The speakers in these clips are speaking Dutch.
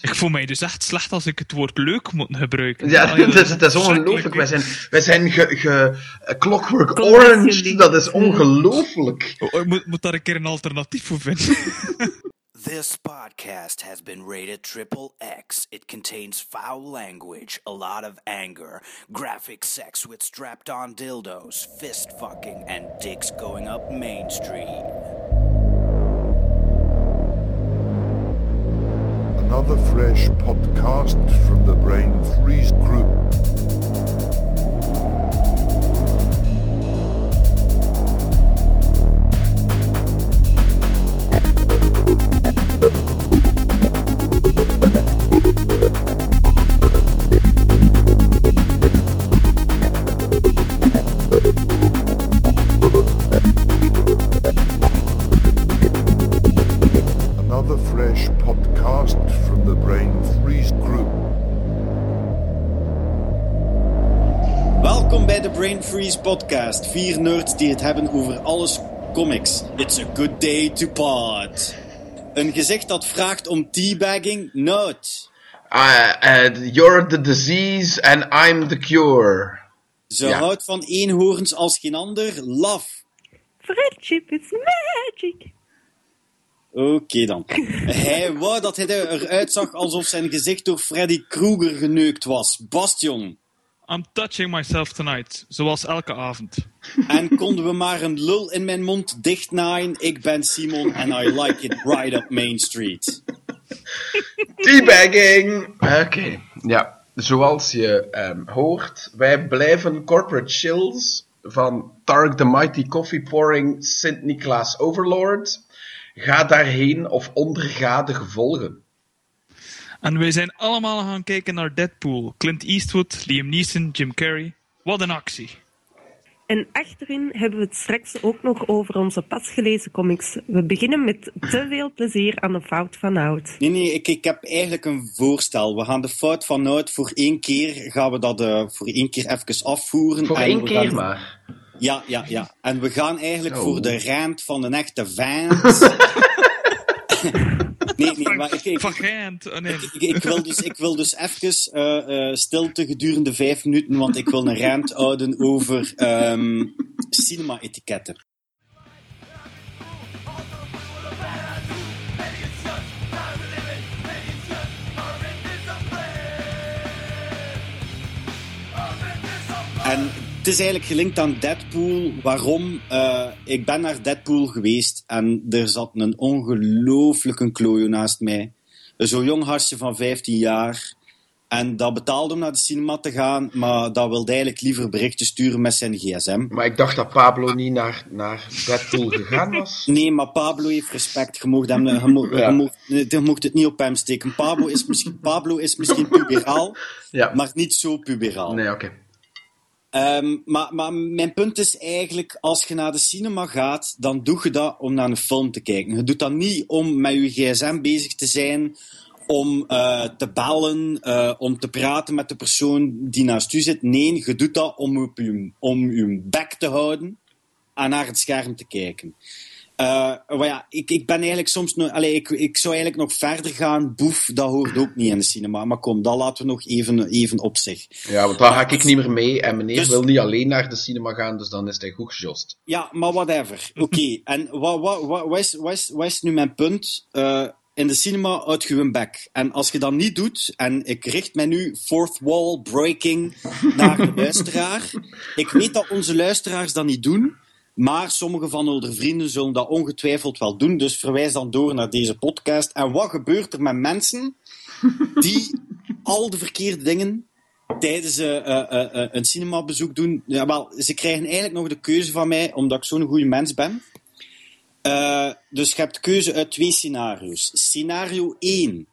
Ik voel mij dus echt slecht als ik het woord leuk moet gebruiken. Ja, het is, het is ongelooflijk. Wij zijn, wij zijn ge, ge, Clockwork Orange. Dat is ongelooflijk. Oh, Ik moet, moet daar een keer een alternatief voor vinden. This podcast has been rated triple X. It contains foul language, a lot of anger, graphic sex with strapped on dildos, fist fucking, and dicks going up Main Street. Another fresh podcast from the Brain Freeze Group. Podcast. Vier nerds die het hebben over alles comics. It's a good day to pod. Een gezicht dat vraagt om teabagging? Nood. Uh, uh, you're the disease and I'm the cure. Ze Ja. houdt van eenhoorns als geen ander. Love. Friendship is magic. Oké dan. hij wou dat hij eruit zag alsof zijn gezicht door Freddy Krueger geneukt was. Bastion. I'm touching myself tonight, zoals elke avond. En konden we maar een lul in mijn mond dichtnaaien? Ik ben Simon en I like it right up Main Street. Teabagging! Oké, ja. Zoals je ehm, hoort, wij blijven corporate chills van Tark the Mighty Coffee Pouring Sint Niklaas Overlord. Ga daarheen of onderga de gevolgen. En wij zijn allemaal gaan kijken naar Deadpool. Clint Eastwood, Liam Neeson, Jim Carrey. Wat een actie. En achterin hebben we het straks ook nog over onze pas gelezen comics. We beginnen met te veel plezier aan de fout van oud. Nee, nee, ik, ik heb eigenlijk een voorstel. We gaan de fout van Nout voor één keer, gaan we dat eh, voor één keer even afvoeren. Voor En één keer gaan- maar. Ja, ja, ja. En we gaan eigenlijk voor de rand van een echte vent. nee, nee, maar ik, ik, Van Gent. Oh, nee. ik, ik wil dus, ik wil dus even eh, eh, stilte gedurende vijf minuten, want ik wil een rant houden over ehm, cinema-etiketten. En het is eigenlijk gelinkt aan Deadpool. Waarom? Eh, ik ben naar Deadpool geweest en er zat een ongelooflijke klojo naast mij. Zo'n jong hartje van 15 jaar. En dat betaalde om naar de cinema te gaan, maar dat wilde eigenlijk liever berichtjes sturen met zijn gsm. Maar ik dacht dat Pablo niet naar, naar Deadpool gegaan was. Nee, maar Pablo heeft respect. Je mocht, hem, je mo- Ja. je mocht, je mocht het niet op hem steken. Pablo is misschien, Pablo is misschien puberaal, Ja. maar niet zo puberaal. Nee, oké. Ehm, maar, mijn punt is eigenlijk, als je naar de cinema gaat, dan doe je dat om naar een film te kijken. Je doet dat niet om met je gsm bezig te zijn, om eh, te bellen, eh, om te praten met de persoon die naast u zit. Nee, je doet dat om je, om je bek te houden en naar het scherm te kijken. Eh, maar ja, ik, ik ben eigenlijk soms. Allee, ik, ik zou eigenlijk nog verder gaan. Boef, dat hoort ook niet in de cinema. Maar kom, dat laten we nog even, even op zich. Ja, want daar ga ik niet meer mee. En meneer Dus- wil niet alleen naar de cinema gaan, dus dan is hij goed gejost. Ja, maar whatever. Oké, en wat, wat, wat, wat, is, wat, is, wat is nu mijn punt? Eh, in de cinema houd je bek. En als je dat niet doet, en ik richt mij nu fourth wall breaking naar de luisteraar. Ik weet dat onze luisteraars dat niet doen, maar sommige van onze vrienden zullen dat ongetwijfeld wel doen. Dus verwijs dan door naar deze podcast. En wat gebeurt er met mensen die al de verkeerde dingen tijdens eh, eh, eh, een cinemabezoek doen. Ja, wel, ze krijgen eigenlijk nog de keuze van mij, omdat ik zo'n goede mens ben. Eh, dus je hebt keuze uit twee scenario's. Scenario 1.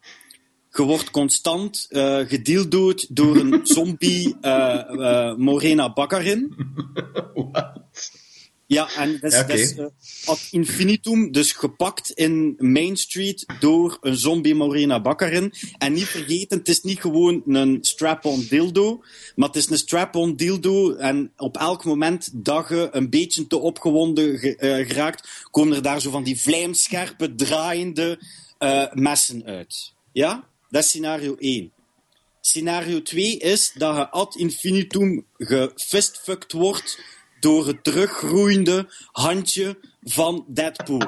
Je wordt constant eh gedeeldood door een zombie eh, Morena Baccarin. Ja, en dat is, dat eh, ad infinitum, dus gepakt in Main Street door een zombie Morena Baccarin. En niet vergeten, het is niet gewoon een strap-on dildo, maar het is een strap-on dildo. En op elk moment dat je een beetje te opgewonden ge- eh, geraakt, komen er daar zo van die vlijmscherpe, draaiende eh, messen uit. Ja? Dat is scenario 1. Scenario 2 is dat je ad infinitum gefistfucked wordt door het teruggroeiende handje van Deadpool.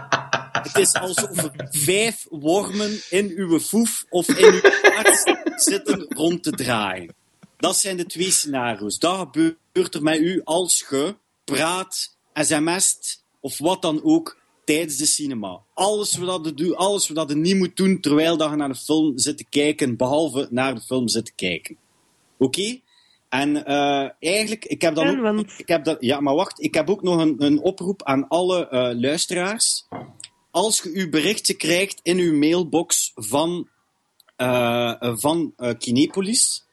Het is alsof er vijf wormen in uw foef of in uw hart zitten rond te draaien. Dat zijn de twee scenario's. Dat gebeurt er met u als je praat, sms't of wat dan ook tijdens de cinema. Alles wat je doet, alles wat niet moet doen terwijl je naar de film zit te kijken, behalve naar de film zit te kijken. Oké? En eh, eigenlijk, ik heb dan ook, want- ik heb dat, ja, maar wacht, ik heb ook nog een, een oproep aan alle eh, luisteraars. Als je uw berichtje krijgt in uw mailbox van, eh, van Kinepolis,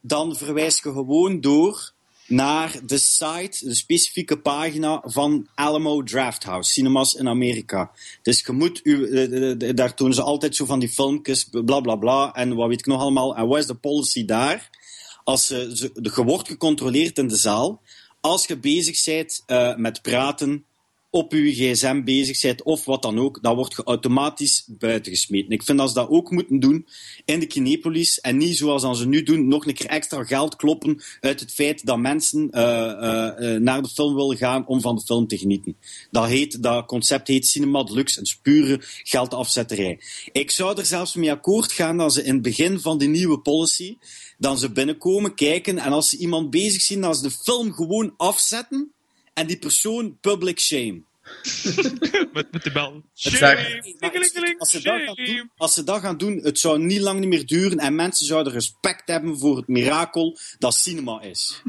dan verwijs je gewoon door naar de site, de specifieke pagina van Alamo Drafthouse, cinemas in Amerika. Dus je moet u, daar doen ze altijd zo van die filmpjes, bla bla bla, en wat weet ik nog allemaal. En wat is de policy daar? Als ze, je wordt gecontroleerd in de zaal. Als je bezig bent eh, met praten, op je gsm bezig bent of wat dan ook, dan word je automatisch buitengesmeten. Ik vind dat ze dat ook moeten doen in de Kinepolis en niet zoals dan ze nu doen, nog een keer extra geld kloppen uit het feit dat mensen eh, eh, naar de film willen gaan om van de film te genieten. Dat, heet, dat concept heet Cinema Deluxe en is pure geldafzetterij. Ik zou er zelfs mee akkoord gaan dat ze in het begin van die nieuwe policy dan ze binnenkomen, kijken en als ze iemand bezig zien, dat ze de film gewoon afzetten en die persoon public shame. Met, met de bel. Als ze, dat gaan doen, shame! als ze dat gaan doen, het zou niet lang niet meer duren en mensen zouden respect hebben voor het mirakel dat cinema is.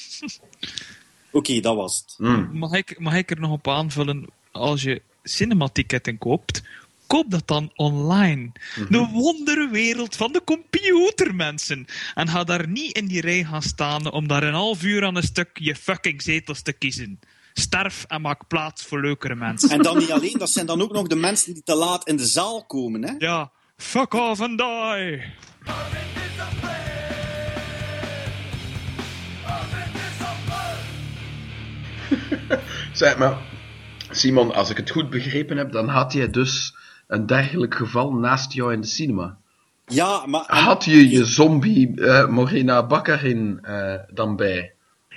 Oké, dat was het. Mag ik, mag ik er nog op aanvullen? Als je cinematicketten koopt, koop dat dan online. De wonderwereld van de computer, mensen. En ga daar niet in die rij gaan staan om daar een half uur aan een stuk je fucking zetels te kiezen. Sterf en maak plaats voor leukere mensen. En dan niet alleen, dat zijn dan ook nog de mensen die te laat in de zaal komen. Hè? Ja, fuck off and die. Zeg maar, Simon, als ik het goed begrepen heb, dan had jij dus een dergelijk geval naast jou in de cinema. Ja, maar... Had je je zombie eh, Morena Bakkerin eh, dan bij?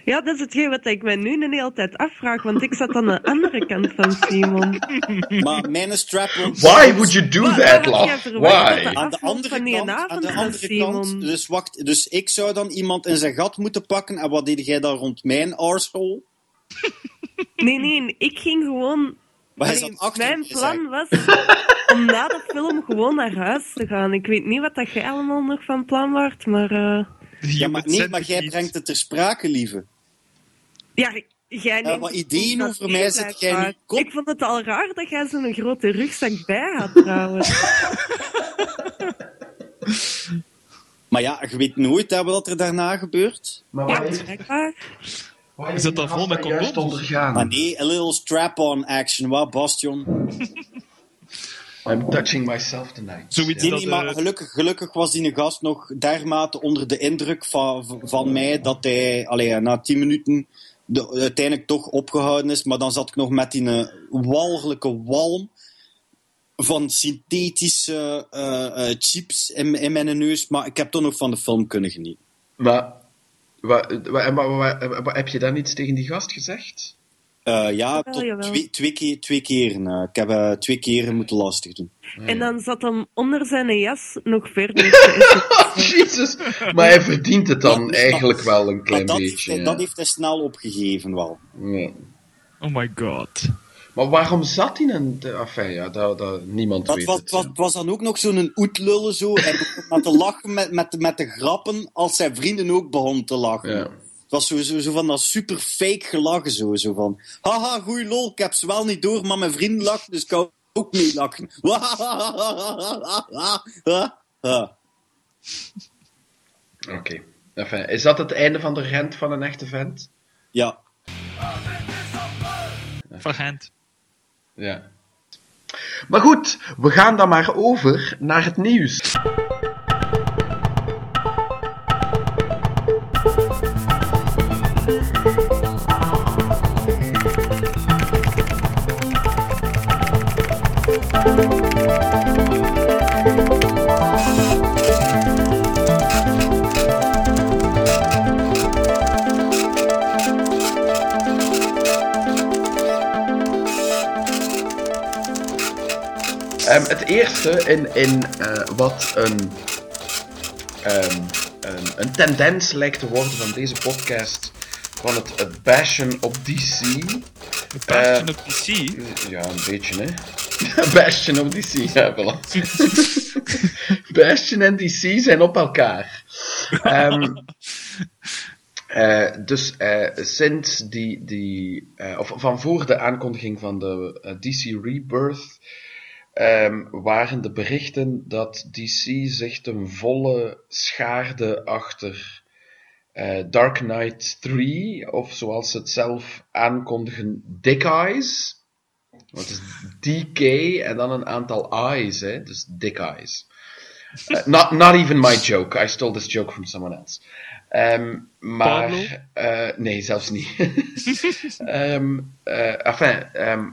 Ja, dat is hetgeen wat ik mij nu de hele tijd afvraag, want ik zat aan de andere kant van Simon. Maar mijn strap-on... Why would you do Maar that, love? Why? de- Aan de andere van kant, aan de andere Simon. kant dus wacht, dus ik zou dan iemand in zijn gat moeten pakken en wat deed jij dan rond mijn arsehole? Nee, nee, ik ging gewoon... Maar hij Allee, zat achter mijn plan was om na de film gewoon naar huis te gaan. Ik weet niet wat dat jij allemaal nog van plan wordt, maar... eh, Ja, maar nee, maar jij brengt het ter sprake, lieve. Ja, jij neemt wat het ideeën over mij zet jij kop. Ik vond het al raar dat jij zo'n grote rugzak bij had, trouwens. Maar ja, je weet nooit hè, wat er daarna gebeurt. Maar Ja, waar waar Is dat dan vol met condooms? ondergaan? Maar nee, a little strap-on action, wat, Bastion? I'm touching myself tonight. Zoiets nee, maar eh, gelukkig, gelukkig was die gast nog dermate onder de indruk van, van mij dat hij allee, na tien minuten de, uiteindelijk toch opgehouden is. Maar dan zat ik nog met die eh, walgelijke walm van synthetische eh, eh, chips in, in mijn neus. Maar ik heb toch nog van de film kunnen genieten. Maar, wa- wa- en wa- wa- wa- wa- heb je dan iets tegen die gast gezegd? Eh, ja, tot twee, twee, keer, twee keren. eh, ik heb eh, twee keren moeten lastig doen. En dan zat hem onder zijn jas nog verder. Jezus, maar hij verdient het dan eigenlijk wel een klein dat, beetje. ja. dat heeft hij snel opgegeven wel. Ja. Oh my god. Maar waarom zat hij in... de- Enfin, ja, dat, dat, niemand Dat weet was, het. was, ja. was dan ook nog zo'n oetlullen zo. Hij begon met te lachen met, met, met de grappen als zijn vrienden ook begonnen te lachen. Ja. Het was zo, zo, zo van dat super fake gelachen zo. Zo van, haha, goeie lol, ik heb ze wel niet door, maar mijn vrienden lachen, dus ik kan ook mee lachen. Oké. Enfin, is dat het einde van de rent van een echte vent? Ja. Van Gent. Ja. Maar goed, we gaan dan maar over naar het nieuws. Ehm, het eerste in, in eh, wat een, ehm, een, een tendens lijkt te worden van deze podcast, van het, het bashen op DC. De Bastion Eh, op PC. Ja, een beetje, hè. Bastion op DC, ja, voilà. Bastion en DC zijn op elkaar. Ehm, eh, dus sinds die, die of van voor de aankondiging van de DC Rebirth, ehm, waren de berichten dat DC zich ten volle schaarde achter eh, Dark Knight 3, of zoals ze het zelf aankondigen, Dick Eyes. Want het is DK en dan een aantal eyes, hè? dus Dick Eyes. Uh, not, not even my joke. I stole this joke from someone else. Ehm, maar, eh, nee, zelfs niet. Eh, enfin, eh,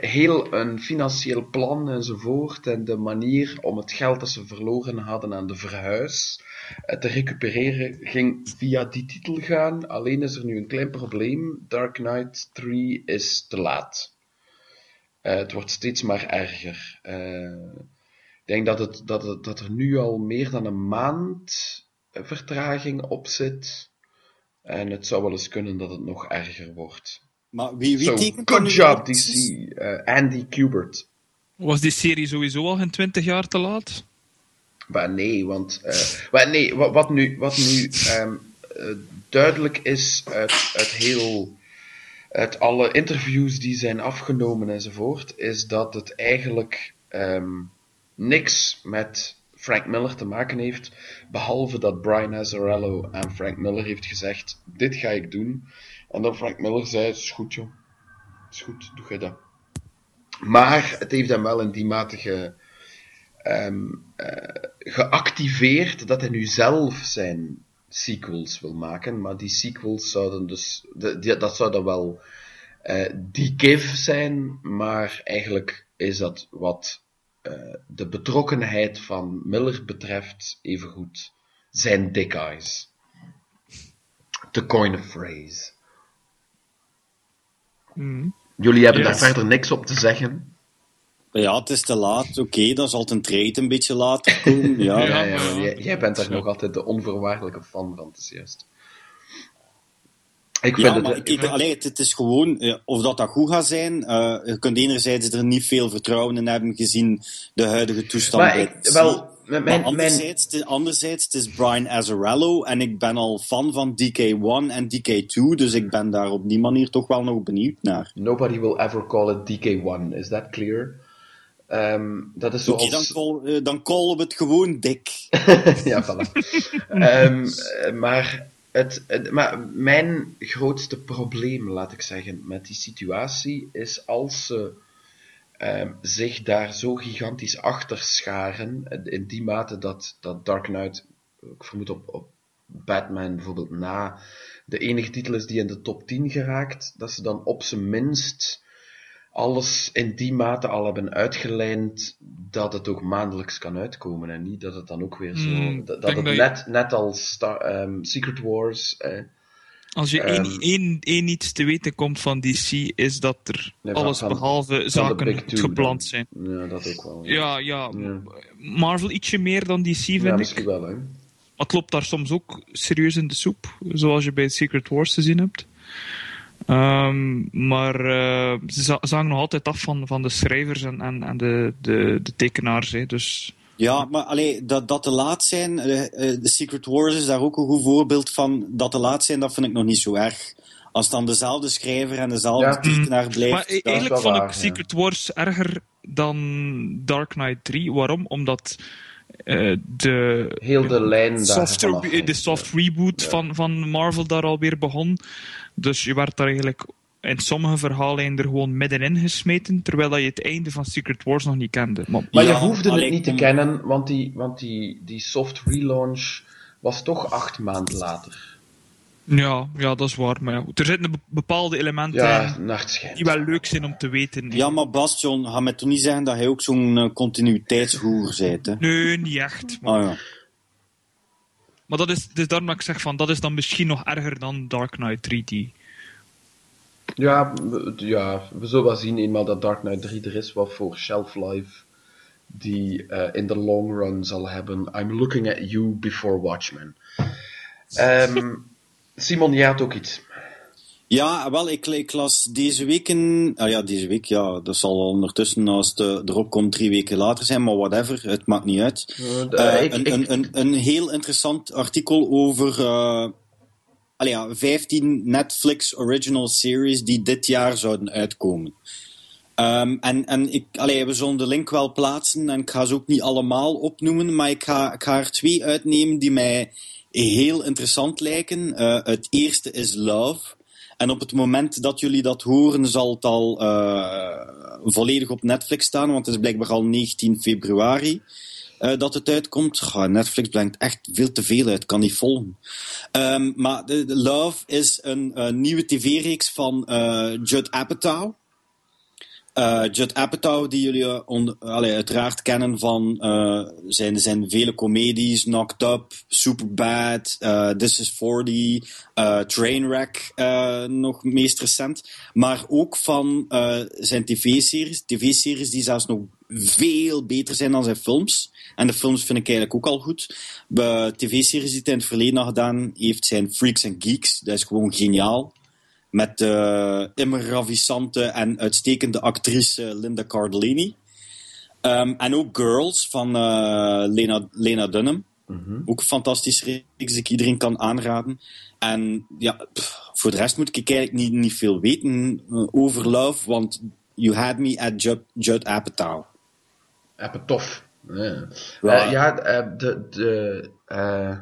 heel een financieel plan enzovoort. En de manier om het geld dat ze verloren hadden aan de verhuis eh, te recupereren ging via die titel gaan. Alleen is er nu een klein probleem. Dark Knight 3 is te laat. Eh, het wordt steeds maar erger. Eh, ik denk dat, het, dat, het, dat er nu al meer dan een maand eh, vertraging op zit. En het zou wel eens kunnen dat het nog erger wordt. Maar wie, wie So, tekent good job? DC. Eh, Andy Kubert. Was die serie sowieso al geen 20 jaar te laat? Maar nee, want eh, maar nee, wat, wat nu, wat nu ehm, eh, duidelijk is uit, uit heel uit alle interviews die zijn afgenomen enzovoort, is dat het eigenlijk ehm, niks met Frank Miller te maken heeft, behalve dat Brian Azzarello aan Frank Miller heeft gezegd, dit ga ik doen. En dan Frank Miller zei, is goed joh, het is goed, doe jij dat. Maar het heeft hem wel in die mate ehm, eh, geactiveerd dat hij nu zelf zijn sequels wil maken. Maar die sequels zouden dus, de, dat zou dan wel eh die give zijn, maar eigenlijk is dat wat eh, de betrokkenheid van Miller betreft evengoed zijn dick eyes. To coin a phrase. Jullie hebben Yes. daar verder niks op te zeggen. Ja, het is te laat. Oké, dan zal het een trade een beetje later komen. Ja, Ja, Ja, jij, jij bent daar nog altijd de onvoorwaardelijke fan van, het is juist. Ik vind Ja, het... ik, ik, allee, het, het is gewoon, eh, of dat dat goed gaat zijn, eh, je kunt enerzijds er niet veel vertrouwen in hebben gezien de huidige toestand maar ik, wel, mijn, mijn, anderzijds, het is- anderzijds, het is Brian Azzarello en ik ben al fan van DK1 en DK2, dus ik ben daar op die manier toch wel nog benieuwd naar. nobody will ever call it DK1, is that clear? Ehm, dat is Oké, zoals... dan, call, eh, dan callen we het gewoon dik. ja, voilà. Ehm, eh, maar, het, het- maar mijn grootste probleem, laat ik zeggen, met die situatie is als ze ehm, zich daar zo gigantisch achter scharen, in die mate dat, dat Dark Knight, ik vermoed op, op Batman bijvoorbeeld na, de enige titel is die in de top 10 geraakt, dat ze dan op zijn minst alles in die mate al hebben uitgelijnd dat het ook maandelijks kan uitkomen en niet dat het dan ook weer zo Hmm, dat, het net, net als Star, ehm, Secret Wars eh, Als je Ehm, één, één, één iets te weten komt van DC, is dat er Nee, alles van- behalve van zaken Two gepland dan. zijn. ja dat ook wel Ja, ja, Ja. Marvel ietsje meer dan DC, vind ja ik. misschien wel hè Maar het loopt daar soms ook serieus in de soep, zoals je bij Secret Wars gezien hebt. Ehm, maar eh, ze, za- ze hangen nog altijd af van, van de schrijvers en, en, en de, de, de tekenaars. Hè. Dus Ja, maar allee, dat, dat te laat zijn, eh, eh, de Secret Wars is daar ook een goed voorbeeld van. Dat te laat zijn, dat vind ik nog niet zo erg. Als dan dezelfde schrijver en dezelfde Ja. tekenaar blijft. maar e- eigenlijk vond waar, ik ja. Secret Wars erger dan Dark Knight 3. Waarom? Omdat eh, de, heel de lijn daar vanaf ging. de soft reboot Ja. van, van Marvel daar alweer begon. Dus je werd daar eigenlijk in sommige verhalen er gewoon middenin gesmeten, terwijl dat je het einde van Secret Wars nog niet kende. Maar, Maar Ja, je hoefde het niet te kennen, want die, want die, die soft relaunch was toch acht maanden later. ja, ja, dat is waar. Maar ja, er zitten be- bepaalde elementen Ja, in die wel leuk zijn om te weten. Ja, maar Bastion, ga mij toch niet zeggen dat hij ook zo'n eh, continuïteitshoer bent, hè? Nee, niet echt. Maar, Ah ja. maar dat is, dus daarom dat ik zeg van, dat is dan misschien nog erger dan Dark Knight 3D. Ja, we- ja, we zullen wel zien eenmaal dat Dark Knight 3 er is, wat voor shelf life die eh, in de long run zal hebben. I'm looking at you before Watchmen. Ehm, Simon, jij had ook iets. Ja, wel, ik, ik las deze week in... Ah ja, deze week, ja, dat zal ondertussen als het erop komt drie weken later zijn, maar whatever, het maakt niet uit. Eh, Eh, ik- een, ik- een, een, een heel interessant artikel over allee, ja, 15 Netflix original series die dit jaar zouden uitkomen. Ehm, en en ik, allee, we zullen de link wel plaatsen en ik ga ze ook niet allemaal opnoemen, maar ik ga, ik ga er twee uitnemen die mij heel interessant lijken. Eh, het eerste is Love. En op het moment dat jullie dat horen, zal het al eh, volledig op Netflix staan, want het is blijkbaar al 19 februari eh, dat het uitkomt. Netflix brengt echt veel te veel uit, kan niet volgen. Ehm, maar Love is een eh, nieuwe tv-reeks van eh, Judd Apatow. Judd Apatow, die jullie uiteraard kennen van zijn, zijn vele comedies, Knocked Up, Superbad, This is 40, eh Trainwreck nog meest recent. Maar ook van zijn tv-series, tv-series die zelfs nog veel beter zijn dan zijn films. En de films vind ik eigenlijk ook al goed. De tv-series die hij in het verleden al gedaan heeft zijn Freaks and Geeks. Dat is gewoon geniaal. Met de immer ravissante en uitstekende actrice Linda Cardellini. Ehm, en ook Girls van eh, Lena, Lena Dunham. Ook een fantastische reeks die ik iedereen kan aanraden. En ja, pff, voor de rest moet ik eigenlijk niet, niet veel weten eh, over Love, want you had me at Judd, Judd Apatow. Tof. Ja, Ja. Eh, ja eh, de, de, eh,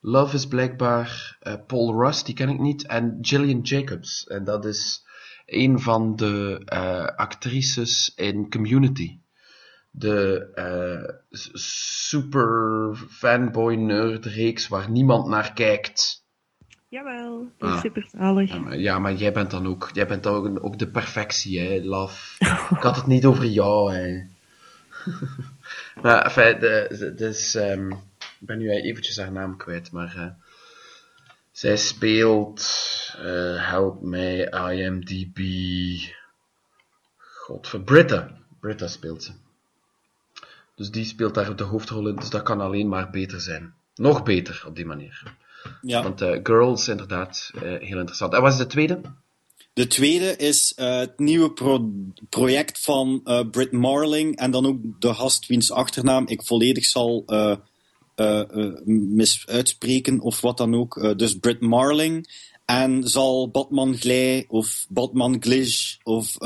Love is blijkbaar eh, Paul Russ, die ken ik niet, en Gillian Jacobs. En dat is een van de eh, actrices in Community. De eh, super fanboy nerd reeks waar niemand naar kijkt. Jawel, die is Ah. super zalig. Ja, maar, ja, maar jij bent dan ook, jij bent dan ook, ook de perfectie, hè, Love. Ik had het niet over jou, hè. maar, enfin, de, de, dus, ehm, ik ben nu eventjes haar naam kwijt, maar eh, zij speelt, eh, help mij, IMDb, godver, Britta. Britta speelt ze. Dus die speelt daar de hoofdrol in, dus dat kan alleen maar beter zijn. Nog beter op die manier. Ja. Want eh, Girls, inderdaad, heel interessant. En wat is de tweede? De tweede is eh, het nieuwe pro- project van eh Britt Marling en dan ook de gast wiens achternaam ik volledig zal eh, eh, eh, mis uitspreken of wat dan ook. Dus Britt Marling en zal Batman Glij of Batman Glish of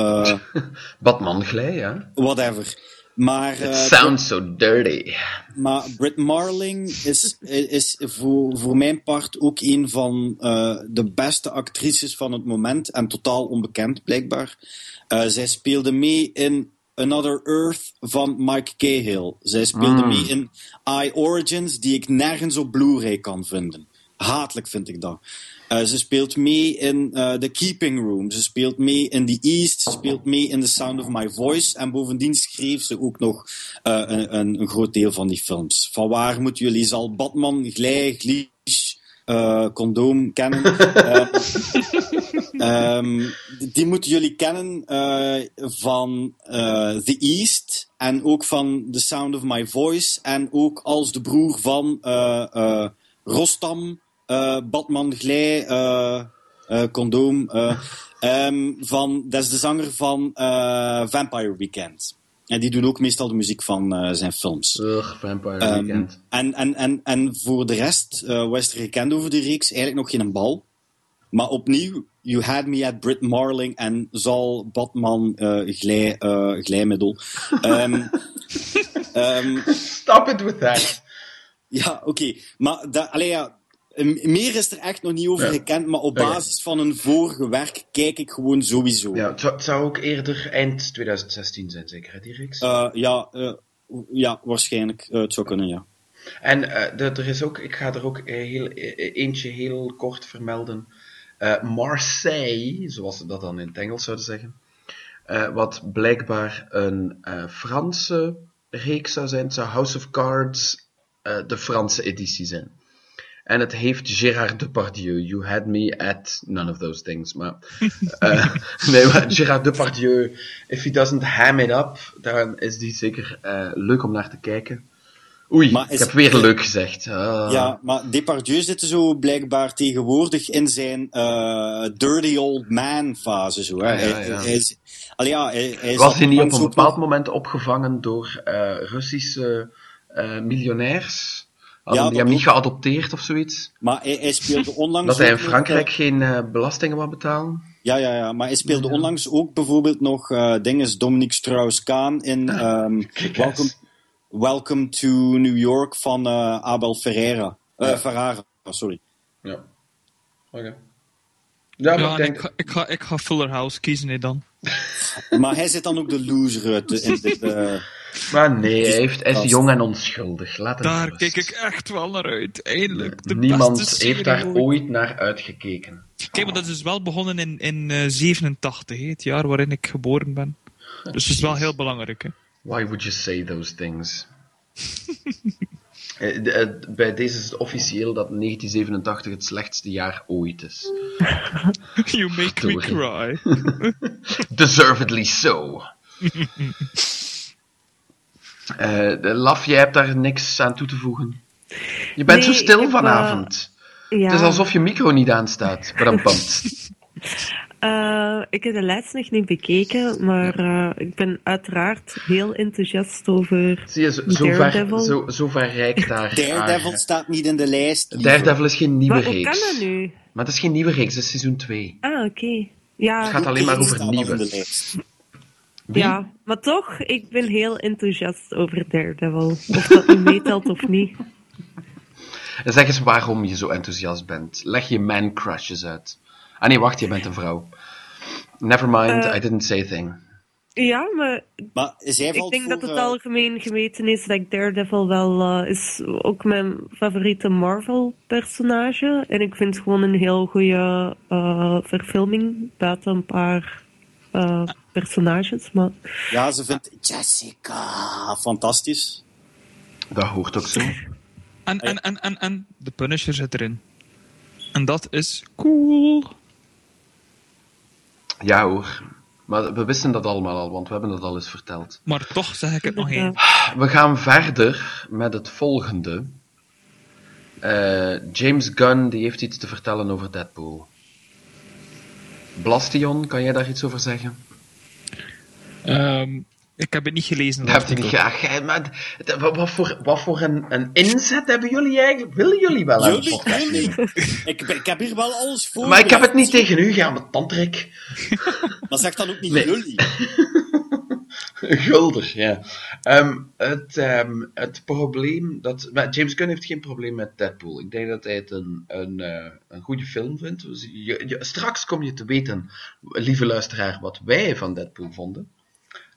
Batman Glij, ja. whatever. Maar, It eh, sounds so dirty. maar Britt Marling is, is voor, voor mijn part ook een van eh, de beste actrices van het moment en totaal onbekend blijkbaar. Eh, zij speelde mee in Another Earth van Mike Cahill. Zij speelde mee in I Origins, die ik nergens op Blu-ray kan vinden. Hatelijk vind ik dat. Eh, ze speelt mee in eh, The Keeping Room. Ze speelt mee in The East. Ze speelt mee in The Sound of My Voice. En bovendien schreef ze ook nog eh, een, een, een groot deel van die films. Van waar moeten jullie zal Batman, Glij, Glitch, Condoom kennen? Eh, ehm, die moeten jullie kennen van The East. En ook van The Sound of My Voice. En ook als de broer van Rostam, Batman Glij, eh, eh, Condoom. eh, ehm, van, dat is de zanger van eh, Vampire Weekend. En die doet ook meestal de muziek van eh, zijn films. Ugh, Vampire Ehm, Weekend. en, en, en, en voor de rest, eh wat is er gekend over de reeks? Eigenlijk nog geen bal. Maar opnieuw, You Had Me at Britt Marling en zal Batman eh glij, eh, glijmiddel. Ehm, Stop it with that. ja, oké. Maar da, allee, ja, meer is er echt nog niet over Ja. gekend. Maar op ja. basis van een vorige werk kijk ik gewoon sowieso. Ja, het zou, het zou ook eerder eind 2016 zijn, zeker, hè, die reeks? Eh, ja, eh, ja, waarschijnlijk. Eh, het zou kunnen, ja. En eh, de- er is ook, ik ga er ook heel, eh, eentje heel kort vermelden. Eh, Marseille, zoals ze dat dan in het Engels zouden zeggen. Eh, wat blijkbaar een eh, Franse reeks zou zijn. Het zou House of Cards eh, de Franse editie zijn. En het heeft Gérard Depardieu. You had me at none of those things. Maar, eh, nee, maar Gérard Depardieu, if he doesn't ham it up, dan is die zeker eh, leuk om naar te kijken. Oei, Maar ik is- heb weer leuk gezegd. Ah. Ja, maar Depardieu zit zo blijkbaar tegenwoordig in zijn eh, dirty old man fase. Zo, hè. Ja, ja, Hij- ja. hij is- allee, ja, hij, hij Was hij niet op een bepaald moment opgevangen door eh, Russische eh, miljonairs? Hadden Ja, die hem niet geadopteerd of zoiets? Maar hij, hij speelde onlangs... Dat hij in Frankrijk eh, geen eh, belastingen wou betalen? Ja, ja, ja. Maar hij speelde onlangs ook bijvoorbeeld nog eh dinges Dominique Strauss-Kaan in ehm, Kick-ass. Welcome, Welcome to New York van Abel Ferreira. Ja. Ferrara, sorry. Ja. Oké. Ja, maar ik en denk... ik, ga, ik, ga, ik ga Fuller House kiezen hè, dan. Maar hij zit dan ook de loser uit in dit... eh, Maar nee, hij, heeft, hij is jong en onschuldig. Laat Daar kijk ik echt wel naar uit. Eindelijk. De Niemand heeft daar ooit. ooit naar uitgekeken. Kijk, maar dat is dus wel begonnen in, in eh, 87, hè, het jaar waarin ik geboren ben. Dus het is wel heel belangrijk. Hè. Why would you say those things? Eh, de- eh, Bij deze is het officieel dat 1987 het slechtste jaar ooit is. You make me cry. Deservedly so. Eh de Laf, jij hebt daar niks aan toe te voegen. Je bent Nee, zo stil heb, vanavond. Ja. Het is alsof je micro niet aanstaat. Brampant. Eh, ik heb de lijst nog niet bekeken, maar eh, ik ben uiteraard heel enthousiast over Zie je, zo, zo, ver, Daredevil. zo, zo ver reikt daar. Daredevil haar- staat niet in de lijst. Daredevil is geen nieuwe Maar hoe reeks. kan dat nu? Maar het is geen nieuwe reeks, het is seizoen 2. Ah, oké. Ja, Het gaat alleen maar over nieuwe. Wie? ja, maar toch, ik ben heel enthousiast over Daredevil. Of dat nu meetelt of niet. En zeg eens waarom je zo enthousiast bent. Leg je man crushes uit. Ah nee, wacht, je bent een vrouw. Never mind, Eh, I didn't say a thing. Ja, maar Maar ik denk voor, dat het eh, algemeen gemeten is dat ik Daredevil wel eh, is ook mijn favoriete Marvel-personage. En ik vind het gewoon een heel goede eh, verfilming buiten een paar eh, personages. Maar Ja, ze vindt Jessica fantastisch. Dat hoort ook zo. En, en, en, en, en de Punisher zit erin. En dat is cool. Ja hoor. Maar we wisten dat allemaal al, want we hebben dat al eens verteld. Maar toch zeg ik het nog één. We gaan verder met het volgende. Eh, James Gunn die heeft iets te vertellen over Deadpool. Blastion, kan jij daar iets over zeggen? Ehm, ik heb het niet gelezen. Dat heb je niet graag. Maar, wat, wat voor, wat voor een, een inzet hebben jullie eigenlijk? Willen jullie wel aan Jullie, podcast jullie. ik, ik heb hier wel alles voor. Maar ik heb het niet tegen u, ga met tandrik. Maar zeg dan ook niet Nee. jullie. Gulder, ja. Ehm, het, ehm, het probleem dat. maar James Gunn heeft geen probleem met Deadpool. Ik denk dat hij het een, een, eh, een goede film vindt. Dus je, je- straks kom je te weten, lieve luisteraar, wat wij van Deadpool vonden.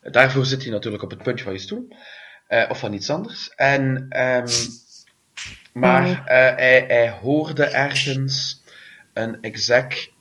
Daarvoor zit hij natuurlijk op het puntje van je stoel. Eh, of van iets anders. En, ehm, maar eh, hij, hij hoorde ergens een exec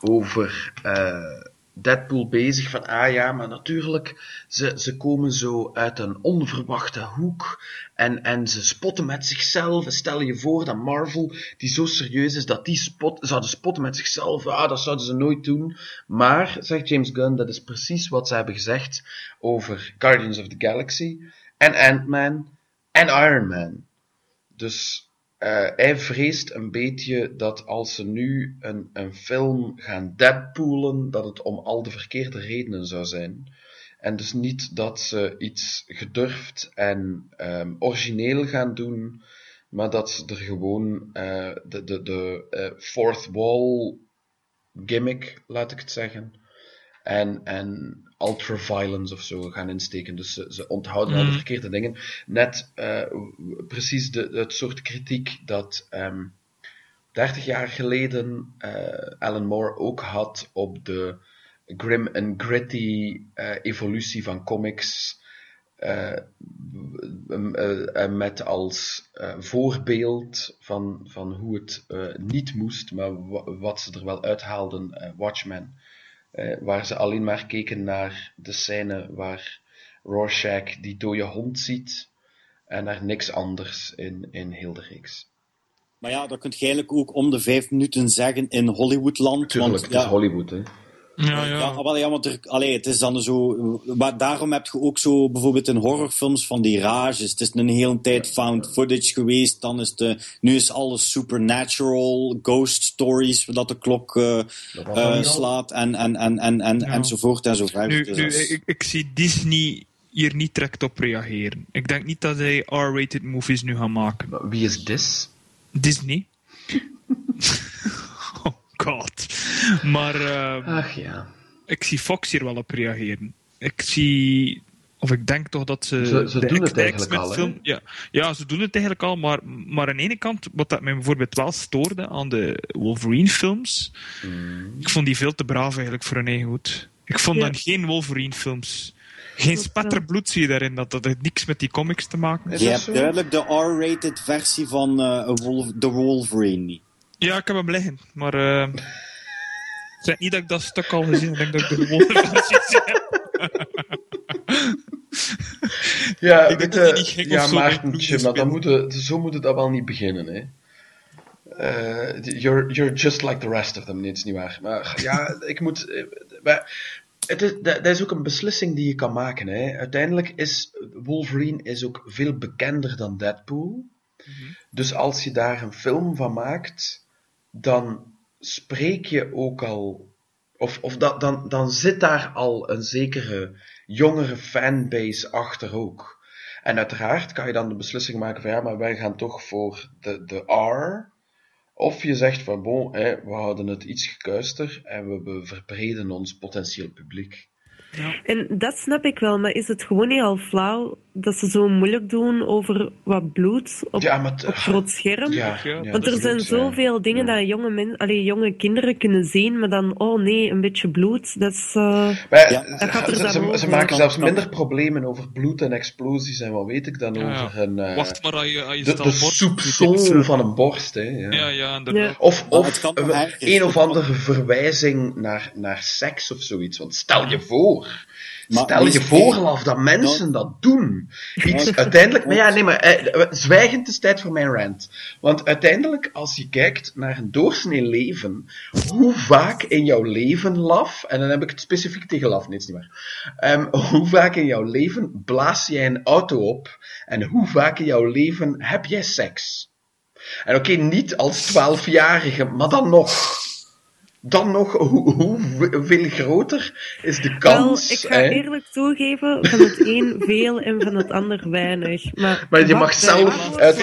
over eh, Deadpool bezig van, ah ja, maar natuurlijk, ze, ze komen zo uit een onverwachte hoek en, en ze spotten met zichzelf. Stel je voor dat Marvel, die zo serieus is, dat die spot, zouden spotten met zichzelf. Ah, dat zouden ze nooit doen. Maar, zegt James Gunn, dat is precies wat ze hebben gezegd over Guardians of the Galaxy en Ant-Man en Iron Man. Dus eh, hij vreest een beetje dat als ze nu een, een film gaan deadpoolen, dat het om al de verkeerde redenen zou zijn. En dus niet dat ze iets gedurfd en ehm, origineel gaan doen, maar dat ze er gewoon eh, de, de, de eh, fourth wall gimmick, laat ik het zeggen, en, en ultra-violence of zo gaan insteken. Dus ze, ze onthouden al de Mhm. verkeerde dingen. Net eh, precies de, het soort kritiek dat ehm 30 jaar geleden eh, Alan Moore ook had op de grim en gritty eh, evolutie van comics. met als voorbeeld van, van hoe het niet moest, maar wa- wat ze er wel uithaalden, Watchmen. Eh, waar ze alleen maar keken naar de scène waar Rorschach die dode hond ziet en naar niks anders in, in heel de reeks. Maar ja, dat kun je eigenlijk ook om de vijf minuten zeggen in Hollywoodland. Tuurlijk, want, het is ja, Hollywood, hè. Ja, Ja, ja. wel, ja, want er, allee, het is dan zo. Maar daarom heb je ook zo bijvoorbeeld in horrorfilms van die rages. Het is een hele tijd found footage geweest. Dan is de, nu is alles supernatural, ghost stories, dat de klok eh, eh, slaat en, en, en, en, en, Ja. enzovoort en zo verder. Nu, Dus nu ik, ik zie Disney hier niet direct op reageren. Ik denk niet dat zij R-rated movies nu gaan maken. Wie is Dis? Disney. god. Maar eh, Ach ja. ik zie Fox hier wel op reageren. Ik zie... Of ik denk toch dat ze... Ze- ze de doen het eigenlijk al, hè? film- ja, ja, ze doen het eigenlijk al, maar, maar aan de ene kant, wat dat mij bijvoorbeeld wel stoorde aan de Wolverine-films, Mm. ik vond die veel te braaf eigenlijk voor hun eigen goed. Ik vond Ja. dan geen Wolverine-films. Geen Dat spatter wel. bloed zie je daarin, dat, dat heeft niks met die comics te maken Je hebt duidelijk de R-rated versie van eh, Wolf- de Wolverine niet. Ja, ik heb hem liggen, maar... ik zeg niet dat ik dat stuk al gezien heb, ik denk dat ik de gewone versie heb. Ja, Ik denk weet niet ja Maartentje, maar dan moet het- zo moet dat wel niet beginnen, hè. Eh, you're, you're just like the rest of them. Nee, het is niet waar. Maar ja, ik moet... eh, Maar het is, dat, is ook een beslissing die je kan maken, hè. Uiteindelijk is Wolverine is ook veel bekender dan Deadpool. Dus als je daar een film van maakt, dan spreek je ook al... Of, of dat, dan, dan zit daar al een zekere jongere fanbase achter ook. En uiteraard kan je dan de beslissing maken van ja, maar wij gaan toch voor de, de R. Of je zegt van bon, we houden het iets gekuister en we, verbreden ons potentieel publiek. En dat snap ik wel, maar is het gewoon niet al flauw dat ze zo moeilijk doen over wat bloed op, Ja, maar het- op groot scherm? Ja, Want er zijn zoveel dingen Ja. dat jonge, men, allee, jonge kinderen kunnen zien, maar dan, oh nee, een beetje bloed, dat is... eh, Maar Ja, dat gaat er ze, maken zelfs minder problemen over bloed en explosies en wat weet ik dan over een, eh, Wacht maar als je, als je de, de van een borst. Hè, ja. Ja, ja, inderdaad. Ja. Of, of het kan nog een- een of andere verwijzing naar, naar seks of zoiets. Want stel je voor. Maar stel je voor af dat mensen dat doen. Iets Ja. uiteindelijk. Maar ja, nee, maar eh, zwijgend is tijd voor mijn rant. Want uiteindelijk, als je kijkt naar een doorsnee leven, hoe vaak in jouw leven, laf, en dan heb ik het specifiek tegen laf, nee, is niet waar. Ehm, hoe vaak in jouw leven blaas jij een auto op en hoe vaak in jouw leven heb jij seks? En oké, niet als twaalfjarige, maar dan nog. Dan nog, hoe, hoeveel groter is de wel, kans? ik ga hè? eerlijk toegeven, van het een veel en van het ander weinig. Maar, Maar je mag zelf uit.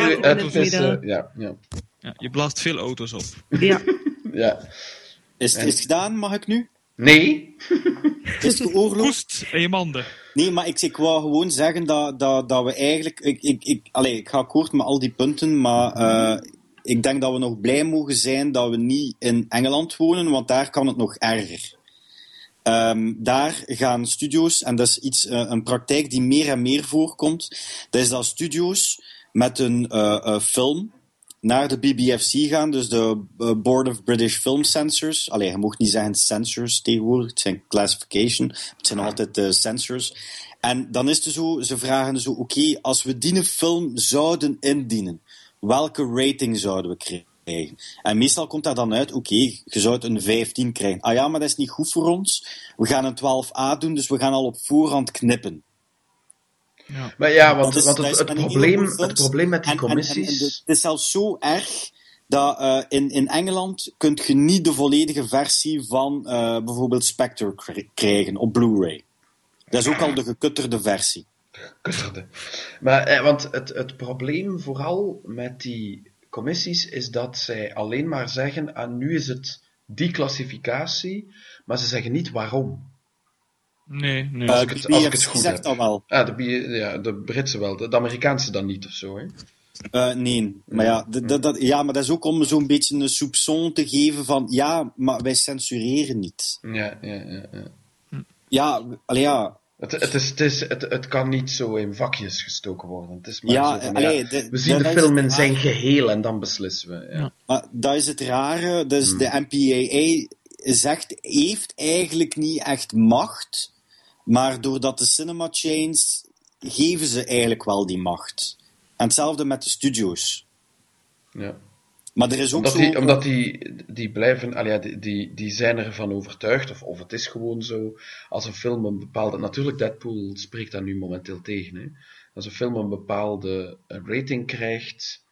Ja, ja, Ja, je blaast veel auto's op. Ja, ja. Is, is het gedaan, mag ik nu? Nee? Is het geoorloofd? Koest in je manden. Nee, maar ik, ik wou gewoon zeggen dat, dat, dat we eigenlijk... Ik, ik, ik, allez, ik ga akkoord met al die punten, maar eh, ik denk dat we nog blij mogen zijn dat we niet in Engeland wonen, want daar kan het nog erger. Ehm, daar gaan studio's, en dat is iets, eh, een praktijk die meer en meer voorkomt, dat is dat studio's met een eh, eh, film naar de BBFC gaan, dus de Board of British Film Censors. Allee, je mocht niet zeggen censors tegenwoordig, het zijn classification, het zijn altijd de censors. En dan is het zo, ze vragen zo, oké, als we die film zouden indienen, welke rating zouden we krijgen? En meestal komt daar dan uit, oké, je zou het een 15 krijgen. Ah ja, maar dat is niet goed voor ons. We gaan een 12a doen, dus we gaan al op voorhand knippen. Ja. Maar ja, want, is- het, het, probleem, het probleem met die En- en- en- en commissies... de- het is zelfs zo erg dat eh, in, in Engeland kunt je niet de volledige versie van eh, bijvoorbeeld Spectre kri- krijgen op Blu-ray. Dat is ook al de gekutterde versie. Kutterde. Maar, eh, want het, het probleem vooral met die commissies is dat zij alleen maar zeggen, ah, nu is het die klassificatie, maar ze zeggen niet waarom. Nee, nee. Als Eh, ik het- de als ik het goed zegt heb. Ah, de, ja, de Britse wel, de, de Amerikaanse dan niet of zo, hè? Eh, nee, maar ja, dat, ja, maar dat is ook om zo'n beetje een soupçon te geven van ja, maar wij censureren niet. Ja, ja, ja. ja. Ja, allee, ja. Het, het, is, het, is, het, het kan niet zo in vakjes gestoken worden. Het is maar Ja, zo van, allee, ja, de- we zien de film in zijn geheel en dan beslissen we. Ja. Ja. Maar dat is het rare. Dus de MPAA zegt, heeft eigenlijk niet echt macht. Maar doordat de cinema chains geven ze eigenlijk wel die macht. En hetzelfde met de studio's. Ja. Maar er is ook Omdat, zo... die, omdat die, die blijven, ja, die, die, die zijn ervan overtuigd, of, of het is gewoon zo, als een film een bepaalde. Natuurlijk, Deadpool spreekt daar nu momenteel tegen. Hè. Als een film een bepaalde rating krijgt,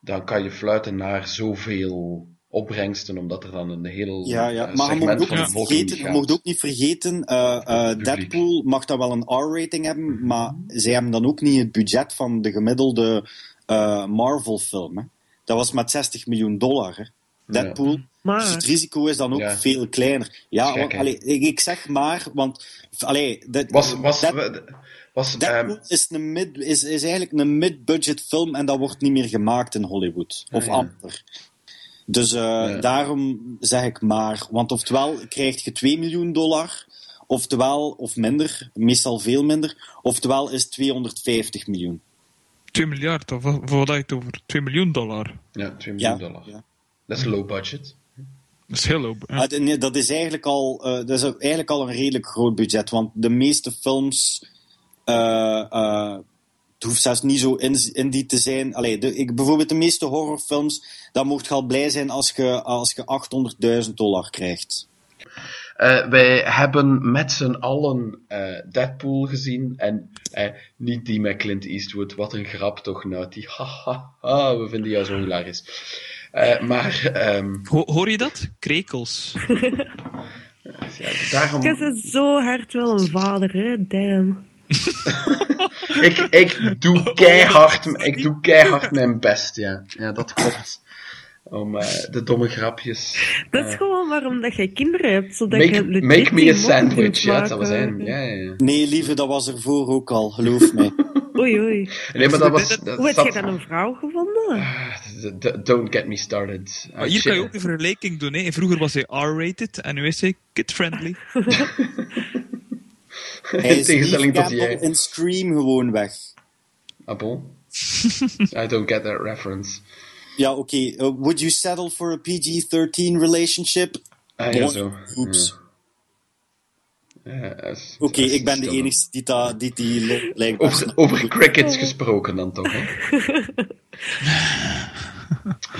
dan kan je fluiten naar zoveel opbrengsten, omdat er dan een heel Ja, ja. eh, maar je mocht ook niet vergeten, je ook niet vergeten. Deadpool mag dan wel een R-rating hebben, maar zij hebben dan ook niet het budget van de gemiddelde eh, Marvel-film. Dat was met 60 miljoen dollar. Hè. Deadpool. Maar- Dus het risico is dan ook Ja. veel kleiner. Ja, want, allee, ik, ik zeg maar, want allee, dat- Was, was, Dead- was, Deadpool ehm, is, een mid, is, is eigenlijk een mid-budget film en dat wordt niet meer gemaakt in Hollywood. Of Ah, ja. amper. Dus eh, daarom zeg ik maar. Want oftewel krijg je 2 miljoen dollar, oftewel, of minder, meestal veel minder, oftewel is 250 miljoen. 2 miljard, of wat- had je het over? 2 miljoen dollar. ja, 2 Ja, miljoen dollar. ja. Dat is low budget. Dat is heel. Ah, nee, dat is eigenlijk al, eh, dat is eigenlijk al een redelijk groot budget, want de meeste films. eh, eh, het hoeft zelfs niet zo in- indie te zijn. Allee, de, ik, bijvoorbeeld de meeste horrorfilms, dan mocht je al blij zijn als je, als je 800.000 dollar krijgt. Eh, wij hebben met z'n allen eh, Deadpool gezien. En eh, niet die met Clint Eastwood. Wat een grap toch. Haha, ha, we vinden jou zo hilarisch. Eh, maar ehm, Ho- hoor je dat? Krekels. ja, daarom... Bent zo hard wel een vader, hè? Damn. Ik, ik, doe keihard, ik doe keihard mijn best, ja. Ja, dat klopt. Om eh, de domme grapjes... Dat is gewoon waarom dat jij kinderen hebt, zodat Make, je make me a sandwich, ja, dat zijn. Ja, ja, ja. Nee, lieve, dat was ervoor ook al, geloof mij. Oei, oei. Nee, maar dat was... Dat, Hoe heb dat- je dan een vrouw gevonden? Ah, Don't get me started. Maar hier kan je ook de vergelijking doen. Hè. Vroeger was hij R-rated en nu is hij kid-friendly. Hij In is tegenstelling tot jij. in Scream gewoon weg. Ah, bon? I don't get that reference. Ja, oké. Uh, would you settle for a PG-13 relationship? Ah, ja, zo. Oeps. Ja. Ja, dat is- Oké, dat ik ben de enige die, da, die die blijkbaar Over, over crickets gesproken dan toch, hè?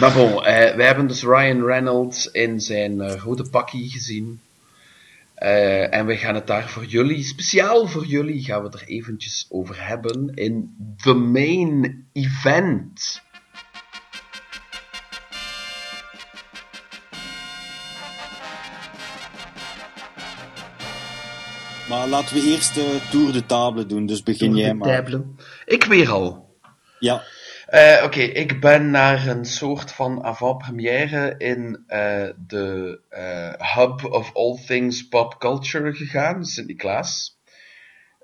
maar bon, eh, wij hebben dus Ryan Reynolds in zijn eh, rode pakkie gezien. Eh, en we gaan het daar voor jullie, speciaal voor jullie, gaan we het er eventjes over hebben in The Main Event. Maar laten we eerst de Tour de Table doen, dus begin jij maar. Dabelen. Ik weer al. Ja, Eh, Oké, ik ben naar een soort van avant-première in eh, de eh, hub of all things pop culture gegaan, Sint-Niklaas.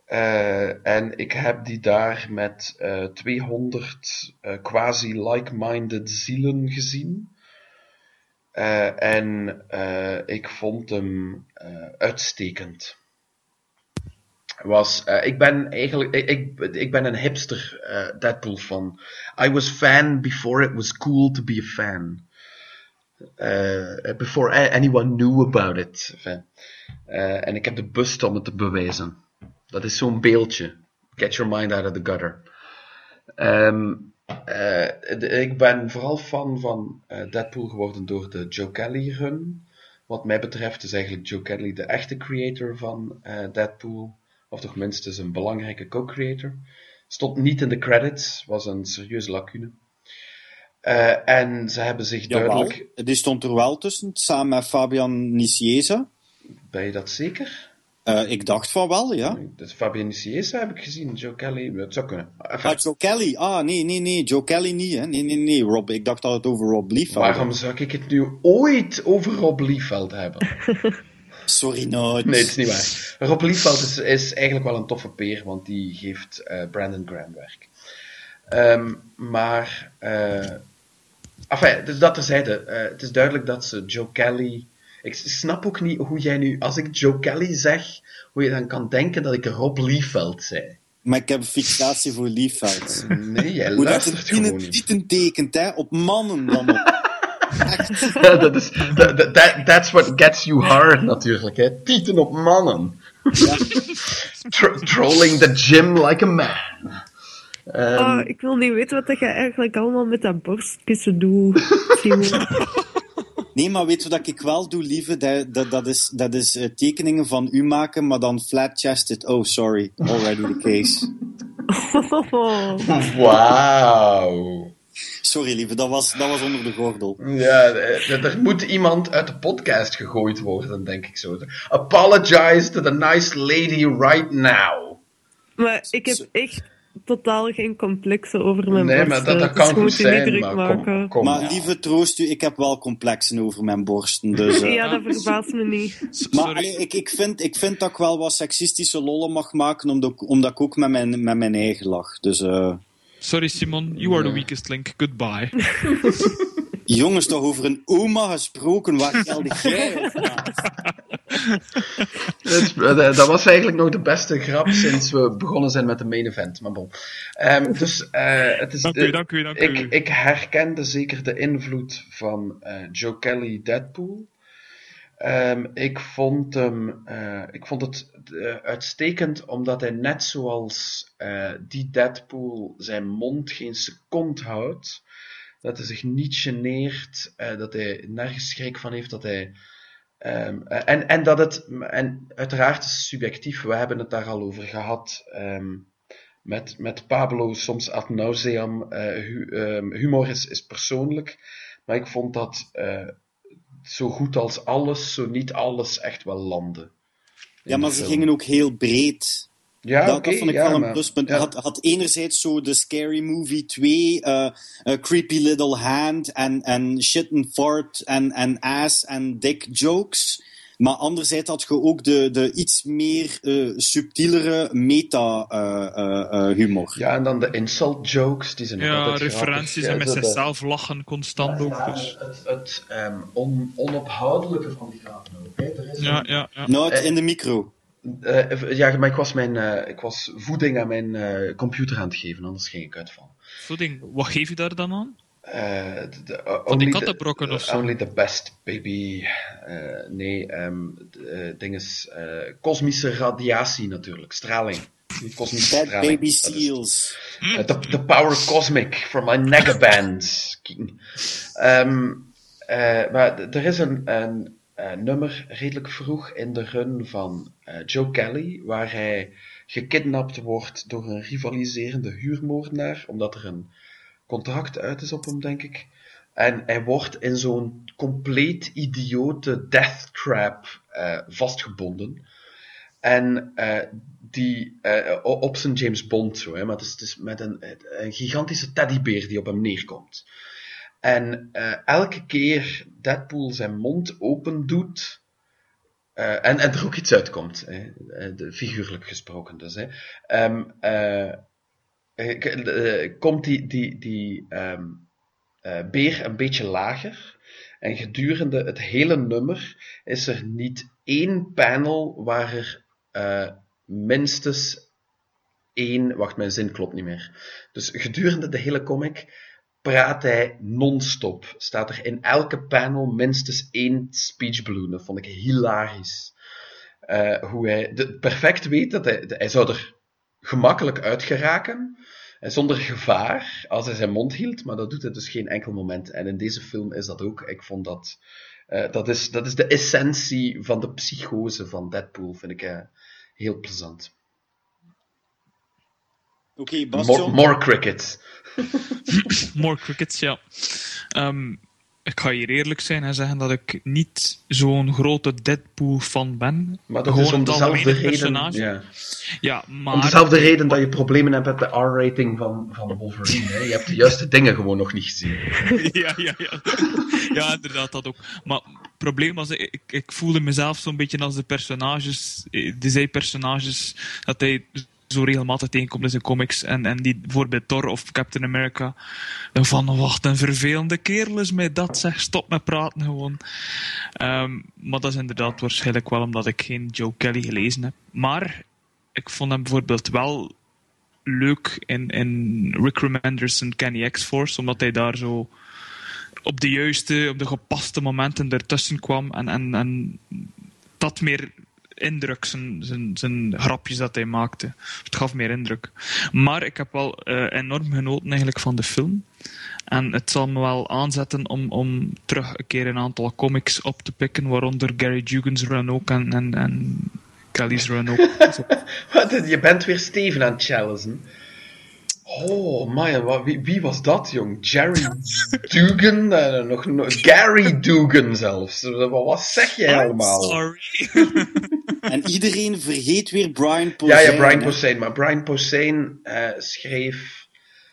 Eh, en ik heb die daar met eh 200 eh, quasi-like-minded zielen gezien. Eh, en eh, ik vond hem eh, uitstekend was, eh, ik ben eigenlijk, ik, ik, ben een hipster eh, Deadpool fan. I was fan before it was cool to be a fan. Eh, before anyone knew about it. En ik heb de bust om het te bewijzen. Dat is zo'n beeldje. Get your mind out of the gutter. Ehm, eh, ik ben vooral fan van Deadpool geworden door de Joe Kelly run. Wat mij betreft is eigenlijk Joe Kelly de echte creator van Deadpool. Of toch minstens een belangrijke co-creator. Stond niet in de credits, was een serieuze lacune. Eh, en ze hebben zich jawel. duidelijk. Die stond er wel tussen, samen met Fabian Nicieza. Ben je dat zeker? Eh, ik dacht van wel, ja. Dus Fabian Nicieza heb ik gezien, Joe Kelly, dat zou kunnen. Enfin, Ah, Joe Kelly. Ah, nee, nee, nee. Joe Kelly niet, hè. Nee, nee, nee. Rob, ik dacht dat het over Rob Liefeld waarom zou ik het nu ooit over Rob Liefeld hebben? Sorry, nooit. Nee, het is niet waar. Rob Liefeld is, is eigenlijk wel een toffe peer, want die geeft eh, Brandon Graham werk. Ehm, maar, eh enfin, dus dat terzijde. eh het is duidelijk dat ze Joe Kelly... Ik snap ook niet hoe jij nu, als ik Joe Kelly zeg, hoe je dan kan denken dat ik Rob Liefeld zei. Maar ik heb een fixatie voor Liefeld. Nee, jij Hoe dat luistert een gewoon niet. tieten tekent, hè. Op mannen dan op. Ja, dat is, that, that, that's what gets you hard natuurlijk, hè. Tieten op mannen. Tro- trolling the gym like a man. Ehm, Oh, ik wil niet weten wat dat je eigenlijk allemaal met dat borstkussen doet. Nee, maar weet je wat ik wel doe, lieve? Dat, dat, dat is, dat is eh, tekeningen van u maken, maar dan flat-chested. Oh, sorry. Already the case. Wauw. Sorry, lieve. Dat was, dat was onder de gordel. Ja, eh, er moet iemand uit de podcast gegooid worden, denk ik zo. Apologize to the nice lady right now. Maar ik heb echt totaal geen complexen over mijn Nee, maar borsten. dat, dat dus kan je goed moet je niet zijn, maar maken. kom, kom. Maar lieve, troost u, ik heb wel complexen over mijn borsten. Dus, eh. Ja, dat verbaast me niet. Maar allee, ik, ik, vind, ik vind dat ik wel wat seksistische lollen mag maken, omdat, ik- omdat ik ook met mijn, met mijn eigen lach. Dus eh, Sorry, Simon. You are the weakest link. Goodbye. jongens, toch over een oma gesproken, waar gelde jij over na? Dat, dat- was eigenlijk nog de beste grap sinds we begonnen zijn met de main event. Maar bon. Ehm, dus eh, het is Dank u, dank u, dank ik, u. ik herkende zeker de invloed van eh, Joe Kelly Deadpool. Ehm, ik, vond hem, eh, ik vond het eh, uitstekend omdat hij net zoals eh, die Deadpool zijn mond geen seconde houdt. Dat hij zich niet geneert, dat hij nergens schrik van heeft, dat hij Ehm, eh, en, en dat het, en uiteraard is subjectief, we hebben het daar al over gehad. ehm, met, met Pablo soms ad nauseam. hu- humor is, is persoonlijk, maar ik vond dat zo goed als alles, zo niet alles, echt wel landde. Ja, maar ze film. gingen ook heel breed. Ja, dat, oké, dat vond ik ja, wel een pluspunt. ja. Had, had enerzijds zo de Scary Movie 2, eh, eh, Creepy Little Hand en, en Shit and Fart en, en Ass en Dick jokes. Maar anderzijds had je ook de, de iets meer eh, subtielere meta-humor. Ja, en dan de insult jokes, die zijn ook Ja, grappig. referenties Ja, en met de- zichzelf lachen constant ook. Ja, Dus. het, het ehm, on, onophoudelijke van die grappen ook. Hè. Er is Ja, een- ja, ja. Het in de micro. Eh, ja, maar ik was, mijn, eh, ik was voeding aan mijn eh, computer aan het geven, anders ging ik uitvallen. Voeding, wat geef je daar dan aan? Eh, uh, Van die kattenbrokken of zo? Only the best, baby. Eh, nee, ehm uh, dinges, eh, kosmische radiatie natuurlijk, straling. Niet Kosmische Bad straling. Baby is- Seals. Uh, the, the Power Cosmic from my Negaband. Ehm eh, maar er is een, een, een nummer redelijk vroeg in de run van eh, Joe Kelly, waar hij gekidnapt wordt door een rivaliserende huurmoordenaar, omdat er een contract uit is op hem, denk ik. En hij wordt in zo'n compleet idiote death trap eh, vastgebonden. En eh, die eh, op zijn James Bond zo, hè, maar het is, met een, gigantische teddybeer die op hem neerkomt. En elke keer Deadpool zijn mond open doet, en, er ook iets uitkomt, hè, de, figuurlijk gesproken dus, hè, ehm, eh, eh, eh, komt die, die, die ehm, eh, beer een beetje lager. En gedurende het hele nummer is er niet één panel waar er eh, minstens één. Wacht, mijn zin klopt niet meer. Dus gedurende de hele comic praat hij non-stop. Staat er in elke panel minstens één speech balloon. Dat vond ik hilarisch. Eh, hoe hij perfect weet dat hij, hij zou er gemakkelijk uit geraken. En zonder gevaar, als hij zijn mond hield, maar dat doet hij dus geen enkel moment. En in deze film is dat ook. Ik vond dat. eh, dat, is, dat is de essentie van de psychose van Deadpool, vind ik eh, heel plezant. Oké, More, Bastion. more cricket. More crickets, ja. Ehm, ik ga hier eerlijk zijn en zeggen dat ik niet zo'n grote Deadpool-fan ben. Maar dat Gewoon is om dezelfde reden. Ja. Ja, maar... Om dezelfde reden dat je problemen hebt met de R-rating van, van Wolverine. Hè. Je hebt de juiste dingen gewoon nog niet gezien. ja, ja, ja. Ja, inderdaad, dat ook. Maar het probleem was, ik, ik voelde mezelf zo'n beetje als de personages, eh, de zijpersonages, dat hij zo regelmatig tegenkomt in zijn comics. En, en die bijvoorbeeld Thor of Captain America. Van, wacht, een vervelende kerel is mij dat, zeg, stop met praten gewoon. Ehm, maar dat is inderdaad waarschijnlijk wel omdat ik geen Joe Kelly gelezen heb. Maar ik vond hem bijvoorbeeld wel leuk in, in Rick Remender's Kenny X-Force, omdat hij daar zo op de juiste, op de gepaste momenten ertussen kwam en, en, en dat meer indruk, zijn, zijn, zijn grapjes dat hij maakte. Het gaf meer indruk. Maar ik heb wel eh, enorm genoten eigenlijk van de film. En het zal me wel aanzetten om, om terug een keer een aantal comics op te pikken, waaronder Gary Dugan's run ook en, en, en Kelly's run ook. Je bent weer Steven aan het challengen. Oh, man, wat, wie, wie was dat, jong? Jerry Dugan? Eh, nog, nog, Gary Dugan zelfs. Wat, wat zeg jij allemaal? Sorry. En iedereen vergeet weer Brian Ja, Posehn. ja, Brian hè. Posehn. Maar Brian Posehn eh, schreef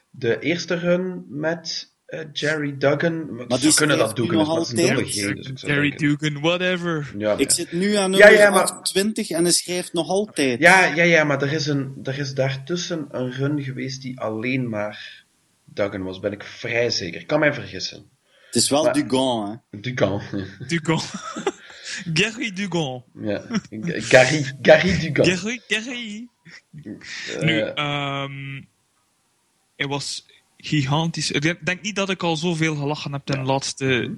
de eerste run met Jerry Duggan. Maar die ze kunnen dat doen, dus is altijd. Dus Jerry Dugan, whatever. Ja, Ik zit nu aan nummer ja, maar- 28 en hij schrijft nog altijd. ja, ja, ja, maar er is, een, er is daartussen een run geweest die alleen maar Duggan was. Ben ik vrij zeker. Ik kan mij vergissen. Het is wel Maar- Dugan, hè. Duggan. Dugan. Gary Dugan. ja. Gary, Gary Duggan. Gary, Gary. Eh, Nu, ehm het was gigantisch. Ik denk- niet dat ik al zoveel gelachen heb in de laatste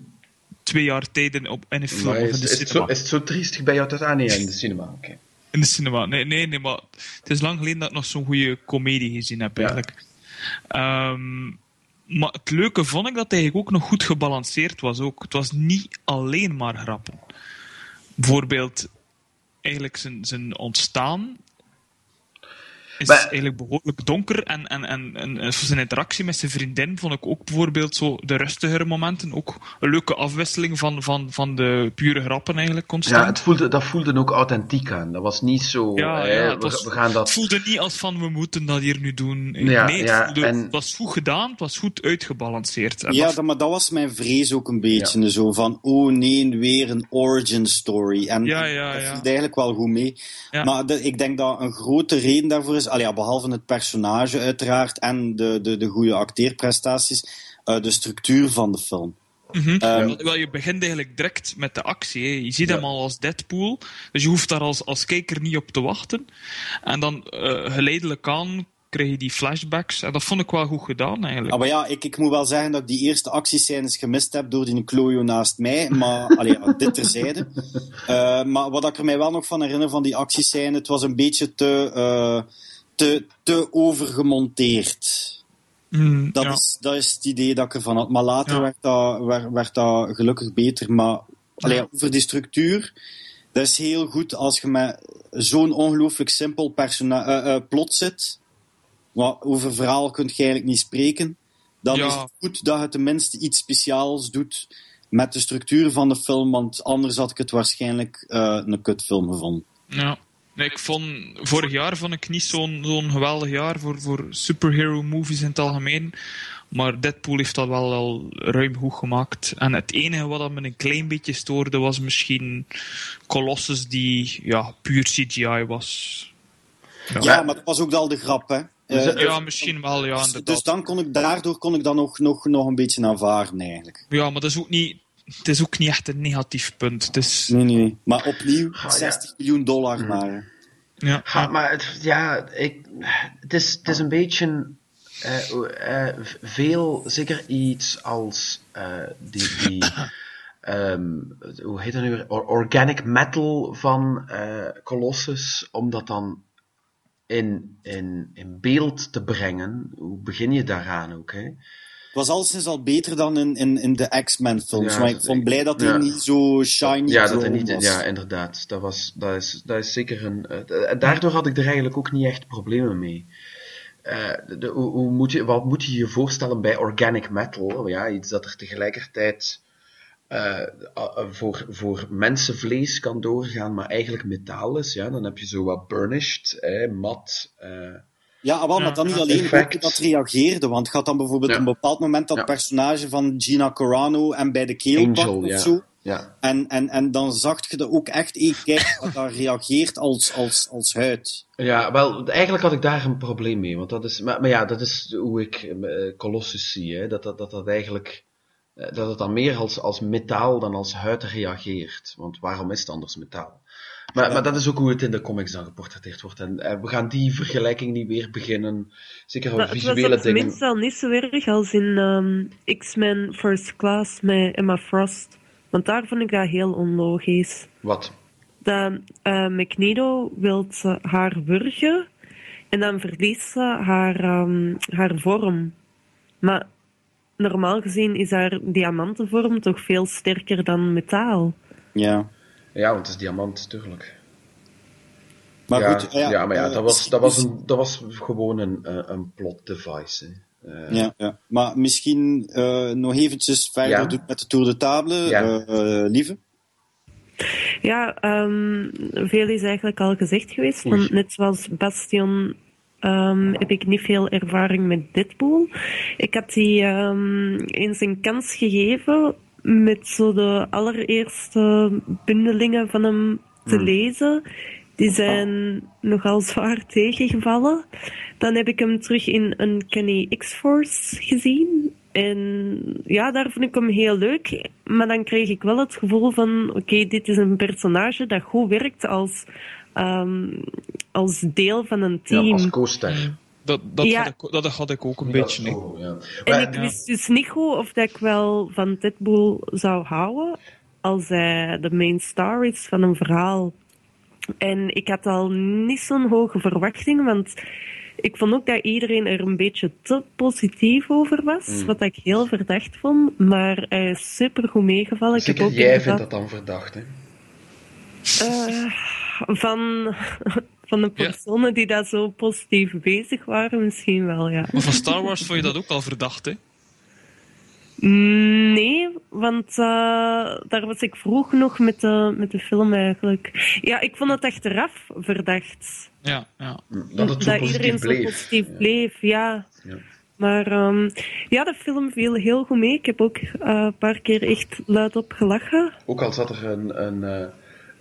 twee jaar tijd in, op, in een film maar of is, in de is, het zo, cinema. is het zo triestig bij jou tot aan? Nee, in de cinema. Oké. In de cinema. Nee, nee, nee, maar het is lang geleden dat ik nog zo'n goede komedie gezien heb, Ja. eigenlijk. Ehm, maar het leuke vond ik dat hij eigenlijk ook nog goed gebalanceerd was. Ook. Het was niet alleen maar grappen. Bijvoorbeeld, eigenlijk zijn, zijn ontstaan is Maar- eigenlijk behoorlijk donker. En, en, en, en, en zijn interactie met zijn vriendin vond ik ook bijvoorbeeld zo de rustigere momenten. Ook een leuke afwisseling van, van, van de pure grappen eigenlijk constant. Ja, het voelde, dat voelde ook authentiek aan. Dat was niet zo. Ja, hè, ja, we, het, was- we gaan het dat. voelde niet als van we moeten dat hier nu doen. Ja, nee, het, ja, voelde- en- het was goed gedaan, het was goed uitgebalanceerd. En Ja, dat- maar dat was mijn vrees ook een beetje. Zo van, oh nee, weer een origin story. En Ja, ja, dat viel eigenlijk wel goed mee. Ja. Maar de- ik denk dat een grote reden daarvoor is, allee, ja, behalve het personage uiteraard en de, de, de goede acteerprestaties, eh, de structuur van de film. Mhm. Ehm, Wel, wel, je begint eigenlijk direct met de actie. Hè. Je ziet Ja. hem al als Deadpool, dus je hoeft daar als, als kijker niet op te wachten. En dan eh, geleidelijk aan krijg je die flashbacks. En dat vond ik wel goed gedaan eigenlijk. Ah, maar ja, ik, ik moet wel zeggen dat ik die eerste actiescènes gemist heb door die Klojo naast mij. Maar allee, dit terzijde. Eh, maar wat ik er mij wel nog van herinner van die actiescène, het was een beetje te, eh, te, te overgemonteerd. Mm, Dat, ja. is, dat is het idee dat ik ervan had. Maar later Ja. werd, dat, werd, werd dat gelukkig beter. Maar allee, over die structuur, dat is heel goed als je met zo'n ongelooflijk simpel persona- eh, eh, plot zit. Maar over verhaal kun je eigenlijk niet spreken. Dan Ja. is het goed dat je tenminste iets speciaals doet met de structuur van de film. Want anders had ik het waarschijnlijk eh, een kutfilm gevonden. Ja. Nee, ik vond, vorig jaar vond ik niet zo'n zo'n geweldig jaar voor, voor superhero movies in het algemeen. Maar Deadpool heeft dat wel al ruim goed gemaakt. En het enige wat me een klein beetje stoorde was misschien Colossus die ja, puur CGI was. Ja, Ja, maar dat was ook al de grap, hè. Dus, Eh, ja misschien wel, ja, dus, inderdaad. dus dan kon ik, daardoor kon ik dat nog, nog, nog een beetje aanvaarden, eigenlijk. Ja, maar dat is ook niet, het is ook niet echt een negatief punt. Is, Nee, nee. Maar opnieuw, ja. 60 miljoen dollar maar. ja, maar het, ja, ik, het, is, het is een beetje eh, eh, veel, zeker iets als eh, die, die ehm, hoe heet dat nu weer? Or- organic metal van eh, Colossus, om dat dan in, in, in beeld te brengen. Hoe begin je daaraan ook, hè? Was alleszins al beter dan in, in, in de X-Men films. Ja, maar ik vond blij dat hij ja. niet zo shiny Ja, dat niet, was. ja, inderdaad. Dat, was, dat, is, dat is zeker een. eh, eh, daardoor had ik er eigenlijk ook niet echt problemen mee. Eh, de, hoe, hoe moet je, wat moet je je voorstellen bij organic metal? Ja, iets dat er tegelijkertijd eh, eh, voor, voor mensenvlees kan doorgaan, maar eigenlijk metaal is. Ja, dan heb je zo wat burnished, eh, mat. Ja, wel, maar dan niet alleen hoe dat reageerde. Want gaat dan bijvoorbeeld Ja. op een bepaald moment dat Ja. personage van Gina Carano en bij de keel pakt Angel, of ja. zo. ja. En, en, en dan zag je dat ook echt, hey, kijk, dat dat reageert als, als, als huid. Ja, wel, eigenlijk had ik daar een probleem mee. Want dat is, maar, maar ja, dat is hoe ik eh, Colossus zie. Hè, dat, dat, dat dat eigenlijk. eh, Dat het dan meer als, als metaal dan als huid reageert. Want waarom is het anders metaal? Maar, maar dat is ook hoe het in de comics dan geportretteerd wordt. En eh, we gaan die vergelijking niet weer beginnen. Zeker over het was visuele op zijn dingen. minst al niet zo erg als in ehm, X-Men First Class met Emma Frost. Want daar vond ik dat heel onlogisch. Wat? dat eh Magneto wil haar wurgen en dan verliest ze haar, ehm, haar vorm. Maar normaal gezien is haar diamantenvorm toch veel sterker dan metaal. Ja. Ja, want het is diamant, tuurlijk. Maar ja, goed, ja, maar ja, eh, dat was, dat was, een, dat was gewoon een, eh, een plot device. Hè. Eh, Ja, ja. maar misschien eh, nog eventjes verder Ja. doen met de Tour de Table, Ja. Lieve. Ja, ehm, veel is eigenlijk al gezegd geweest. Want net zoals Bastion ehm, heb ik niet veel ervaring met Deadpool. Ik had die ehm, eens een kans gegeven met zo de allereerste bundelingen van hem te lezen. Die zijn nogal zwaar tegengevallen. Dan heb ik hem terug in een Kenny X-Force gezien. En ja, daar vond ik hem heel leuk. Maar dan kreeg ik wel het gevoel van... Oké, dit is een personage dat goed werkt als, ehm, als deel van een ja, team. als co-ster. Dat, dat, Ja. had ik, dat had ik ook een Ja, beetje. zo, ja. En ik wist dus niet goed of dat ik wel van Deadpool zou houden als hij de main star is van een verhaal. En ik had al niet zo'n hoge verwachting, want ik vond ook dat iedereen er een beetje te positief over was, Mm. wat ik heel verdacht vond. Maar hij is super goed meegevallen. Ik heb ook jij vindt dat dan verdacht, hè? eh, van, van de personen die daar zo positief bezig waren, misschien wel, ja. Maar van Star Wars vond je dat ook al verdacht, hè? Nee, want eh, daar was ik vroeg nog met de, met de film eigenlijk. Ja, ik vond het achteraf verdacht. Ja, ja. Dat het zo dat iedereen zo positief Ja. bleef, ja. Ja. Maar ehm, ja, de film viel heel goed mee. Ik heb ook eh, een paar keer echt luidop gelachen. Ook al zat er een... een, eh,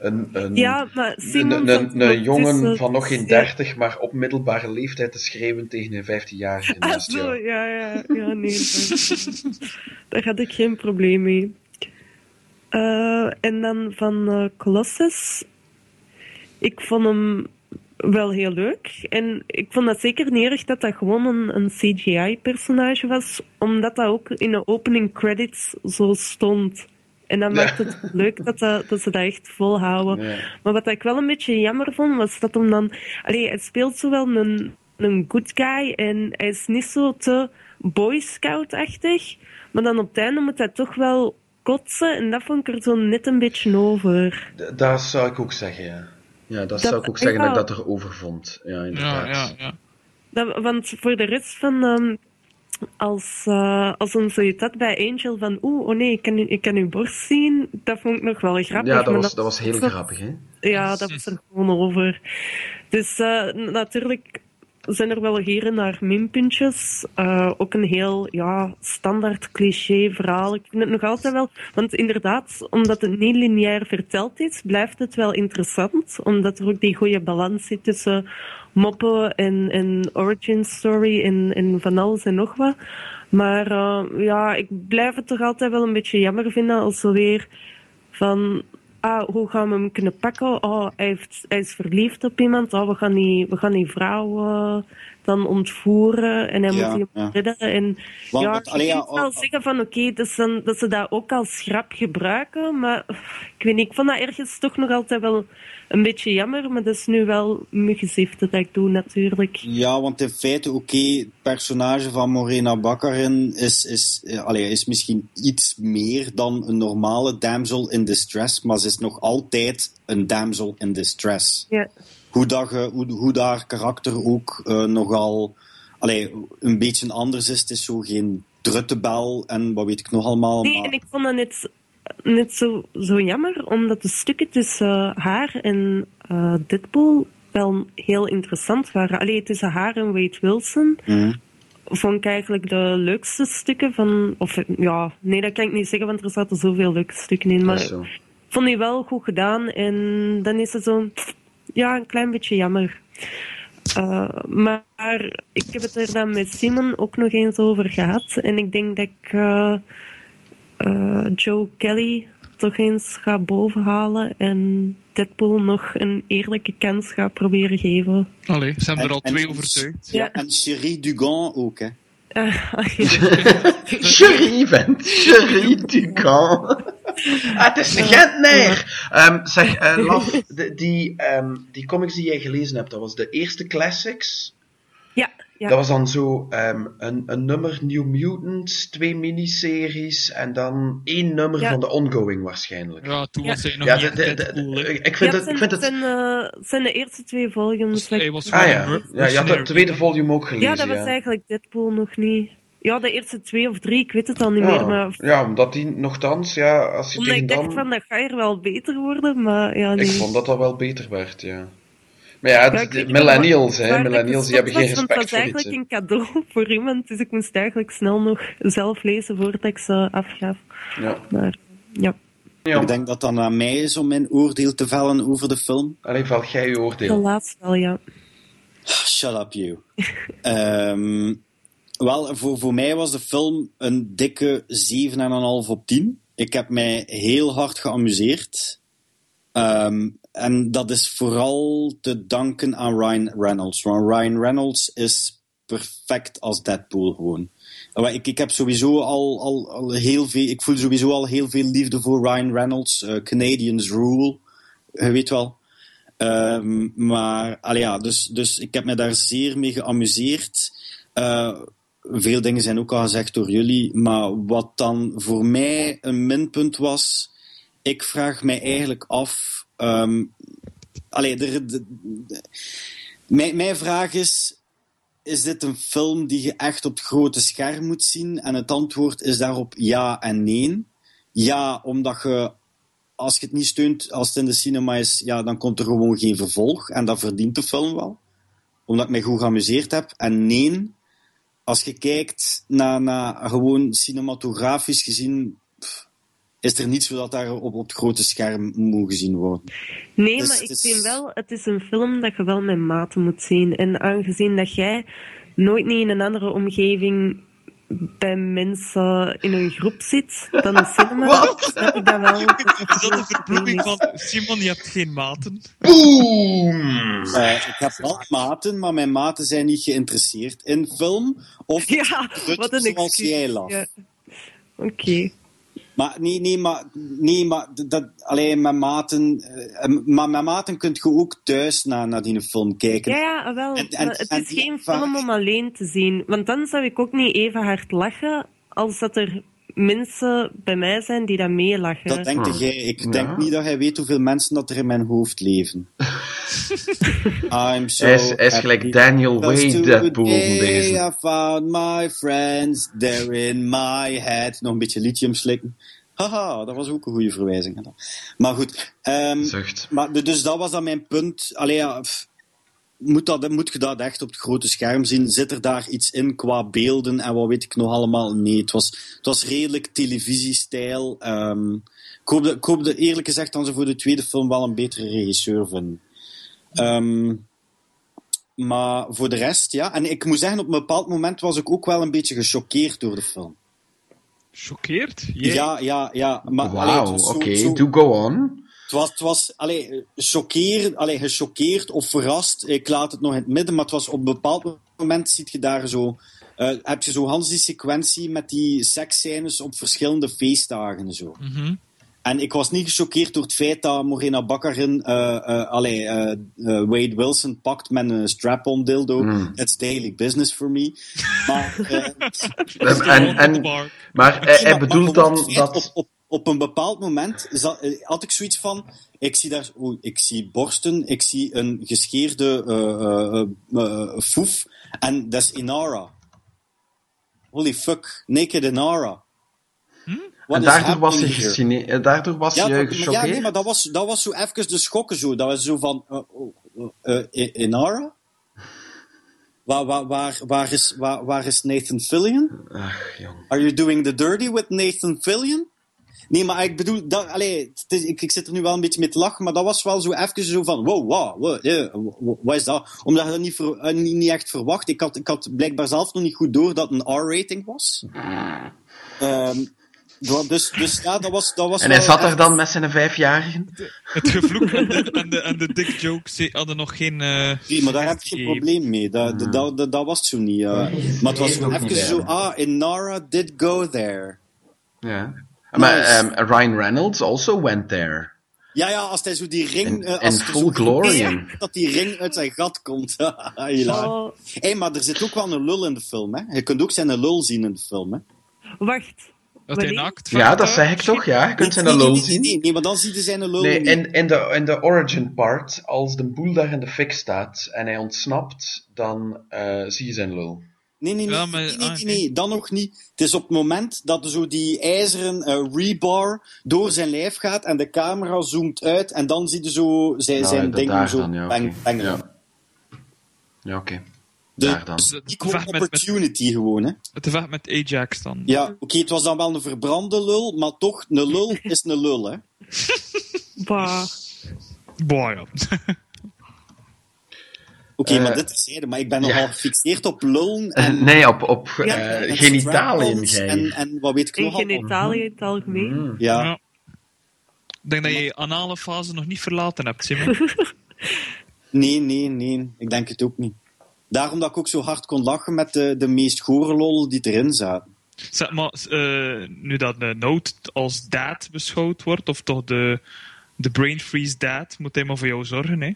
een, een Ja, maar Simon een, jongen van nog geen ja. 30, maar op middelbare leeftijd te schreeuwen tegen een 15-jarige Ah, naast zo, ja, ja, ja, nee. daar, had ik geen probleem mee. Eh, en dan van eh, Colossus. Ik vond hem wel heel leuk. En ik vond dat zeker niet erg dat dat gewoon een, een CGI-personage was, omdat dat ook in de opening credits zo stond. En dat Ja. maakt het leuk dat, dat, dat ze dat echt volhouden. Ja. Maar wat ik wel een beetje jammer vond, was dat hem dan... Allee, hij speelt zo wel een, een good guy en hij is niet zo te boy scout-achtig. Maar dan op het einde moet hij toch wel kotsen en dat vond ik er zo net een beetje over. D- Dat zou ik ook zeggen, ja. Ja, dat, Dat- zou ik ook zeggen ja. dat ik dat erover vond. Ja, Ja, inderdaad. ja, ja. Dat, want voor de rest van... ehm, als, eh als hem zoiets had bij Angel van oeh, oh nee, ik kan, ik kan uw borst zien, dat vond ik nog wel grappig. Ja, dat was, dat was heel grappig, hè? Ja, dat was er gewoon over. Dus eh, natuurlijk zijn er wel hier en daar minpuntjes. Eh, ook een heel ja, standaard cliché verhaal. Ik vind het nog altijd wel... Want inderdaad, omdat het niet lineair verteld is, blijft het wel interessant. Omdat er ook die goede balans zit tussen moppen en, en origin story en, en van alles en nog wat. Maar eh, ja, ik blijf het toch altijd wel een beetje jammer vinden als ze weer van ah, hoe gaan we hem kunnen pakken? Oh, hij, heeft, hij is verliefd op iemand. Oh, we gaan die, we gaan die vrouw eh, dan ontvoeren en hij Ja, moet ja. redden. En Want- ja, je allee, wel zeggen van oké, dus dan- dat ze dat ook als grap gebruiken, maar ik weet niet, ik vond dat ergens toch nog altijd wel een beetje jammer, maar dat is nu wel gezicht dat ik doe natuurlijk. Ja, want in feite, oké, het personage van Morena Baccarin is, is, eh, allee, is misschien iets meer dan een normale damsel in distress, maar ze is nog altijd een damsel in distress. Ja. Hoe, dat hoe, hoe dat haar karakter ook eh, nogal allee, een beetje anders is. Het is zo geen druttebel en wat weet ik nog allemaal. Nee, maar- en ik vond dat net, net zo, zo jammer, omdat de stukken tussen haar en eh Deadpool wel heel interessant waren. Alleen tussen haar en Wade Wilson Mhm. vond ik eigenlijk de leukste stukken van... Of ja, nee, dat kan ik niet zeggen, want er zaten zoveel leuke stukken in. Maar ik vond die wel goed gedaan en dan is het zo... Ja, een klein beetje jammer. Eh, maar ik heb het er dan met Simon ook nog eens over gehad. En ik denk dat ik eh, eh, Joe Kelly toch eens ga bovenhalen en Deadpool nog een eerlijke kans ga proberen geven. Allee, ze hebben er al En- twee en- overtuigd. Ja, en Cherie Dugan ook, hè. Eh, Cherie, vent. Cherie Ducan. Ah, het is een Gentenaar! Ehm zeg, Laf, de- die, ehm, die comics die jij gelezen hebt, dat was de eerste classics. Ja, ja. Dat was dan zo ehm, een, een nummer New Mutants, twee miniseries en dan één nummer Ja. van de ongoing waarschijnlijk. Ja, toen Ja. was hij nog Ja, niet de, echt de, de- Deadpool, hè. ik vind ja, het... Ik zijn, vind het zijn, eh, zijn de eerste twee volumes. Hij was ah ja, ja, je had de tweede volume ook gelezen. Ja, dat was eigenlijk Deadpool nog niet. Ja, de eerste twee of drie, ik weet het al niet ja. meer. Maar ja, omdat die nogthans, ja, als je omdat ik dacht dan... van, dat ga er wel beter worden, maar ja, nee. Ik vond dat dat wel beter werd, ja. Maar ja, het- de millennials, hè, millennials die hebben geen respect voor Het was iets. eigenlijk een cadeau voor iemand, dus ik moest eigenlijk snel nog zelf lezen voordat ik ze afgaf. Ja. Maar ja, ja. Ik denk dat dan aan mij is om mijn oordeel te vellen over de film. Alleen val jij je de oordeel. laatste wel, ja. Shut up, you. Ehm, wel, voor, voor mij was de film een dikke 7,5 op 10. Ik heb mij heel hard geamuseerd. Ehm, en dat is vooral te danken aan Ryan Reynolds. Want Ryan Reynolds is perfect als Deadpool gewoon. Ik, ik heb sowieso al, al, al heel veel, ik voel sowieso al heel veel liefde voor Ryan Reynolds. Eh, Canadians rule, je weet wel. Ehm, maar, ja, dus, dus ik heb me daar zeer mee geamuseerd. Eh, veel dingen zijn ook al gezegd door jullie, maar wat dan voor mij een minpunt was, ik vraag mij eigenlijk af. Allee, de, mijn, mijn vraag is: is dit een film die je echt op het grote scherm moet zien? En het antwoord is daarop ja en nee. Ja, omdat je als je het niet steunt als het in de cinema is, ja, dan komt er gewoon geen vervolg. En dat verdient de film wel. Omdat ik mij goed geamuseerd heb. En nee, als je kijkt naar, naar gewoon cinematografisch gezien, is er niets wat daar op, op het grote scherm moet gezien worden. Nee, Dus maar ik is- vind wel, het is een film dat je wel met mate moet zien. En aangezien dat jij nooit niet in een andere omgeving bij mensen in een groep zit dan een cinema, Wat? snap ik dat wel. Is dat de verbloeming van Simon, je hebt geen maten? Boom! Eh, ik heb wel maten, maar mijn maten zijn niet geïnteresseerd in film of Ja, wat een zoals jij. Ja. Oké. Maar nee, nee, maar, nee, maar dat, alleen met maten, eh, maar met maten kunt je ook thuis naar, naar die film kijken. Ja, ja, wel. En- en- maar het is geen film om alleen te zien. Want dan zou ik ook niet even hard lachen als dat er mensen bij mij zijn die dat meelachen. Dat denkt Hmm. jij. Ik Ja. denk niet dat jij weet hoeveel mensen dat er in mijn hoofd leven. I'm so Hij is, hij is gelijk Daniel Wade Deadpool deze. I found my friends, they're in my head. Nog een beetje lithium slikken. Haha, dat was ook een goede verwijzing. Maar goed. ehm, Zucht. maar, dus dat was dan mijn punt. Allee, ja, pff, moet, dat, moet je dat echt op het grote scherm zien? Zit er daar iets in qua beelden en wat weet ik nog allemaal? Nee, het was, het was redelijk televisiestijl. Ehm, ik, hoopde, ik hoopde eerlijk gezegd dat ze voor de tweede film wel een betere regisseur vinden. Ehm, maar voor de rest, ja. En ik moet zeggen, op een bepaald moment was ik ook wel een beetje gechoqueerd door de film. Choqueerd? Ja, ja, ja. Wauw, oké, zo- do go on. Het was, het was allee, choqueer, allee, gechoqueerd of verrast. Ik laat het nog in het midden, maar het was op een bepaald moment ziet je daar zo. eh, heb je zo Hans die sequentie met die seksscènes op verschillende feestdagen en zo. Mhm. En ik was niet gechoqueerd door het feit dat Morena Bakkerin eh, eh, allee, eh, eh, Wade Wilson pakt met een strap-on dildo. Mm. That's daily business for me. Maar, En, en, maar hij, bedoelt dan dat... Op, op, op een bepaald moment eh, had ik zoiets van... Ik zie daar... oeh, ik zie borsten, ik zie een gescheerde eh, eh, eh, eh, foef. En dat is Inara. Holy fuck. Naked Inara. What En daardoor was, gecine- eh, daardoor was Ja, je maar, ja, nee, maar dat was, dat was zo even de schokken zo. Dat was zo van... oh, Inara? Waar, waar, waar, waar, is, waar, waar is Nathan Fillion? Ach, jong. Are you doing the dirty with Nathan Fillion? Nee, maar ik bedoel, dat, allee, het is- ik, ik zit er nu wel een beetje mee te lachen, maar dat was wel zo even zo van, wow, wow, wow, eh, wa- wat is dat? Omdat je dat niet, ver- eh, niet, niet echt verwacht. Ik had, ik had blijkbaar zelf nog niet goed door dat het een R-rating was. Ehm, dat- dus, dus ja, dat was, dat was En hij zat er echt- dan met zijn vijfjarigen? Het gevloek en de, en de, en de dick jokes hadden nog geen... eh, Nee, maar daar heb je geen probleem mee. Dat, dat, dat, dat, dat was het zo niet. eh. maar het was even zo, ah, Inara did go there. Ja. Maar ehm, Ryan Reynolds also went there. Ja, ja, als hij zo die ring... In- eh, in als er full zo glory. gebeurt Dat die ring uit zijn gat komt. Oh, Hé, maar er zit ook wel een lul in de film, hè. Je kunt ook zijn lul zien in de film, hè. wacht. Dat hij naakt Ja, dat zeg ik toch, ja. Je kunt zijn Nee, een nee, lul nee, nee, zien. Nee, nee, maar dan ziet hij zijn lul Nee, niet. in, in, de, in de origin part, als de boel daar in de fik staat en hij ontsnapt, dan eh, zie je zijn lul. Nee, nee, nee, Ja, maar- nee, nee, ah, nee, nee. nee, dan nog niet. Het is op het moment dat zo die ijzeren eh, rebar door zijn lijf gaat en de camera zoomt uit en dan zie je zo zijn, Nou, zijn dat ding daar zo dan, ja, bang, oké. bangeren. Ja, ja oké. De Daar dan. equal Vecht met- met- opportunity gewoon, hè. Het vecht met Ajax dan. Ja, oké, het was dan wel een verbrande lul, maar toch, een lul is een lul, hè. Bah. Boah, ja. Oké, Eh, maar dit is zijde, maar ik ben ja. nogal gefixeerd op lullen en, Nee, op, op Ja, eh, en genitaliën, en, en wat weet ik In nog allemaal. genitalië in het algemeen. Mm. Ja. Ja. Ik denk dat je je anale fase nog niet verlaten hebt, Simon. Nee, nee, nee. Ik denk het ook niet. Daarom dat ik ook zo hard kon lachen met de, de meest gore lol die erin zaten. zeg maar, eh, nu dat de Note als dad beschouwd wordt, of toch de, de brain freeze dad, moet hij maar voor jou zorgen, hè?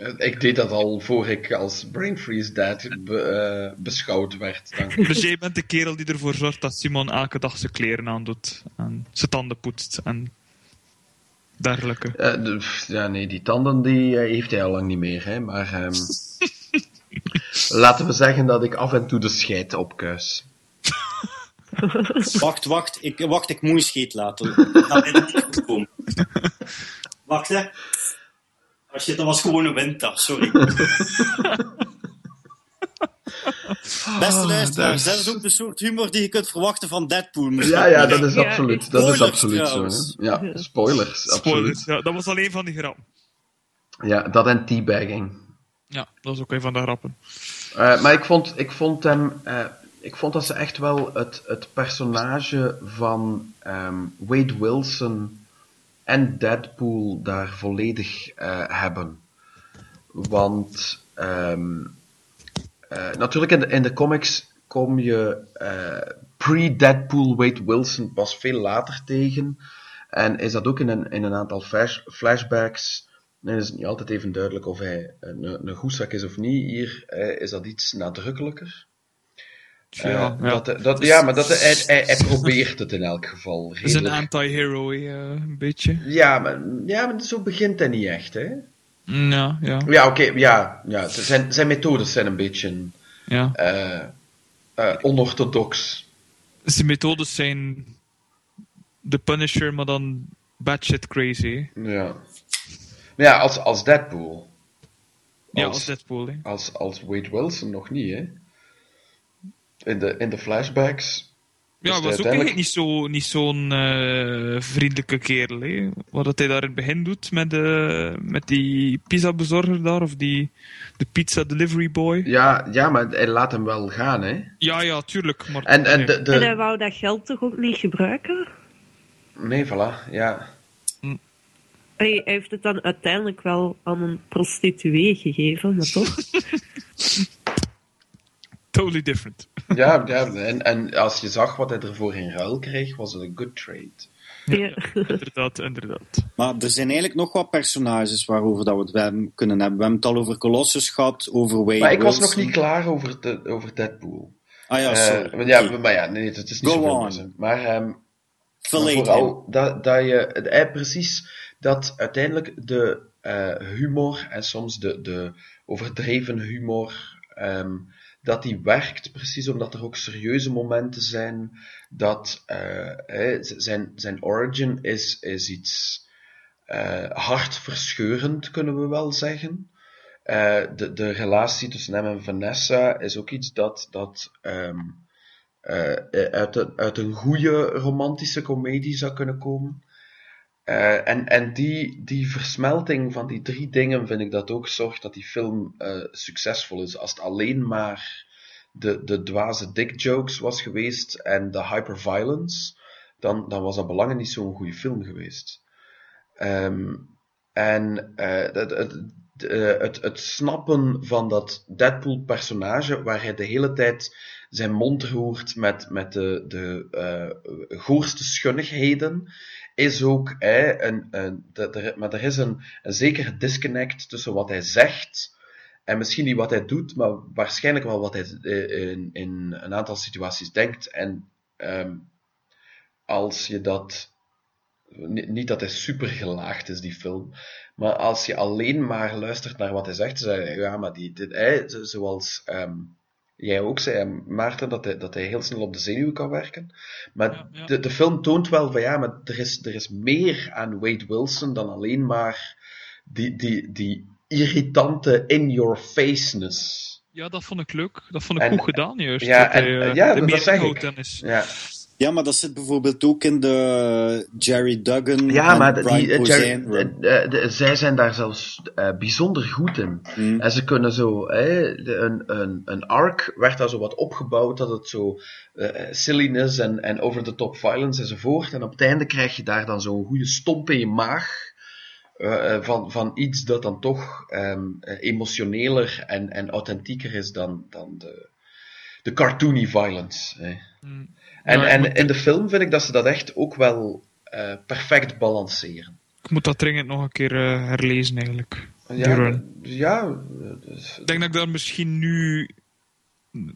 Eh, Ik deed dat al voor ik als Brain Freeze Dad be- eh, beschouwd werd. Dank. Dus jij bent de kerel die ervoor zorgt dat Simon elke dag zijn kleren aandoet en zijn tanden poetst en dergelijke. Eh, de- ja, nee, die tanden die heeft hij al lang niet meer, hè. Maar ehm, laten we zeggen dat ik af en toe de scheid opkuis. Wacht, wacht. Ik, wacht, ik moet een scheet laten. Dat gaat niet goed komen. Wacht, hè. Oh shit, dat was gewoon een winter, sorry. Beste luisteraars, dat dat is- is ook de soort humor die je kunt verwachten van Deadpool. Ja, ja, dat is Ja, absoluut. Dat is absoluut zo. Hè. Ja, spoilers. Spoilers, Absoluut. ja, dat was alleen van die grap. Ja, dat en teabagging. Ja, dat was ook een van de grappen. Eh, maar ik vond, ik vond hem. eh, ik vond dat ze echt wel het, het personage van ehm, Wade Wilson en Deadpool daar volledig eh, hebben. Want ehm, eh, natuurlijk in de, in de comics kom je eh, pre-Deadpool Wade Wilson pas veel later tegen. En is dat ook in een, in een aantal flash, flashbacks. Dan is het niet altijd even duidelijk of hij een, een is of niet. Hier is dat iets nadrukkelijker. Eh, Ja, ja. Dat, dat, ja, maar dat, hij, hij, hij probeert het in elk geval. Het is een anti-hero, eh, een beetje. Ja, maar, ja, maar zo begint hij niet echt, hè? Mm, Ja, ja, Ja, oké, ja, ja. Zijn, zijn methodes zijn een beetje ja. eh, eh, onorthodox. Zijn methodes zijn de Punisher, maar dan batshit crazy. hè. Ja. Maar ja, als, als Deadpool. Ja, Als- als Deadpool. Hè. Als, als Wade Wilson nog niet, hè? In de, in de flashbacks. Ja, hij was ook eigenlijk niet zo- niet zo'n eh, vriendelijke kerel. Hè. Wat dat hij daar in het begin doet met, de, met die pizza-bezorger daar, of die, de pizza delivery boy. Ja, ja, maar hij laat hem wel gaan, hè? Ja, ja, tuurlijk. Maar, En, en nee. de, En hij de... wou dat geld toch ook niet gebruiken? Nee, voilà, ja. Hij hij heeft het dan uiteindelijk wel aan een prostituee gegeven, maar toch? Totally different. Ja, ja en, en als je zag wat hij ervoor in ruil kreeg, was het een good trade. Ja. inderdaad, inderdaad. Maar er zijn eigenlijk nog wat personages waarover dat we het hebben kunnen hebben. We hebben het al over Colossus gehad, over Wade Maar ik was nog niet klaar over, de, over Deadpool. Ah ja, Eh, sorry. maar ja, maar ja, nee, het is niet Go on. Maar, ehm, hem. vooral dat, dat je, eh, precies, dat uiteindelijk de eh, humor en soms de, de overdreven humor, ehm, dat die werkt precies omdat er ook serieuze momenten zijn, dat eh, zijn, zijn origin is, is iets eh, hartverscheurend, kunnen we wel zeggen. Eh, de, de relatie tussen hem en Vanessa is ook iets dat, dat ehm, eh, uit, uit een goede romantische komedie zou kunnen komen. Eh, en en die, die versmelting van die drie dingen vind ik dat ook zorgt dat die film eh, succesvol is. Als het alleen maar de, de dwaze dick jokes was geweest en de hyperviolence, dan, dan was dat belangen niet zo'n goede film geweest. Ehm, En eh, het, het, het, het snappen van dat Deadpool-personage, waar hij de hele tijd zijn mond roert met, met de, de goorste schunnigheden, is ook hè, een, een, er, maar er is een, een zekere disconnect tussen wat hij zegt en misschien niet wat hij doet, maar waarschijnlijk wel wat hij eh, in, in een aantal situaties denkt. En ehm, als je dat. ni- Niet dat hij super gelaagd is, die film. Maar als je alleen maar luistert naar wat hij zegt, dan zeg je, ja, maar die, dit, hij, zo- zoals ehm, jij ook zei, Maarten, dat hij, dat hij heel snel op de zenuwen kan werken. Maar Ja, ja. De, de film toont wel van ja, maar er is, er is meer aan Wade Wilson dan alleen maar die, die, die irritante in-your-faceness. Ja, dat vond ik leuk. Dat vond ik En- goed gedaan, juist. ja, dat hij, en- eh, ja, dat meer zeg ik. is. Ja, Ja, maar dat zit bijvoorbeeld ook in de Jerry Duggan ja en maar Brian die, eh, Jerry- eh, eh, de- zij zijn daar zelfs eh, bijzonder goed in. Hmm. En ze kunnen zo, de- een, een, een arc werd daar zo wat opgebouwd, dat het zo silliness en, en over-the-top violence enzovoort. En op het einde krijg je daar dan zo'n goede stomp in je maag. van, van iets dat dan toch ehm, eh, emotioneler en, en authentieker is dan, dan de, de cartoony violence. Hè. Mm. En, en moet- in de film vind ik dat ze dat echt ook wel eh, perfect balanceren. Ik moet dat dringend nog een keer eh, herlezen, eigenlijk. Ja, eh, dus- Ik denk dat ik daar misschien nu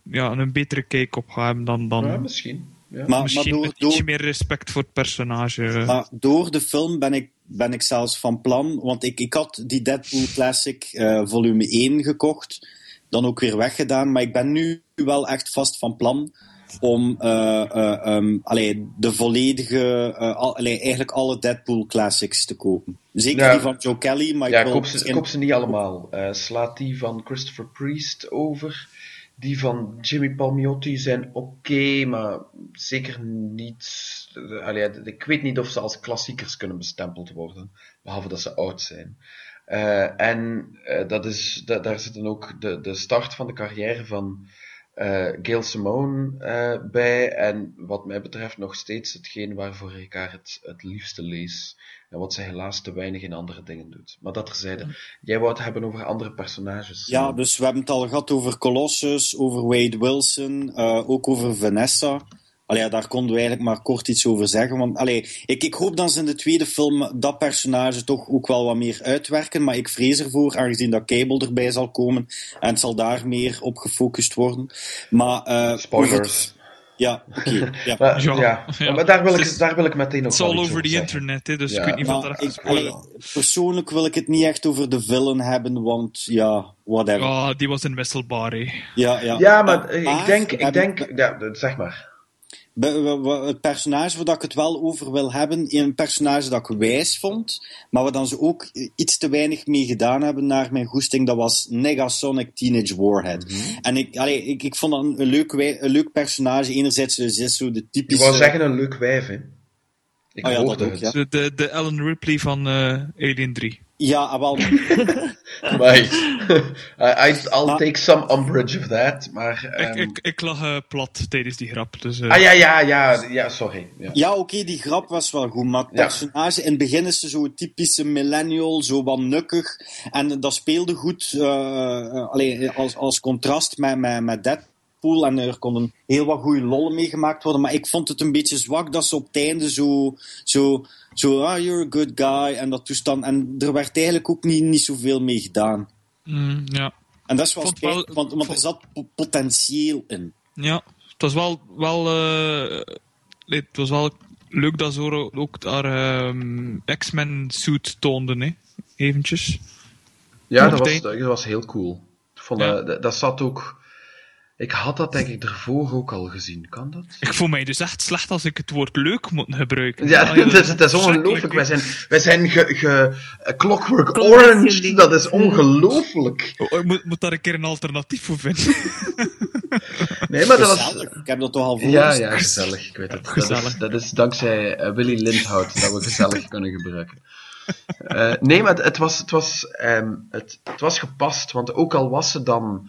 ja, een betere kijk op ga hebben dan, dan ja, misschien. Ja. Maar, maar, misschien door, met ietsje door, meer respect voor het personage. maar door de film ben ik, ben ik zelfs van plan, want ik, ik had die Deadpool Classic eh, volume 1 gekocht, dan ook weer weggedaan, maar ik ben nu wel echt vast van plan om allee, de volledige, eh, al, allee, eigenlijk alle Deadpool Classics te kopen. Zeker Ja. die van Joe Kelly, maar ja, ik wil koop ze, misschien- koop ze niet allemaal. Slaat die van Christopher Priest over. Die van Jimmy Palmiotti zijn oké, maar zeker niet. allee, ik weet niet of ze als klassiekers kunnen bestempeld worden, behalve dat ze oud zijn. En dat is, da- daar zit dan ook de, de start van de carrière van eh Gail Simone eh, bij. En wat mij betreft nog steeds hetgeen waarvoor ik haar het, het liefste lees. En wat ze helaas te weinig in andere dingen doet. Maar dat terzijde. Jij wou het hebben over andere personages. Ja, dus we hebben het al gehad over Colossus, over Wade Wilson, eh, ook over Vanessa. Allee, ja, daar konden we eigenlijk maar kort iets over zeggen. Want allee, ik, ik hoop dat ze in de tweede film dat personage toch ook wel wat meer uitwerken. Maar ik vrees ervoor, aangezien dat Cable erbij zal komen. En het zal daar meer op gefocust worden. Maar, eh, Spoilers. het- Ja, oké. ja. Maar, ja, Ja, ja. maar daar wil, ik, daar wil ik meteen nog Het is all iets over the zeggen. internet, hè, dus Ja. ik weet niet wat Maar ik, allee, persoonlijk wil ik het niet echt over de villain hebben, want ja, whatever. Ja, die was inwisselbaar, hè. Ja, ja. Ja, maar Maar ik denk, ik denk, ja, zeg maar. Het personage waar dat ik het wel over wil hebben, een personage dat ik wijs vond, maar waar dan ze ook iets te weinig mee gedaan hebben naar mijn goesting, dat was Negasonic Teenage Warhead. Mhm. En ik, allee, ik, ik vond dat een, leuk, een leuk personage. Enerzijds dus is zo de Je typische... wou zeggen een leuk wijf, hè? Ik Oh ja, hoorde dat ook, het. ja. De, de, de Ellen Ripley van eh, Alien 3. Ja, ah, wel. Maar, I, I'll Maar- take some umbrage of that, maar... ehm, Ik, ik, ik lag eh, plat tijdens die grap, dus... eh, Ah ja, ja, ja, ja, sorry. Ja. Ja, oké, die grap was wel goed, maar het Ja. personage, in het begin is ze zo typische millennial, zo wat nukkig. En dat speelde goed, eh, eh, allee, als, als contrast met, met, met Deadpool. En er konden heel wat goede lollen mee gemaakt worden. Maar ik vond het een beetje zwak dat ze op het einde zo, zo, zo ah, you're a good guy, en dat toestand. En er werd eigenlijk ook niet, niet zoveel mee gedaan. mm, ja. En dat is wel spijtig, want, want er zat po- potentieel in. Ja, het was wel, wel, eh, het was wel leuk dat ze ook daar ehm, X-Men suit toonden, hè. Eventjes. Ja, dat was, dat was heel cool. Vond Ja. dat, dat zat ook... Ik had dat denk ik ervoor ook al gezien, kan dat? Ik voel mij dus echt slecht als ik het woord leuk moet gebruiken. Ja, Ah, dat het is, het ongelooflijk. Wij zijn, wij zijn ge, ge, eh, Clockwork Orange. Dat is ongelooflijk. Oh, Ik moet, moet daar een keer een alternatief voor vinden. Nee, maar dat was... Gezellig. Ik heb dat toch al voor Ja, ja, gezellig. Ik weet het. Dat is, Gezellig. dat is dankzij eh, Willy Lindhout dat we gezellig kunnen gebruiken. Eh, nee, maar het, het was, het, was, ehm, het, het was gepast, want ook al was ze dan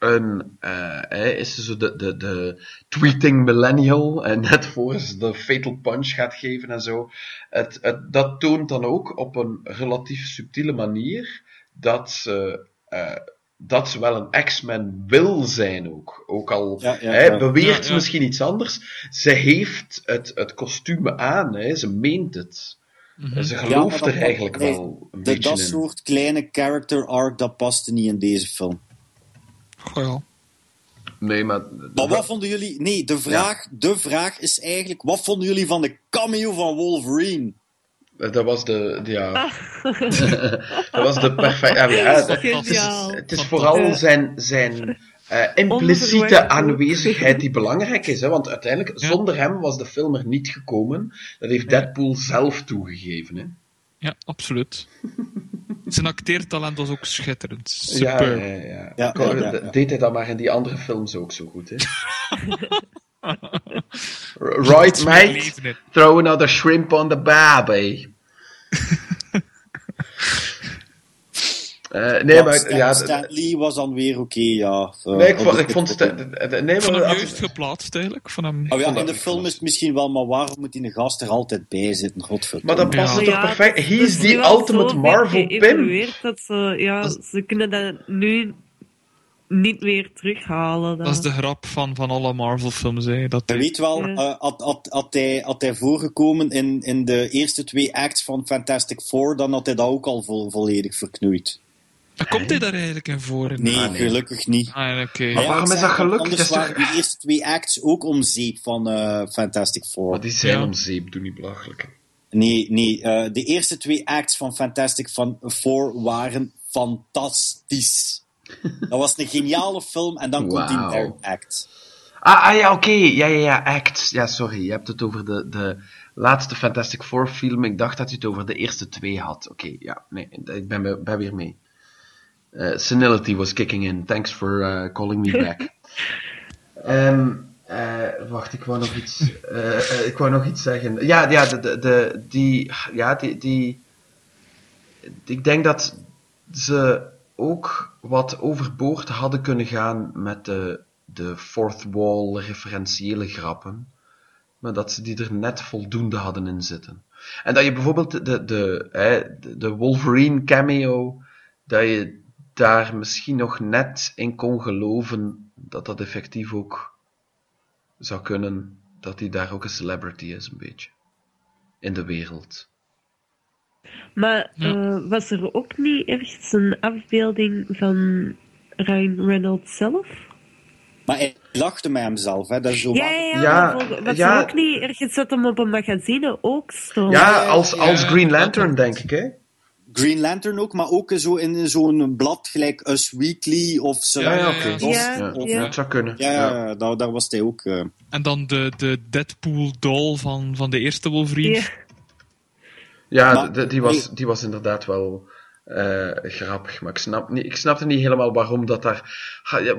een, eh, hè, is ze zo de, de, de tweeting millennial, en net voor ze de fatal punch gaat geven en zo. Het, het, dat toont dan ook op een relatief subtiele manier dat ze, eh, dat ze wel een X-Men wil zijn ook. Ook al Ja, ja, hè, ja. beweert ze ja. misschien iets anders. Ze heeft het, het kostuum aan, hè, ze meent het. Mhm. Ze gelooft dat- er eigenlijk nee, wel een De, beetje dat in. soort kleine character arc, dat paste niet in deze film. Goh, ja. Nee, maar... Maar wat vonden jullie... Nee, de vraag, de vraag is eigenlijk... Wat vonden jullie van de cameo van Wolverine? Dat was de, de- ja. dat was de perfecte. Ja, ja, het, is, Geniaal. het is vooral zijn, zijn eh, impliciete aanwezigheid die belangrijk is. Hè? Want uiteindelijk, Ja. zonder hem was de film er niet gekomen. Dat heeft Deadpool zelf toegegeven. Hè? Ja, absoluut. Zijn acteertalent was ook schitterend. Ja, Super. ja, ja. Ja, Ko- ja, ja, d- ja. Deed hij dat maar in die andere films ook zo goed. Hè? right, mate. Throw another shrimp on the baby. Eh, nee, maar Stan, ja, Stan Lee was dan weer oké, ja. eh, Nee, ik vond, de ik vond Nee, hem juist geplaatst, eigenlijk. Van hem... Oh ja, dat in de film is het misschien wel, maar waarom moet die gast er altijd bij zitten? Godverdomme. Maar dan past Ja. het toch perfect. He dat is al ultimate Marvel geëvalueerd Dat ze, ja, Dat ze kunnen dat nu niet meer terughalen. Dat is de grap van, van alle Marvel-films. hè, Dat Je weet wel, Ja. eh, had, had, had, hij, had hij voorgekomen in, in de eerste twee acts van Fantastic Four, dan had hij dat ook al vo- volledig verknoeid. Maar komt hij daar eigenlijk in voor? In Nee, Ah, nee. gelukkig niet. Ah, oké. Maar waarom is dat gelukkig? Anders Dat is toch- waren die eerste twee acts ook om zeep van eh, Fantastic Four. Maar die zijn Ja. om zeep, doe niet belachelijk. Nee, nee. eh, de eerste twee acts van Fantastic van Four waren fantastisch. Dat was een geniale film en dan komt die derde act. Ah, ah ja, oké. Ja, ja, ja, Act. Ja, sorry. Je hebt het over de, de laatste Fantastic Four film. Ik dacht dat je het over de eerste twee had. Oké, ja. Nee, ik ben, be- ben weer mee. Eh, senility was kicking in. Thanks for eh, calling me back. Ehm, eh, wacht, ik wou nog iets, eh, eh, ik wou nog iets zeggen. Ja, ja, de, de, die, ja, die, die, ik denk dat ze ook wat overboord hadden kunnen gaan met de, de fourth wall referentiële grappen, maar dat ze die er net voldoende hadden in zitten. En dat je bijvoorbeeld de, de- de Wolverine cameo, dat je daar misschien nog net in kon geloven dat dat effectief ook zou kunnen, dat hij daar ook een celebrity is, een beetje. In de wereld. Maar Ja. eh, was er ook niet ergens een afbeelding van Ryan Reynolds zelf? Maar hij lachte met hemzelf, hè. Dat is zo Ja, ja, ja. Maar was ja. er ook niet ergens dat hem op een magazine ook stond? Ja, als, als ja, Green Lantern, denk ik, hè? Green Lantern ook, maar ook zo in zo'n blad gelijk Us Weekly of zo. Ja, ja, oké. ja. Dos- Ja, Ja, of- ja. dat zou kunnen. Ja, ja, daar, daar was hij ook. eh. En dan de, de Deadpool-doll van, van de eerste Wolverine. Ja. Ja, Maar- d- die, was, die was inderdaad wel eh, grappig. Maar ik, snap niet, ik snapte niet helemaal waarom dat daar...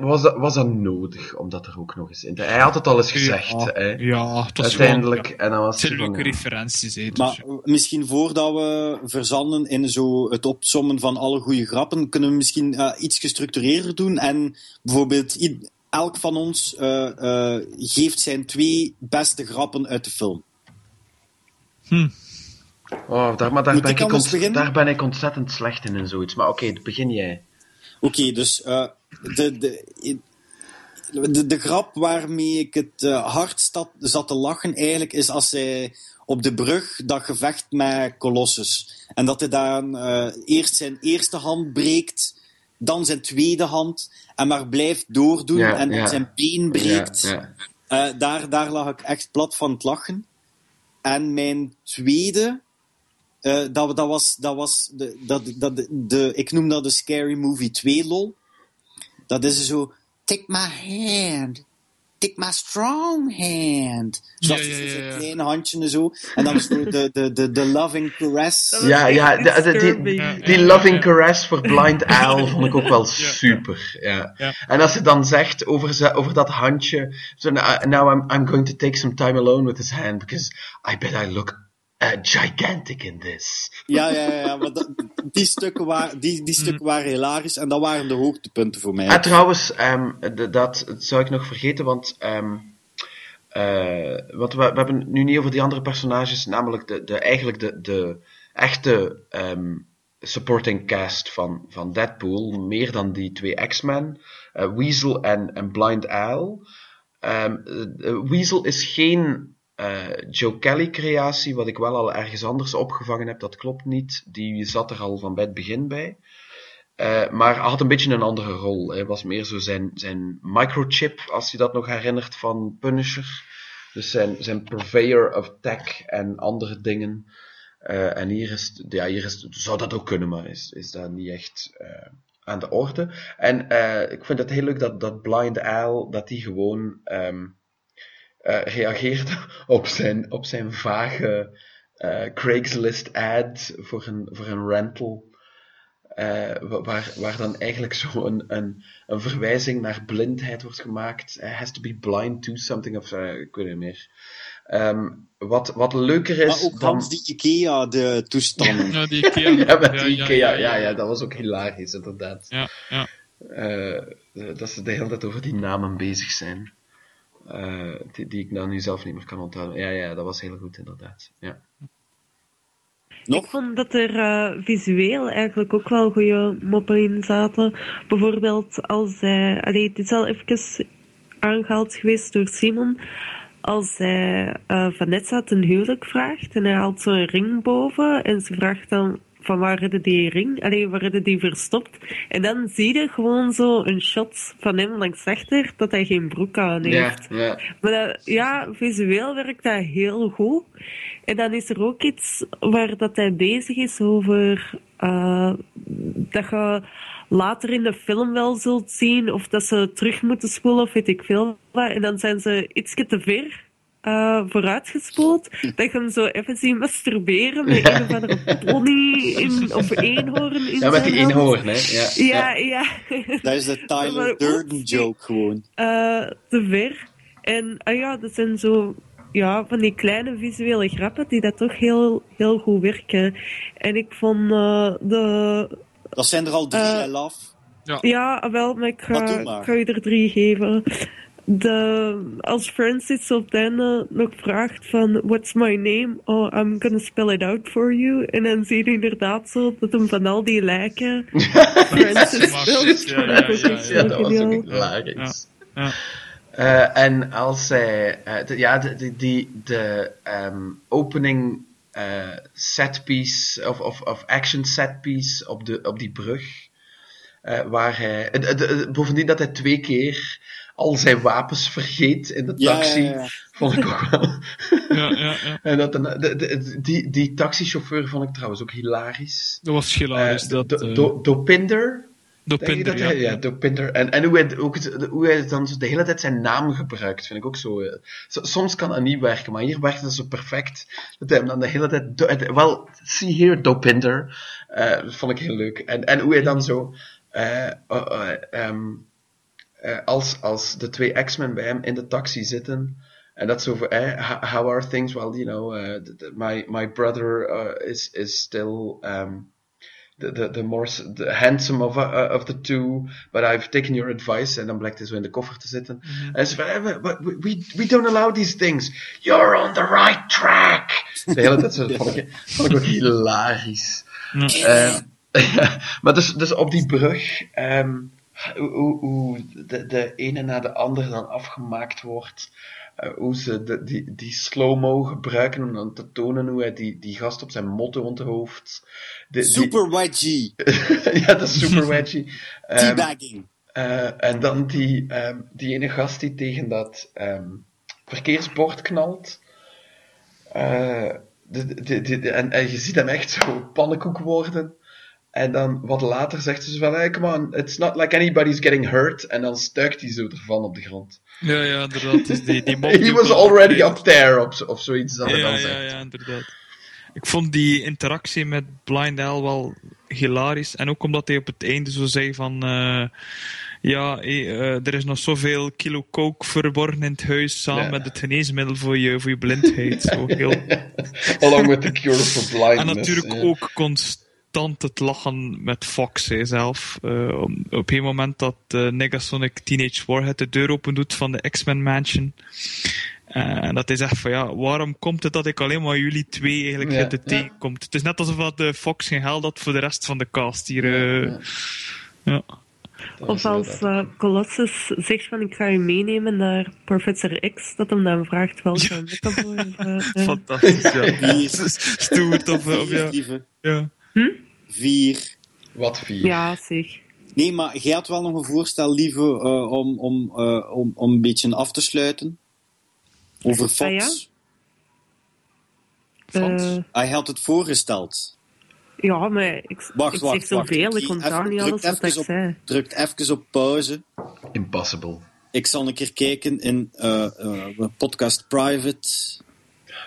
Was dat, was dat nodig om dat er ook nog eens in te... Hij had het al eens gezegd, Ja, hè. ja, het was Uiteindelijk. Gewoon, En dan was het zijn leuke ja. referenties. Hè, dus, Maar eh, misschien voordat we verzanden in zo het opsommen van alle goede grappen, kunnen we misschien eh, iets gestructureerder doen. En bijvoorbeeld, elk van ons eh, eh, geeft zijn twee beste grappen uit de film. Oh, daar, maar daar, Moet ben ik ont- daar ben ik ontzettend slecht in en zoiets. Maar oké, begin jij. Oké, dus eh, de, de, de, de grap waarmee ik het eh, hardst zat, te lachen eigenlijk is als hij op de brug dat gevecht met Colossus. En dat hij dan eh, eerst zijn eerste hand breekt, dan zijn tweede hand, en maar blijft doordoen en ja. zijn been breekt. Daar, daar lag ik echt plat van het lachen. En mijn tweede, eh, dat, dat was, dat was de, dat, dat, de, de, ik noem dat de Scary Movie 2 lol. Dat is zo, take my hand, take my strong hand. Zo Ja, ja, ja, kleine handje en zo. En dan zo de, de, de, de loving caress. Ja, ja, de- de- die, die ja, loving ja. caress voor Blind Owl vond ik ook wel super. Ja. Ja. En als ze dan zegt over, ze, over dat handje, "Now- now I'm, I'm going to take some time alone with his hand, because I bet I look uh, gigantic in this. Ja, ja, ja, ja maar dat, die, stukken waren, die, die stukken waren hilarisch en dat waren de hoogtepunten voor mij. En trouwens, um, dat zou ik nog vergeten, want, um, uh, want we, we, hebben nu niet over die andere personages, namelijk de, de, eigenlijk de, de echte um, supporting cast van, van Deadpool, meer dan die twee X-Men, uh, Weasel en, en Blind Al. Weasel is geen uh, Joe Kelly creatie, wat ik wel al ergens anders opgevangen heb, dat klopt niet. Die zat er al van bij het begin bij. Uh, maar had een beetje een andere rol. Hij was meer zo zijn, zijn microchip, als je dat nog herinnert van Punisher. Dus zijn, zijn purveyor of tech en andere dingen. Uh, en hier, is, ja, hier is, zou dat ook kunnen, maar is, is dat niet echt aan de orde. En ik vind het heel leuk dat, dat Blind Al, dat die gewoon um, uh, reageerde op zijn, op zijn vage uh, Craigslist ad voor een, voor een rental. Uh, waar, waar dan eigenlijk zo een, een, een verwijzing naar blindheid wordt gemaakt. He has to be blind to something of ik weet niet meer. Um, wat, wat leuker is. Maar ook dan... die IKEA, de toestanden. Ja, die Ikea. ja, met die ja, Ikea. Ja, ja, ja, dat was ook hilarisch, inderdaad. Ja, ja. dat ze de hele tijd over die namen bezig zijn. Uh, die, die, ik nou nu zelf niet meer kan onthouden. Ja, ja, dat was heel goed inderdaad. Ja. Nog? Ik vond dat er uh, visueel eigenlijk ook wel goede moppen in zaten. Bijvoorbeeld als zij... Allee, het is al even aangehaald geweest door Simon. Als zij uh, Vanessa ten huwelijk vraagt en hij haalt zo'n ring boven en ze vraagt dan van waar hadden die ring, alleen waar hadden die verstopt. En dan zie je gewoon zo een shot van hem langs achter dat hij geen broek aan heeft. Ja, ja. Maar dat, ja, visueel werkt dat heel goed. En dan is er ook iets waar dat hij bezig is over uh, dat je later in de film wel zult zien of dat ze terug moeten spoelen of weet ik veel wat. En dan zijn ze ietsje te ver uh, vooruitgespoeld. Dat je hem zo even zien masturberen met een of andere pony in, of eenhoorn in Ja, met die eenhoorn, hè. Ja, ja. ja. Dat is de Tyler Durden joke gewoon. Uh, te ver. En uh, ja, dat zijn zo ja, van die kleine visuele grappen die dat toch heel, heel goed werken. En ik vond uh, de... Dat zijn er al drie, uh, I love. Ja. ja, wel, maar ik ga, ik ga je er drie geven de, als Francis op het einde nog vraagt van what's my name? Oh, I'm gonna spell it out for you. En dan zie je inderdaad zo dat hem van al die lijken Francis spelt. Ja, ja, ja, ja, dat was ook hilarisch. Uh, en als zij, uh, de, ja, de, de, die, de um, opening uh, setpiece of, of, of action setpiece op, de, op die brug, waar hij, bovendien dat hij twee keer al zijn wapens vergeet in de taxi. Ja, ja, ja. Vond ik ook wel. Ja, ja, ja. en dat, de, de, die, die taxichauffeur vond ik trouwens ook hilarisch. Dat was hilarisch. Uh, dat, do, uh... do, Dopinder. Dopinder, ja. ja. Dopinder. En, en hoe, hij, ook, hoe hij dan zo de hele tijd zijn naam gebruikt, vind ik ook zo... Uh, soms kan dat niet werken, maar hier werkt het zo perfect. Dat hij hem dan de hele tijd... Wel, see here, Dopinder. dat vond ik heel leuk. En, en hoe hij dan zo... Um, uh, als, als de twee X-Men bij hem in de taxi zitten. En dat zo voor, eh, how are things? Well, you know, uh, the, my, my brother uh, is, is still um, the, the, the more the handsome of, uh, of the two, but I've taken your advice. En dan blijkt hij zo in de koffer te zitten. Mm -hmm. En ze van, but we, we don't allow these things. You're on the right track. De hele tijd zo, vond ik, vond ik ook hilarisch. Mm. maar dus, dus op die brug, um, hoe, hoe de, de ene na de andere dan afgemaakt wordt. Uh, hoe ze de, die, die slow-mo gebruiken om dan te tonen hoe hij die, die gast op zijn motto rond hoofd. De, super wedgie. ja, de super wedgie. um, Teabagging. Uh, en dan die, um, die ene gast die tegen dat um, verkeersbord knalt. Uh, de, de, de, en, en je ziet hem echt zo pannenkoek worden. En dan wat later zegt ze van, hey, come on, it's not like anybody's getting hurt. En dan stuikt hij zo ervan op de grond. Ja, ja, inderdaad. Dus die, die He was already up there, of, of zoiets dat ja, dan ja, zegt. Ja, ja, inderdaad. Ik vond die interactie met Blind Al wel hilarisch. En ook omdat hij op het einde zo zei van... Uh, Ja, hé, eh, er is nog zoveel kilo coke verborgen in het huis samen Ja. met het geneesmiddel voor je, voor je blindheid. Zo heel... Along with the cure for blindness. En natuurlijk ook constant het lachen met Fox hè, zelf. Eh, op een moment dat eh, Negasonic Teenage Warhead de deur open doet van de X-Men Mansion. Eh, En dat hij zegt van ja, waarom komt het dat ik alleen maar jullie twee eigenlijk Ja, te ja. tegenkomt? Het is net alsof dat de Fox geen geld had voor de rest van de cast hier. ja. Of als Colossus zegt van ik ga je meenemen naar Professor X, dat hem dan vraagt welke Ja. metafoor. eh, ja. Fantastisch, ja. Stoer, of, of ja. Ja. Vier. Wat vier? ja, zeg. Nee, maar jij had wel nog een voorstel, lieve, eh, om, om, eh, om, om een beetje af te sluiten. Over Fox. Ah, ja? Eh, Hij had het voorgesteld. ja, maar ik, Wacht, ik wacht, zeg zoveel, ik onthoud niet druk alles wat even ik op- zei. Drukt even op pauze. Impossible. Ik zal een keer kijken in eh, eh, podcast private.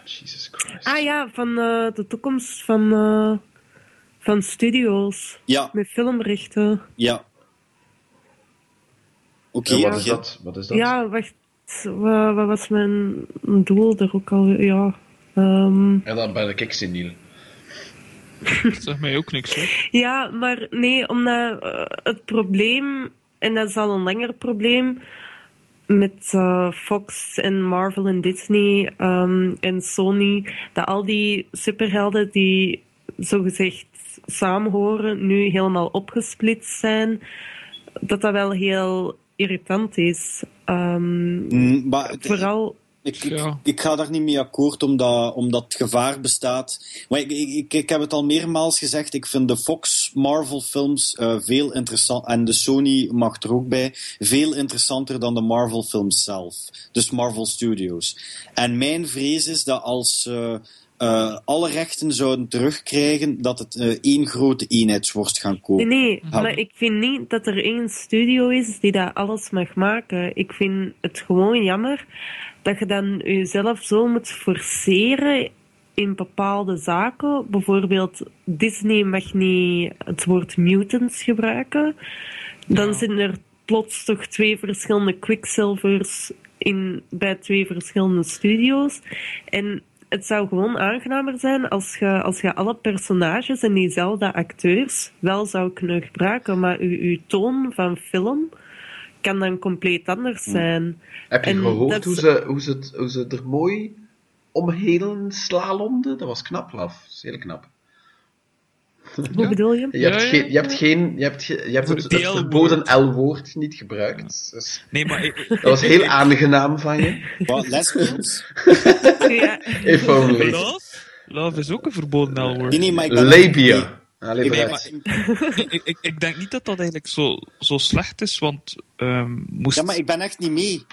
Jesus Christ. Ah ja, van eh, de toekomst van, eh, van studio's Ja, met filmrechten. ja. Oké, wat ja. is dat? Wat is dat? Ja, wacht. Wat, wat was mijn doel er ook al? Ja. ehm, En dan ben ik seniel. Dat zegt mij ook niks hoor. Ja, maar nee, omdat eh, het probleem, en dat is al een langer probleem, met eh, Fox en Marvel en Disney ehm, en Sony, dat al die superhelden die zogezegd samenhoren, nu helemaal opgesplitst zijn, dat dat wel heel irritant is. Ehm, Mm, maar het- vooral... Ik, ik, Ja. ik ga daar niet mee akkoord omdat, omdat het gevaar bestaat. Maar ik, ik, ik, ik heb het al meermaals gezegd. Ik vind de Fox Marvel films eh, veel interessant. En de Sony mag er ook bij. Veel interessanter dan de Marvel films zelf. Dus Marvel Studios. En mijn vrees is dat als ze eh, alle rechten zouden terugkrijgen, dat het eh, één grote eenheidsworst gaan Nee, kopen. nee, Ja. maar ik vind niet dat er één studio is die dat alles mag maken. Ik vind het gewoon jammer dat je dan jezelf zo moet forceren in bepaalde zaken. Bijvoorbeeld, Disney mag niet het woord mutants gebruiken. Dan zijn er plots toch twee verschillende Quicksilvers in, bij twee verschillende studio's. En het zou gewoon aangenamer zijn als je, als je alle personages en diezelfde acteurs wel zou kunnen gebruiken, maar uw, uw toon van film kan dan compleet anders zijn. Heb je En gehoord hoe, ze, hoe, ze het, hoe ze er mooi omheen slalomden? Dat was knap, laf. Dat is heel knap. Hoe bedoel je? Je hebt, geen, je hebt, geen, je hebt, ge- je hebt het, verboden L-woord niet gebruikt. Dus Nee, maar ik, dat was heel aangenaam van je. Wat, lesbians? Ja. If only. love, love is ook een verboden L-woord. Nee, nee, maar ik ben Labia. Allee, Nee, vooruit. maar, ik, ik, ik denk niet dat dat eigenlijk zo, zo slecht is, want ehm moest... ja, maar ik ben echt niet mee.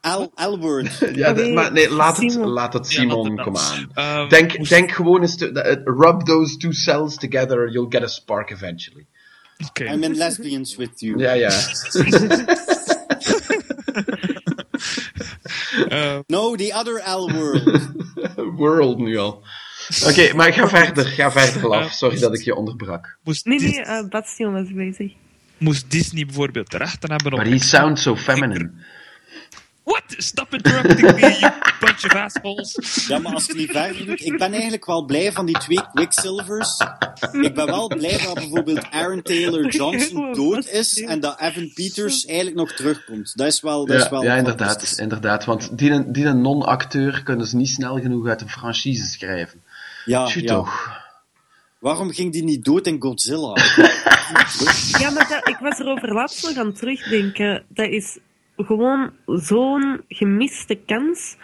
L- L-word. Ja, maar nee, laat het, Simon. laat het Ja, Simon, het kom dan. aan. Ehm, Denk, moest- denk gewoon eens, te, rub those two cells together, you'll get a spark eventually. Oké. I'm in lesbians with you. Ja, ja. Eh, No, the other L-word. World nu al. Oké, maar ga verder, ga verder, Laf. Sorry dat ik je onderbrak. moest, Nee, nee, eh, Bastion was bezig. moest Disney bijvoorbeeld de rechten hebben But op... he sounds so feminine. What? Stop interrupting me, you bunch of assholes. Ja, maar als je niet verder doet... Ik ben eigenlijk wel blij van die twee Quicksilvers. Ik ben wel blij dat bijvoorbeeld Aaron Taylor Johnson dood is en dat Evan Peters eigenlijk nog terugkomt. Dat is wel... Dat is Ja, wel ja inderdaad, inderdaad. Want die, die non-acteur kunnen ze niet snel genoeg uit een franchise schrijven. Ja, ja. toch. Waarom ging die niet dood in Godzilla? Ja, maar dat, ik was er over laatst nog aan terugdenken. Dat is gewoon zo'n gemiste kans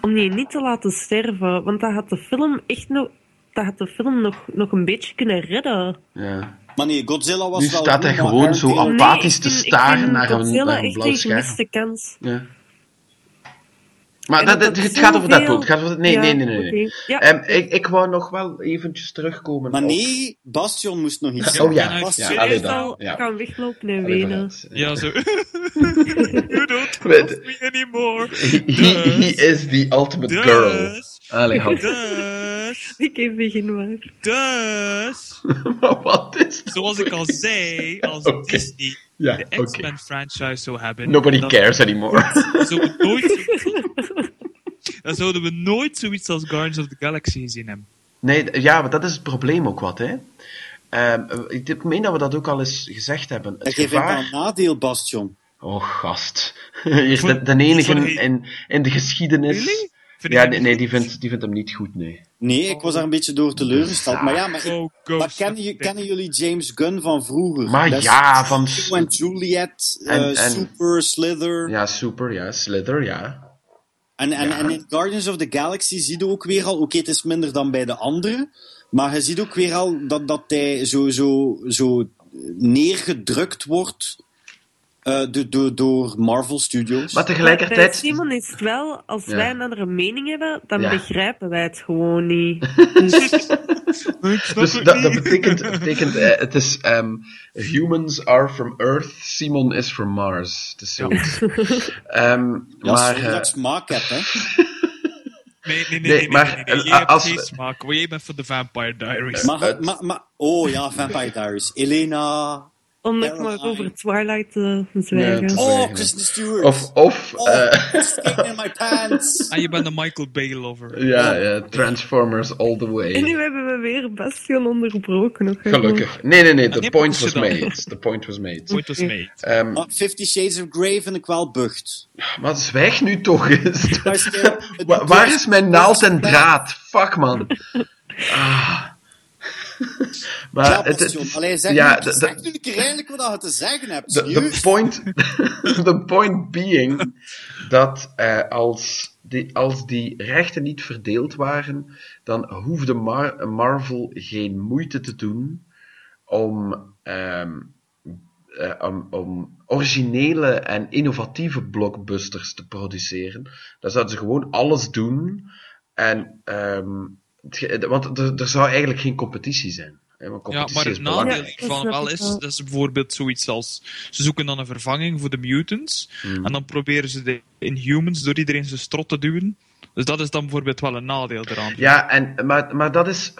om die niet te laten sterven. Want dat had de film echt nog, dat had de film nog, nog een beetje kunnen redden. Ja. Maar nee, Godzilla was Nu wel... staat hij gewoon zo apathisch te vind- ik staren vind naar een, Godzilla naar een echt een gemiste kans. Ja. Maar dat, dat het, dat het gaat over Deadpool. Het gaat over, nee, Ja, nee, nee, nee. nee. Ja. Ehm, ik, ik wou nog wel eventjes terugkomen Maar op- nee, Bastion moest nog iets Oh ja, ik ja, allee dan. Ja. gaan weglopen en Allee, wenen. Ja, zo. you don't trust me anymore. He, he, he is the ultimate girl. Allee, hou. dus, Ik heb begin maar. dus, maar wat is dat? zoals ik al zei, als. Disney Ja, de oké. X-Men franchise zou hebben... Nobody cares anymore. zouden we nooit... dan zouden we nooit zoiets als Guardians of the Galaxy gezien hebben. Nee, ja, maar dat is het probleem ook wat, hè. Ehm, ik ik meen dat we dat ook al eens gezegd hebben. Het Dat geeft een gevaar... nadeel, Bastion. Oh, gast. Hier Voor- de, de enige in, in de geschiedenis... Really? Vind Ja, nee, die, vindt, die vindt hem niet goed, nee. Nee, ik was daar een beetje door teleurgesteld. Maar ja, maar, ik- Oh, maar kennen, kennen jullie James Gunn van vroeger? Maar ja, van... Romeo en Juliet, En- eh, en- Super, Slither. Ja, super, ja. Slither, ja. En, en, Ja. en in Guardians of the Galaxy zie je ook weer al, oké, het is minder dan bij de anderen, maar je ziet ook weer al dat, dat hij zo, zo, zo neergedrukt wordt eh, do- do- door Marvel Studios. Maar Bij tegelijkertijd... Simon is het wel, als Ja. wij een andere mening hebben, dan Ja. begrijpen wij het gewoon niet. Dus dat, betekent, betekent eh, het is ehm, humans are from Earth, Simon is from Mars. Het is zoiets. Ehm, ja, maar, sorry eh, dat heb, hè. Nee, nee, nee, Nee, nee, nee, maar, nee, nee. eh, hebt als- geen smaak, want jij bent van de Vampire Diaries. Maar, maar, oh ja, Vampire Diaries. Elena. Om nog Caroline. maar over Twilight te zwijgen. Ja, Oh, Zwijgen. Kristen Stewart. of, of oh, eh, sticking in my pants. En je bent een Michael Bay lover. ja, ja, Transformers all the En way. nu hebben we weer Bastion onderbroken. Nog. Gelukkig. Nee, nee, nee, the nee, point was made. The point was made. Point was made. Ehm, Maar Fifty Shades of Grey vind ik wel bucht. maar zwijg nu toch eens. Waar is mijn naald en draad? Fuck, man. Ah. maar Ja, het, Allee, zeg, ja, de- zeg de- nu een keer eindelijk wat je te zeggen hebt. Serieus? point, the point being dat eh, als, die, als die rechten niet verdeeld waren, dan hoefde Mar- Marvel geen moeite te doen om, ehm, eh, om, om originele en innovatieve blockbusters te produceren. Dan zouden ze gewoon alles doen. En, ehm, ge- want er, er zou eigenlijk geen competitie zijn. hè, want Ja, maar het nadeel Ja, dat van snap wel is, dat is bijvoorbeeld zoiets als, ze zoeken dan een vervanging voor de mutants, Hmm. en dan proberen ze de Inhumans door iedereen zijn strot te duwen. Dus dat is dan bijvoorbeeld wel een nadeel eraan. Ja, en, maar, maar dat is.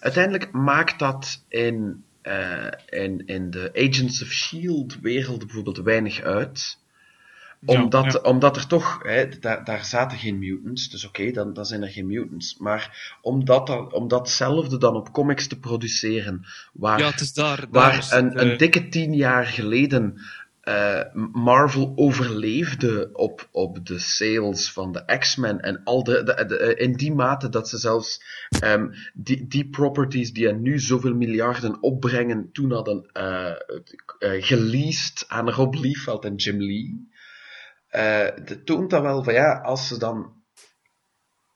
Uiteindelijk maakt dat in, eh, in, in de Agents of Shield wereld bijvoorbeeld weinig uit. Omdat, ja. omdat er toch, hè, daar, daar zaten geen mutants, dus oké, dan, dan zijn er geen mutants. Maar om dat, om datzelfde dan op comics te produceren, waar, Ja, het is daar. daar waar is een, het, een eh, dikke tien jaar geleden eh, Marvel overleefde op, op de sales van de X-Men en al de, de, de- eh, in die mate dat ze zelfs ehm, die, die properties die er nu zoveel miljarden opbrengen, toen hadden eh, geleased aan Rob Liefeld en Jim Lee. Dat toont dat wel van ja, als ze dan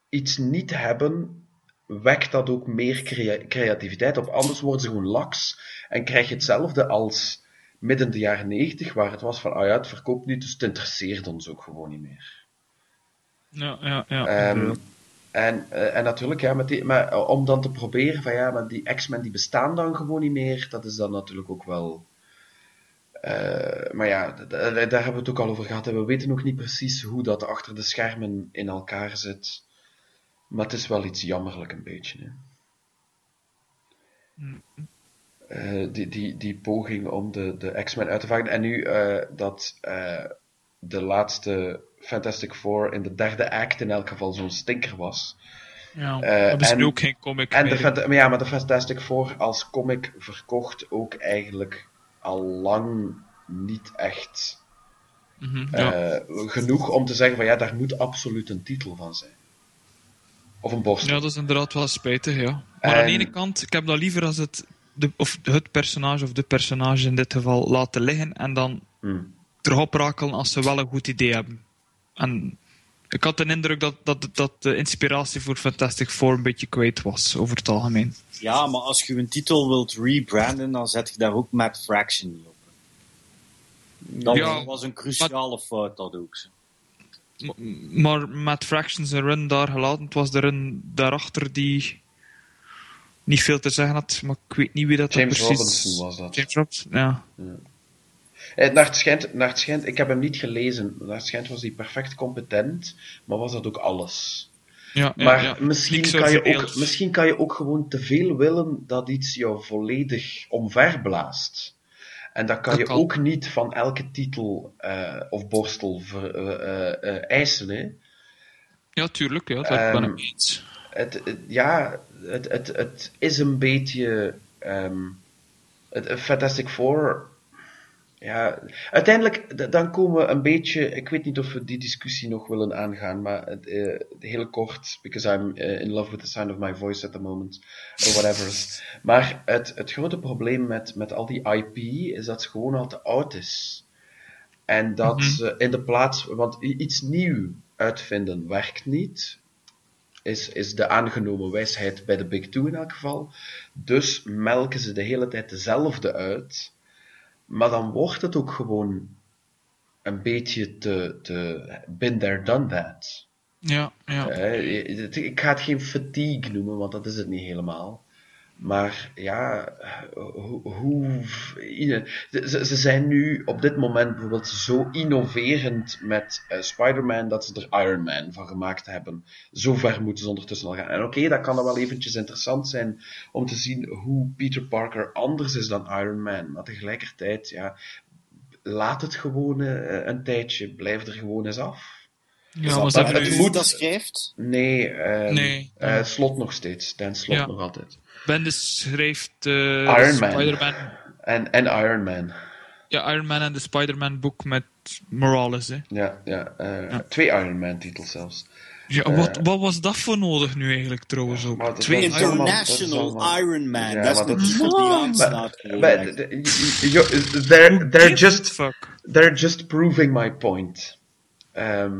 iets niet hebben, wekt dat ook meer crea- creativiteit op. Anders worden ze gewoon laks en krijg je hetzelfde als midden de jaren 90, waar het was van, ah ja, het verkoopt niet, dus het interesseert ons ook gewoon niet meer. Ja, ja, ja. Ehm, en, eh, en natuurlijk, ja, met die, maar eh, om dan te proberen van ja, maar die X-Men die bestaan dan gewoon niet meer, dat is dan natuurlijk ook wel. Eh, maar ja, daar hebben we het ook al over gehad. En we weten nog niet precies hoe dat achter de schermen in elkaar zit. Maar het is wel iets jammerlijk een beetje. Hè. Eh, die, die, die poging om de, de X-Men uit te vangen. En nu eh, dat de laatste Fantastic Four in de derde act in elk geval zo'n stinker was. ja. hebben ze en- nu ook geen comic En de, meer. Ja, maar de Fantastic Four als comic verkocht ook eigenlijk al lang niet echt Mhm, ja. eh, genoeg om te zeggen van ja, daar moet absoluut een titel van zijn. Of een borstel. Ja, dat is inderdaad wel spijtig, ja. Maar aan de ene kant, ik heb dat liever als het, de, of het personage of de personage in dit geval laten liggen en dan Hmm. terug oprakelen als ze wel een goed idee hebben. En ik had de indruk dat, dat, dat de inspiratie voor Fantastic Four een beetje kwijt was, over het algemeen. Ja, maar als je een titel wilt rebranden, dan zet je daar ook Mad Fraction niet op. Dat Ja, was een cruciale fout, dat ook. zo. M- Maar met Fractions een run daar gelaten, het was de run daarachter die niet veel te zeggen had, maar ik weet niet wie dat James precies... Robinson was dat. James Robinson, ja. Eh, naar, het schijnt, naar het schijnt, ik heb hem niet gelezen, naar het schijnt was hij perfect competent, maar was dat ook alles. Ja, Maar ja. misschien, Niks kan je ook, misschien kan je ook gewoon te veel willen dat iets jou volledig omverblaast. En dat kan Dat je kan. ook niet van elke titel eh, of borstel ver, eh, eh, eisen. Hè. Ja, tuurlijk, ja, daar ben ik Ehm, eens. Het, het- ja, het, het, het is een beetje. ehm, het Fantastic Four. Ja, uiteindelijk, dan komen we een beetje. Ik weet niet of we die discussie nog willen aangaan, maar het, eh, heel kort, because I'm eh, in love with the sound of my voice at the moment, or whatever. Maar het, het grote probleem met, met al die IP is dat ze gewoon al te oud is. En dat Mhm. in de plaats, want iets nieuw uitvinden werkt niet is, is de aangenomen wijsheid bij de Big Two in elk geval. Dus melken ze de hele tijd dezelfde uit. Maar dan wordt het ook gewoon een beetje te, te been there, done that. Ja, ja. Eh, ik ga het geen fatigue noemen, want dat is het niet helemaal. Maar ja, hoe. hoe ze, ze zijn nu op dit moment bijvoorbeeld zo innoverend met eh, Spider-Man dat ze er Iron Man van gemaakt hebben. Zo ver moeten ze ondertussen al gaan. En oké, dat kan dan wel eventjes interessant zijn om te zien hoe Peter Parker anders is dan Iron Man. Maar tegelijkertijd, ja, laat het gewoon eh, een tijdje. Blijf er gewoon eens af. ja maar dat het moet dat schrijft? Nee, ehm, Nee. eh, slot nog steeds. Dan slot Ja. nog altijd. Bendis schrijft eh Iron Man. Spider-Man... En, en Iron Man. Ja, Iron Man en de Spider-Man boek met Morales, hè. Ja, ja, eh, Ja. twee Iron Man titels zelfs. Ja, wat, wat was dat voor nodig nu eigenlijk trouwens ook? Twee International allemaal- Iron Man. Ja, dat is maar een dat- titel die Man. aanslaat. gewoon Maar, echt. d- d- yo- they're, they're just Fuck. they're just proving my point. Ehm,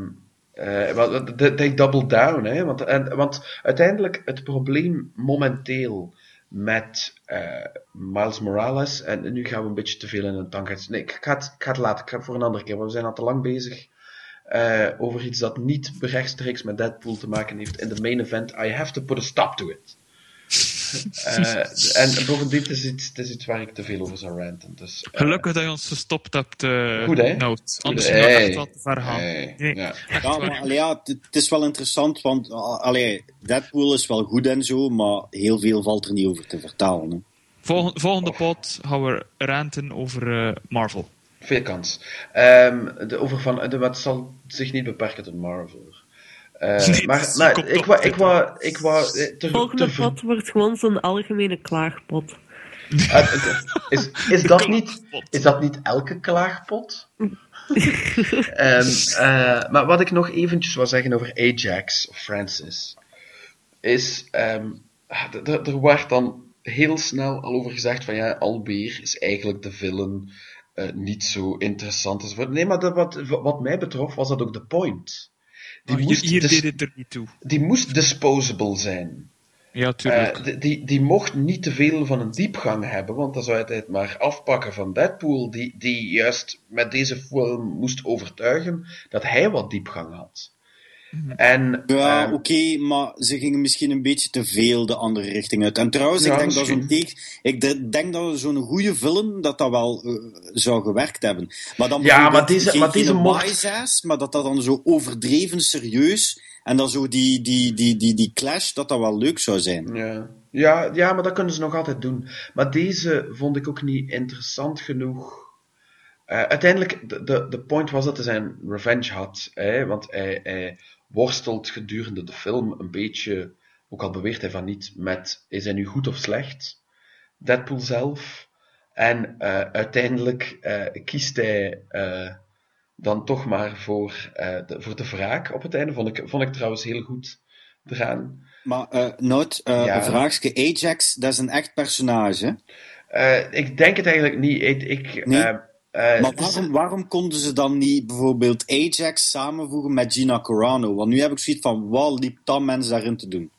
eh, want they they double down, hè? Want, en, want uiteindelijk het probleem momenteel met eh, Miles Morales, en nu gaan we een beetje te veel in een tangent. Nee, ik ga, het, ik ga het laten, ik ga het voor een andere keer, want we zijn al te lang bezig eh, over iets dat niet rechtstreeks met Deadpool te maken heeft in de main event. I have to put a stop to it. Eh, en bovendien, het is, iets, het is iets waar ik te veel over zou ranten. Dus, eh, Gelukkig dat je ons gestopt hebt, eh Goed, hè? Anders zou het Hey. echt wel te ver gaan. Hey, Nee, ja. Ja, maar ja, het, is wel interessant, want allee, Deadpool is wel goed en zo, maar heel veel valt er niet over te vertalen. Hè. Volgende, volgende pod gaan we ranten over Marvel. Veel kans. Ehm, de, over van, de, wat zal zich niet beperken tot Marvel. Eh, Nee, maar ik wou, ik wou, ik wou te, Volgende te- pot wordt gewoon zo'n algemene klaagpot. eh, is, is, dat niet, is dat niet elke klaagpot? Ehm, eh, maar wat ik nog eventjes wil zeggen over Ajax of Francis, is, ehm, d- er werd dan heel snel al over gezegd van ja, Albeer is eigenlijk de villain, eh, niet zo interessant enzovoort. Nee, maar dat, wat, wat mij betrof was dat ook de point. Die, hier moest, hier dis- deed het er niet toe. die moest disposable zijn. Ja, tuurlijk. Eh, die, die, die mocht niet te veel van een diepgang hebben, want dan zou hij het maar afpakken van Deadpool, die, die juist met deze film moest overtuigen dat hij wat diepgang had. Mhm. En, Ja, ehm, oké, maar ze gingen misschien een beetje te veel de andere richting uit. En trouwens, Ja, ik denk dat zo'n ik de- denk dat zo'n goede film dat dat wel eh, zou gewerkt hebben. Maar dan Ja, maar deze- geen- maar deze mocht- maar dat dat dan zo overdreven serieus en dan zo die, die, die, die, die clash, dat dat wel leuk zou zijn. Ja. Ja, ja, maar dat kunnen ze nog altijd doen. Maar deze vond ik ook niet interessant genoeg. Eh, uiteindelijk, de, de, de point was dat hij zijn revenge had. Hè, want hij, hij worstelt gedurende de film een beetje, ook al beweert hij van niet, met is hij nu goed of slecht? Deadpool zelf. En eh, uiteindelijk eh, kiest hij eh, dan toch maar voor, de, voor de wraak op het einde. Vond ik, vond ik trouwens heel goed eraan. Maar, eh, Ja. een vraagje. Ajax, dat is een echt personage. Ik denk het eigenlijk niet. Ik, ik, Nee? Eh, Maar waarom, waarom konden ze dan niet bijvoorbeeld Ajax samenvoegen met Gina Carano? Want nu heb ik zoiets van, wat liep dat mens daarin te doen?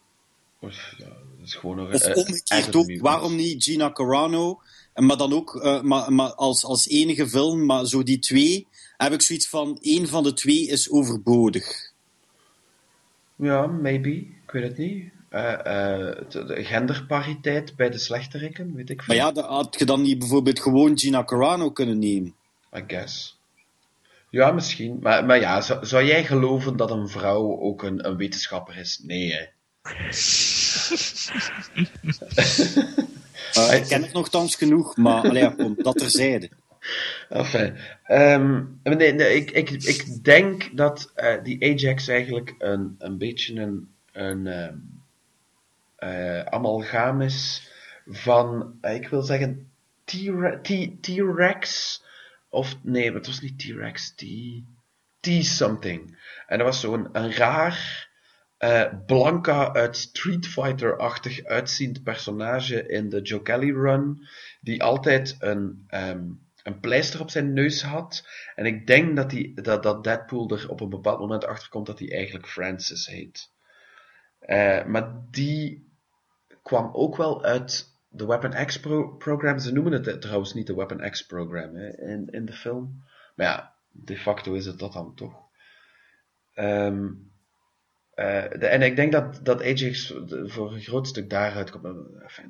Ja, dat is gewoon nog Of omgekeerd ook, waarom niet Gina Carano? En Maar dan ook eh, maar, maar als, als enige film, maar zo die twee, heb ik zoiets van, één van de twee is overbodig. Ja, maybe. Ik weet het niet. Eh, eh, de, de genderpariteit bij de slechteriken, weet ik Maar veel. ja, dan had je dan niet bijvoorbeeld gewoon Gina Carano kunnen nemen? I guess. Ja, misschien. Maar, maar ja, zou, zou jij geloven dat een vrouw ook een, een wetenschapper is? Nee, hè. Eh, ik ken het nogthans genoeg, maar allee, kom, dat terzijde. Enfin, ehm, nee, nee, ik, ik, ik denk dat die Ajax eigenlijk een, een beetje een, een ehm, eh, amalgaam is van, eh, ik wil zeggen, T-Rex, of nee, het was niet T-Rex. T-something. En dat was zo'n raar, eh, blanca uit Street Fighter-achtig uitziend personage in de Joe Kelly run, die altijd een, ehm, een pleister op zijn neus had. En ik denk dat, die, dat, dat Deadpool er op een bepaald moment achter komt dat hij eigenlijk Francis heet. Maar die kwam ook wel uit de Weapon X pro program. Ze noemen het trouwens niet de Weapon X program hè, in, in de film. Maar ja, de facto is het dat dan toch. Ehm, eh, de, en ik denk dat, dat Ajax voor een groot stuk daaruit komt.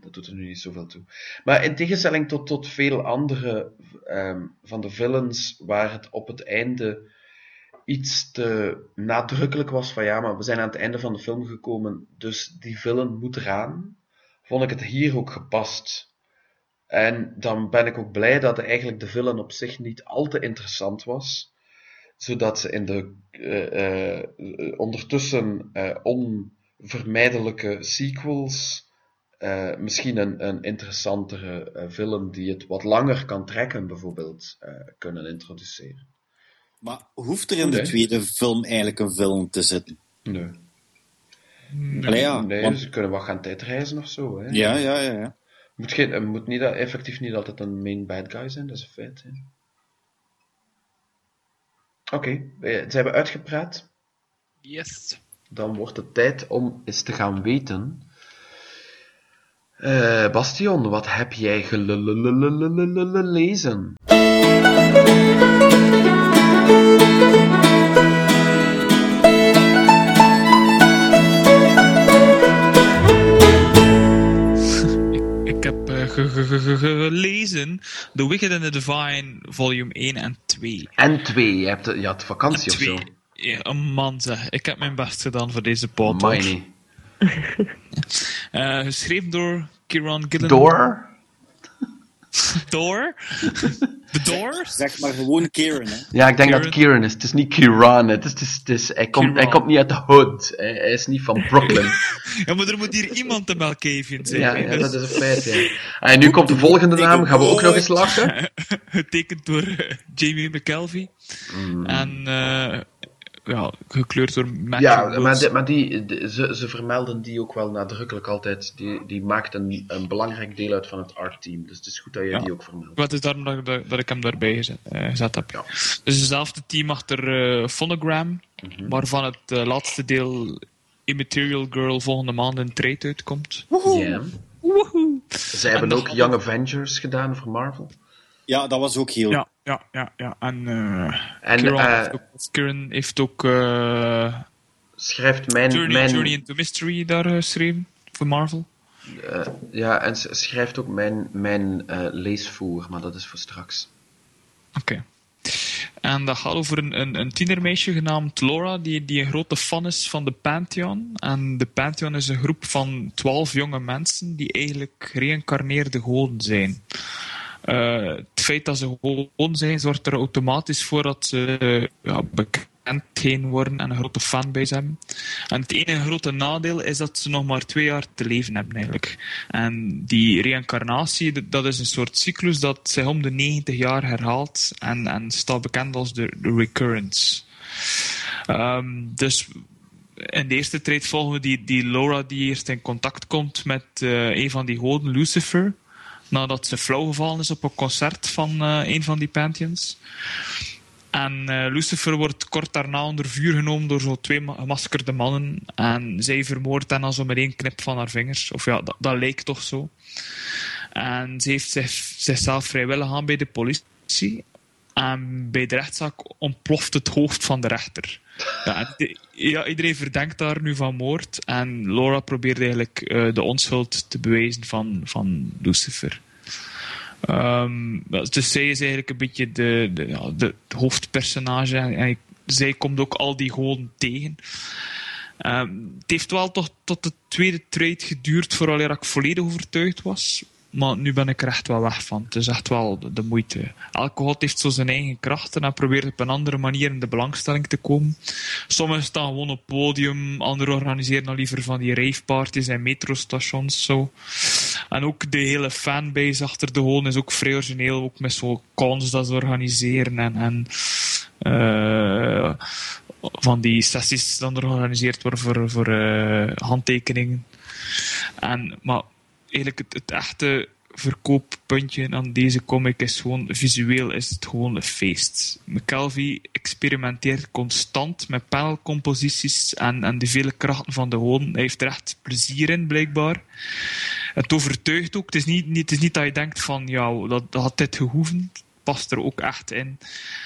dat doet er nu niet zoveel toe. Maar in tegenstelling tot, tot veel andere ehm, van de villains, waar het op het einde iets te nadrukkelijk was van ja, maar we zijn aan het einde van de film gekomen, dus die villain moet eraan, vond ik het hier ook gepast. En dan ben ik ook blij dat eigenlijk de villain op zich niet al te interessant was, zodat ze in de eh, eh, ondertussen eh, onvermijdelijke sequels misschien een, een interessantere villain die het wat langer kan trekken, bijvoorbeeld, kunnen introduceren. Maar hoeft er in de tweede film eigenlijk een film te zitten? Nee. Allee, ja, nee, want- ze kunnen wel gaan tijdreizen of zo. Hè. ja, ja, ja, ja. Moet, geen, het moet niet, effectief niet altijd een main bad guy zijn, dat is een feit. hè. Oké, eh, zijn we uitgepraat? Yes. Dan wordt het tijd om eens te gaan weten. Eh, Bastion, wat heb jij gelezen? Gelezen The Wicked and the Divine, volume 1 en 2. En twee, je, hebt, je had vakantie of zo. Ja, een man zeg. Ik heb mijn best gedaan voor deze pod. hoor. Miney. Eh, geschreven door Kieran Gillen. Door? Door? De Door? Zeg maar gewoon Kieran, hè. Ja, ik denk Kieran. dat Kieran is. Het is niet Kieran. Het is, het is, het is, hij, komt, hij Kieran. komt niet uit de hood. Hij, hij is niet van Brooklyn. Ja, maar er moet hier iemand de Melkavian zijn. ja, ja, dus dat is een feit. Ja. En nu komt de volgende naam. Gaan we ook nog eens lachen? Getekend door eh, Jamie McKelvey. Mm. En eh, ja, gekleurd door Ja, maar, die- maar die, die- ze, ze vermelden die ook wel nadrukkelijk altijd. Die, die maakt een, een belangrijk deel uit van het art-team. Dus het is goed dat jij Ja. die ook vermeldt. Wat is daarom dat, dat, dat ik hem daarbij gezet, eh, gezet heb. Ja. Dus hetzelfde team achter eh, Phonogram, Mhm. waarvan het eh, laatste deel Immaterial Girl volgende maand in trade uitkomt. Ja. Ze hebben ook Young Avengers gedaan voor Marvel. Ja, dat was ook heel... Ja, ja, ja. ja. En, eh En Kieran, eh, heeft ook, Kieran heeft ook eh, schrijft mijn, Journey, mijn, Journey into Mystery daar geschreven voor Marvel. eh, ja, en ze schrijft ook mijn, mijn eh, leesvoer, maar dat is voor straks. Oké. En dat gaat over een, een, een tienermeisje genaamd Laura, die, die een grote fan is van de Pantheon. En de Pantheon is een groep van twaalf jonge mensen die eigenlijk gereïncarneerde goden zijn. Eh, het feit dat ze goden zijn, zorgt er automatisch voor dat ze ja, bekend heen worden en een grote fanbase hebben. En het enige grote nadeel is dat ze nog maar twee jaar te leven hebben eigenlijk. En die reïncarnatie, dat is een soort cyclus dat zich om de 90 jaar herhaalt en, en staat bekend als de, de recurrence. Ehm, dus in de eerste trade volgen we die, die Laura die eerst in contact komt met eh, een van die goden, Lucifer, nadat ze flauwgevallen is op een concert van eh, een van die Pantheons. En eh, Lucifer wordt kort daarna onder vuur genomen door zo twee ma- gemaskerde mannen. En zij vermoordt hen dan zo met één knip van haar vingers. Of ja, dat, dat lijkt toch zo. En ze heeft zich, zichzelf vrijwillig aan bij de politie. En bij de rechtszaak ontploft het hoofd van de rechter. Ja, en de- ja, iedereen verdenkt daar nu van moord. En Laura probeert eigenlijk eh, de onschuld te bewijzen van, van Lucifer. Ehm, dus zij is eigenlijk een beetje de, de, ja, de, hoofdpersonage. En zij komt ook al die gewoon tegen. Ehm, het heeft wel toch tot de tweede trade geduurd voordat ik volledig overtuigd was. Maar nu ben ik er echt wel weg van. Het is echt wel de, moeite. Elke god heeft zo zijn eigen krachten en probeert op een andere manier in de belangstelling te komen. Sommigen staan gewoon op podium, anderen organiseren dan liever van die raveparties en metrostations. Zo. En ook de hele fanbase achter de hoon is ook vrij origineel, ook met zo'n cons dat ze organiseren en, en eh, van die sessies dan georganiseerd worden voor, voor eh, handtekeningen. En, maar eigenlijk het, echte verkooppuntje aan deze comic is gewoon, visueel is het gewoon een feest. McKelvey experimenteert constant met panelcomposities en, en de vele krachten van de hoon. Hij heeft er echt plezier in, blijkbaar. Het overtuigt ook. Het is niet, niet, is niet dat je denkt van, ja, dat, dat had dit gehoeven. Het past er ook echt in.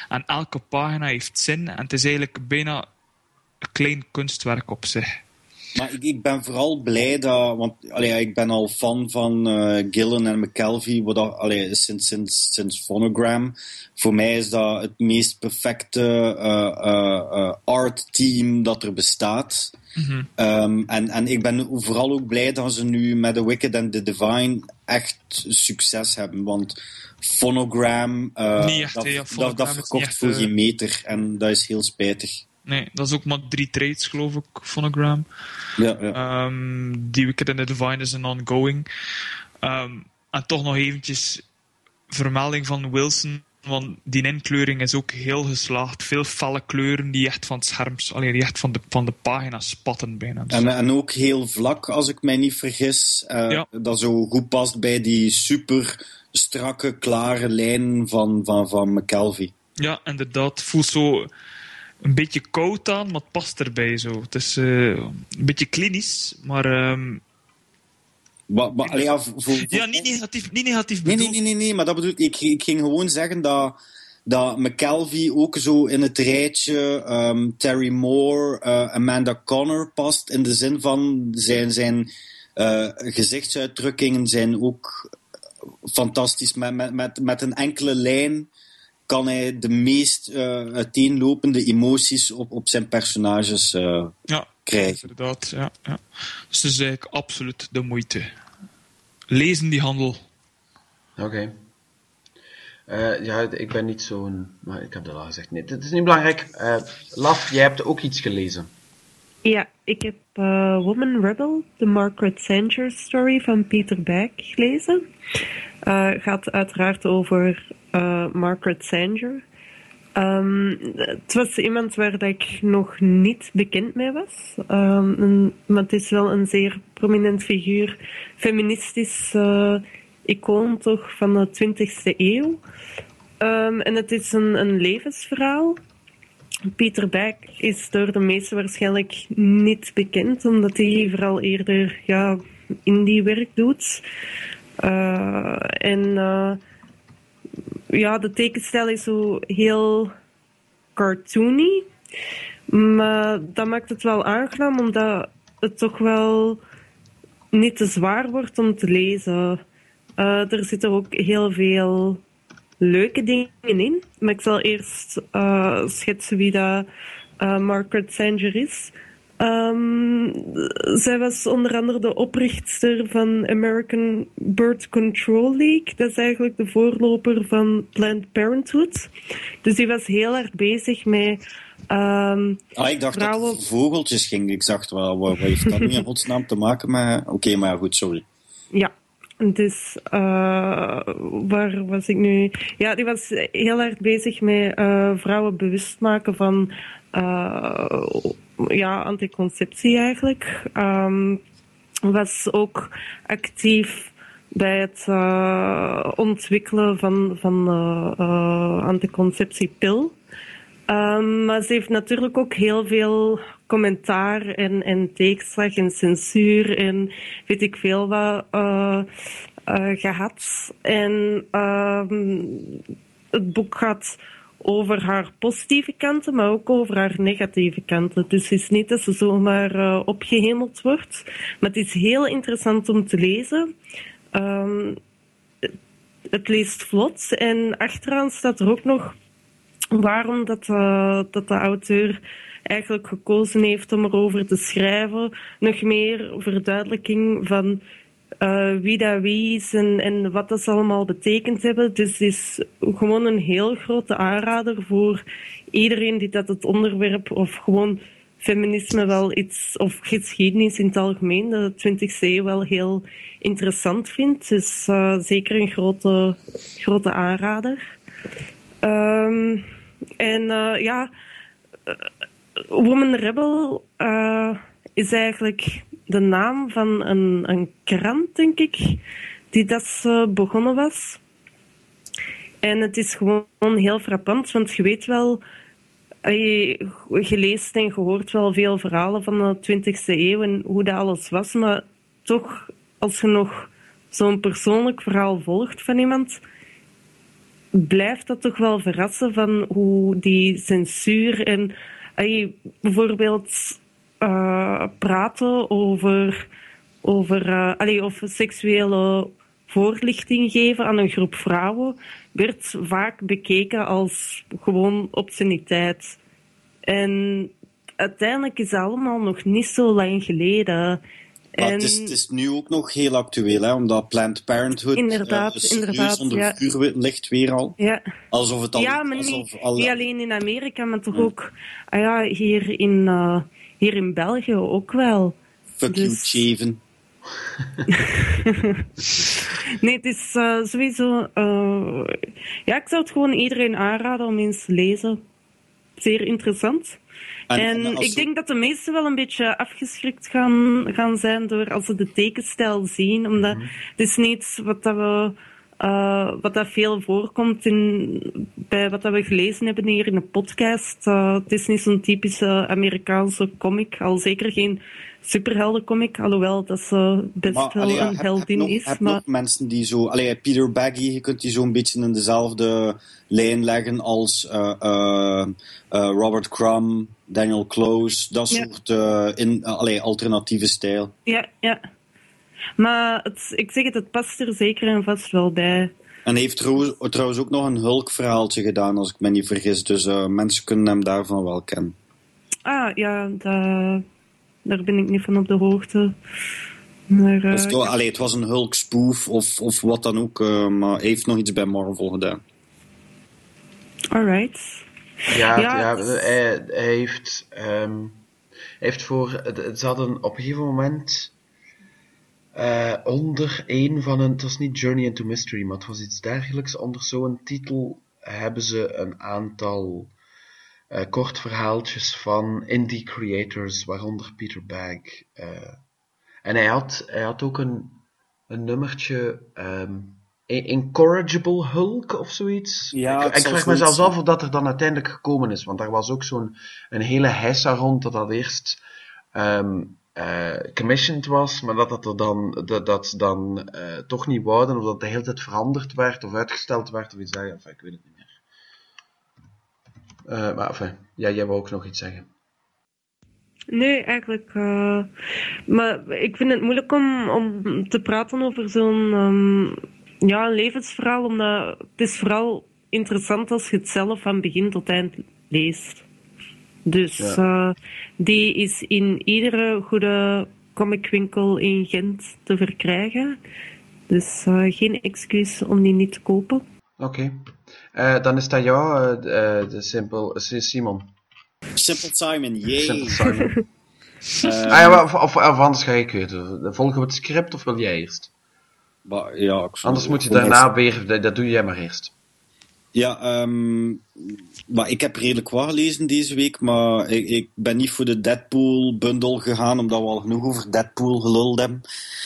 En elke pagina heeft zin en het is eigenlijk bijna een klein kunstwerk op zich. Maar ik, ik ben vooral blij dat, want allee, ik ben al fan van eh, Gillen en McKelvey, wat allee, sinds, sinds, sinds Phonogram. Voor mij is dat het meest perfecte eh, art team dat er bestaat. Ehm, en, en ik ben vooral ook blij dat ze nu met The Wicked and the Divine echt succes hebben. Want Phonogram, echt, dat, ja, dat, Phonogram dat verkocht voor geen meter. En dat is heel spijtig. Nee, dat is ook maar drie trades, geloof ik, Phonogram. Ja, ja. Ehm, die Wicked and the Divine is een ongoing. Ehm, en toch nog eventjes vermelding van Wilson. Want die inkleuring is ook heel geslaagd. Veel felle kleuren die echt van het scherm, allee, die echt van de, van de pagina spatten bijna. Dus- En, en ook heel vlak, als ik mij niet vergis. eh, Ja. Dat zo goed past bij die super strakke, klare lijn van, van, van McKelvey. Ja, inderdaad. Voelt zo een beetje koud aan, maar het past erbij zo. Het is eh, een beetje klinisch, maar ehm, wat, allee, ja, voor, voor- ja, niet negatief, niet negatief Nee, nee, nee, nee, nee, maar dat bedoel ik. Ik, ik ging gewoon zeggen dat, dat McKelvey ook zo in het rijtje ehm, Terry Moore, eh, Amanda Connor past. In de zin van zijn, zijn eh, gezichtsuitdrukkingen zijn ook fantastisch. Met, met, met, met een enkele lijn kan hij de meest eh, uiteenlopende emoties op, op zijn personages eh, Ja, krijgen. inderdaad. Ja, ja. Dus het is eigenlijk absoluut de moeite. Lezen die handel. Oké. Eh, ja, ik ben niet zo'n... Maar ik heb dat al gezegd. Nee, het is niet belangrijk. Eh, Laf, jij hebt ook iets gelezen. Ja, ik heb eh, Woman Rebel, de Margaret Sanger story van Peter Beck gelezen. Eh gaat uiteraard over eh, Margaret Sanger. Ehm, het was iemand waar dat ik nog niet bekend mee was. Ehm, maar het is wel een zeer prominent figuur, feministisch eh, icoon toch van de 20e eeuw. Ehm, en het is een, een levensverhaal. Pieter Beck is door de meesten waarschijnlijk niet bekend, omdat hij vooral eerder ja, indie-werk doet. Eh, en ja, de tekenstijl is zo heel cartoony. Maar dat maakt het wel aangenaam, omdat het toch wel niet te zwaar wordt om te lezen. Eh, er zitten ook heel veel leuke dingen in. Maar ik zal eerst eh, schetsen wie dat eh, Margaret Sanger is. Ehm, zij was onder andere de oprichter van American Birth Control League. Dat is eigenlijk de voorloper van Planned Parenthood. Dus die was heel erg bezig met ehm, Ah, ik dacht dat het vogeltjes ging. Ik dacht, wat, wat, heeft dat nu in godsnaam te maken met... Oké, maar goed, sorry. Ja, dus uh, waar was ik nu? Ja, die was heel erg bezig met uh, vrouwen bewust maken van uh, ja, anticonceptie eigenlijk. Um, was ook actief bij het uh, ontwikkelen van, van uh, anticonceptiepil. Um, maar ze heeft natuurlijk ook heel veel commentaar en, en tegenslag en censuur en weet ik veel wat gehad. En um, het boek gaat over haar positieve kanten, maar ook over haar negatieve kanten. Dus het is niet dat ze zomaar uh, opgehemeld wordt. Maar het is heel interessant om te lezen. Um, het leest vlot. En achteraan staat er ook nog waarom dat, eh, dat de auteur eigenlijk gekozen heeft om erover te schrijven. Nog meer verduidelijking van eh, wie dat wie is en, wat dat allemaal betekend hebben. Dus het is gewoon een heel grote aanrader voor iedereen die dat het onderwerp of gewoon feminisme wel iets, of geschiedenis in het algemeen, de 20e eeuw wel heel interessant vindt. Dus uh, zeker een grote, grote aanrader. Um, en uh, ja, Woman Rebel is eigenlijk de naam van een, een krant, denk ik, die dat begonnen was. En het is gewoon heel frappant, want je weet wel, je, je leest en je hoort wel veel verhalen van de 20e eeuw en hoe dat alles was, maar toch, als je nog zo'n persoonlijk verhaal volgt van iemand, blijft dat toch wel verrassen van hoe die censuur en bijvoorbeeld uh, praten over, over uh, of seksuele voorlichting geven aan een groep vrouwen werd vaak bekeken als gewoon obsceniteit. En uiteindelijk is het allemaal nog niet zo lang geleden. En... Het, is, het, is, nu ook nog heel actueel, hè, omdat Planned Parenthood inderdaad, uh, inderdaad, onder ja. vuur ligt weer al. Ja, alsof het al, ja maar alsof niet, al, niet alleen in Amerika, maar toch ook ah ja, hier, in, uh, hier in België ook wel. Fuck Dus- you, Cheven. nee, het is uh, sowieso... Uh, ja, ik zou het gewoon iedereen aanraden om eens te lezen. Zeer interessant. En- En, en als ik ze- denk dat de meesten wel een beetje afgeschrikt gaan, gaan zijn door als ze de tekenstijl zien. Omdat het is niet wat dat we... eh, wat dat veel voorkomt in, bij wat dat we gelezen hebben hier in de podcast. Eh, het is niet zo'n typische Amerikaanse comic. Al zeker geen superheldencomic. Alhoewel dat ze best Maar, wel allee, ja, een heb- heldin heb nog, is. heb Maar nog mensen die zo... Allee, Peter Baggy, je kunt die zo'n beetje in dezelfde lijn leggen als eh, Robert Crumb, Daniel Close, dat Ja. soort in, allee, alternatieve stijl. ja, ja. Maar het, ik zeg het, het past er zeker en vast wel bij. En hij heeft trouwens, trouwens ook nog een Hulk-verhaaltje gedaan, als ik me niet vergis. Dus eh, mensen kunnen hem daarvan wel kennen. Ah, ja, da- daar ben ik niet van op de hoogte. Maar, eh, Dus toch, allee, het was een Hulk-spoof of, of wat dan ook, eh, maar hij heeft nog iets bij Marvel gedaan. alright. Ja, Ja, ja, hij, hij heeft, ehm, hij heeft voor. het- Ze hadden op een gegeven moment. Eh, onder een van een. Het was niet Journey into Mystery, maar het was iets dergelijks. Onder zo'n titel hebben ze een aantal eh kort verhaaltjes van indie creators, waaronder Peter Bag. eh. en hij had, hij had ook een, een nummertje. ehm, In- Incorrigible Hulk of zoiets. Ja, ik vraag mezelf af of dat er dan uiteindelijk gekomen is. Want daar was ook zo'n een hele heisa rond dat dat eerst ehm eh, commissioned was, maar dat dat er dan, dat, dat ze dan eh, toch niet wouden, of dat de hele tijd veranderd werd of uitgesteld werd of iets dergelijks. Enfin, ik weet het niet meer. Eh, maar ja, jij wou ook nog iets zeggen. Nee, eigenlijk. maar ik vind het moeilijk om, om te praten over zo'n ehm, ja, levensverhaal, omdat het is vooral interessant als je het zelf van begin tot eind leest. Dus Ja. eh, die is in iedere goede comicwinkel in Gent te verkrijgen. Dus eh, geen excuus om die niet te kopen. Oké. Eh, dan is dat jou, de simpel, eh, Simon. Simple Simon, yay! Simple Simon. Ah ja, of, of, of anders ga ik weten. Volgen we het script of wil jij eerst? maar, ja, ik zou- Anders moet je daarna weer, dat doe jij maar eerst. Ja, ehm, maar ik heb redelijk wat gelezen deze week, maar ik, ik ben niet voor de Deadpool-bundel gegaan, omdat we al genoeg over Deadpool geluld hebben.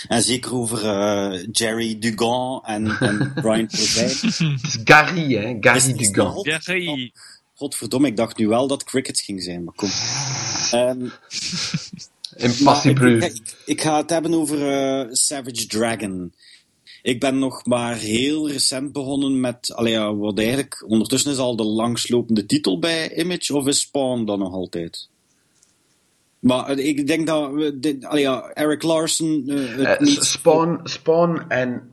En zeker over eh, Jerry Dugan en, en Brian is Gary, hè? Gary Is- is Dugan. hey. Godverdomme, ik dacht nu wel dat cricket ging zijn, maar kom. Ehm, ik, Bleu. ik, ik ga het hebben over eh, Savage Dragon. Ik ben nog maar heel recent begonnen met, allee, ja, wat eigenlijk ondertussen is al de langslopende titel bij Image, of is Spawn dan nog altijd? Maar eh, ik denk dat we, dit, allee, ja, Eric Larson, eh, het Eh, niet- Spawn, Spawn en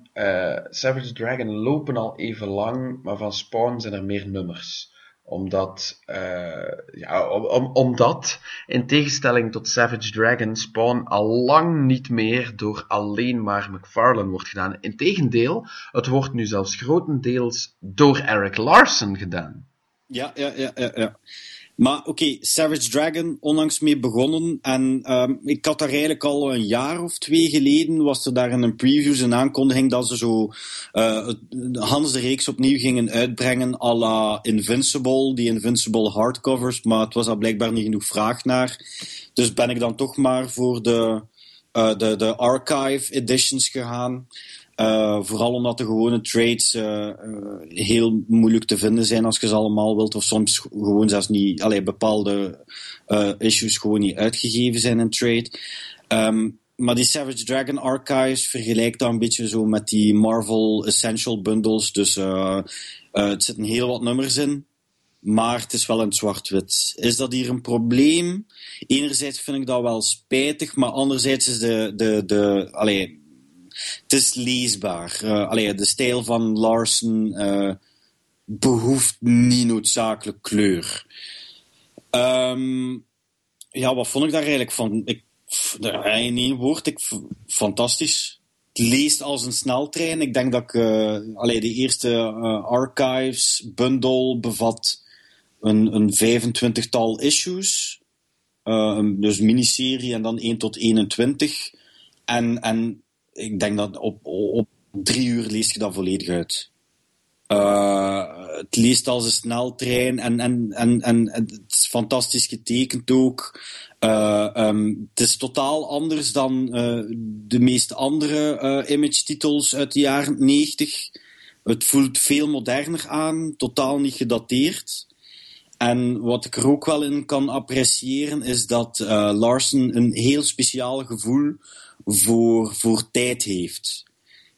Savage Dragon lopen al even lang, maar van Spawn zijn er meer nummers. Omdat, eh, ja, om, om- omdat, in tegenstelling tot Savage Dragon, Spawn al lang niet meer door alleen maar McFarlane wordt gedaan. Integendeel, het wordt nu zelfs grotendeels door Eric Larson gedaan. Ja, ja, ja, ja. ja. Maar oké, Savage Dragon, onlangs mee begonnen. En ehm, ik had daar eigenlijk al een jaar of twee geleden, was er daar in een preview een aankondiging dat ze zo het- Hans de reeks opnieuw gingen uitbrengen à la Invincible, die Invincible hardcovers. Maar het was daar blijkbaar niet genoeg vraag naar. Dus ben ik dan toch maar voor de, eh, de, de archive editions gegaan. Eh, vooral omdat de gewone trades eh, eh, heel moeilijk te vinden zijn als je ze allemaal wilt. Of soms gewoon zelfs niet, allee, bepaalde issues gewoon niet uitgegeven zijn in trade. Ehm, maar die Savage Dragon Archives vergelijkt dat een beetje zo met die Marvel Essential Bundles. Dus het zitten heel wat nummers in. Maar het is wel het zwart-wit. Is dat hier een probleem? Enerzijds vind ik dat wel spijtig, maar anderzijds is de, de, de, allee, het is leesbaar. Eh, allee, de stijl van Larsen eh, behoeft niet noodzakelijk kleur. Ehm, ja, wat vond ik daar eigenlijk van? Ik, in één woord, ik, fantastisch. Het leest als een sneltrein. Ik denk dat ik, eh, de eerste eh, archives bundle bevat een, een 25-tal issues. Eh, een- dus miniserie en dan 1 tot 21. En, en ik denk dat op, op drie uur lees je dat volledig uit. Eh, het leest als een sneltrein en, en, en, en het is fantastisch getekend ook. Eh, ehm, het is totaal anders dan eh, de meeste andere image-titels uit de jaren 90. Het voelt veel moderner aan, totaal niet gedateerd. En wat ik er ook wel in kan appreciëren is dat Larsen een heel speciaal gevoel voor, voor tijd heeft.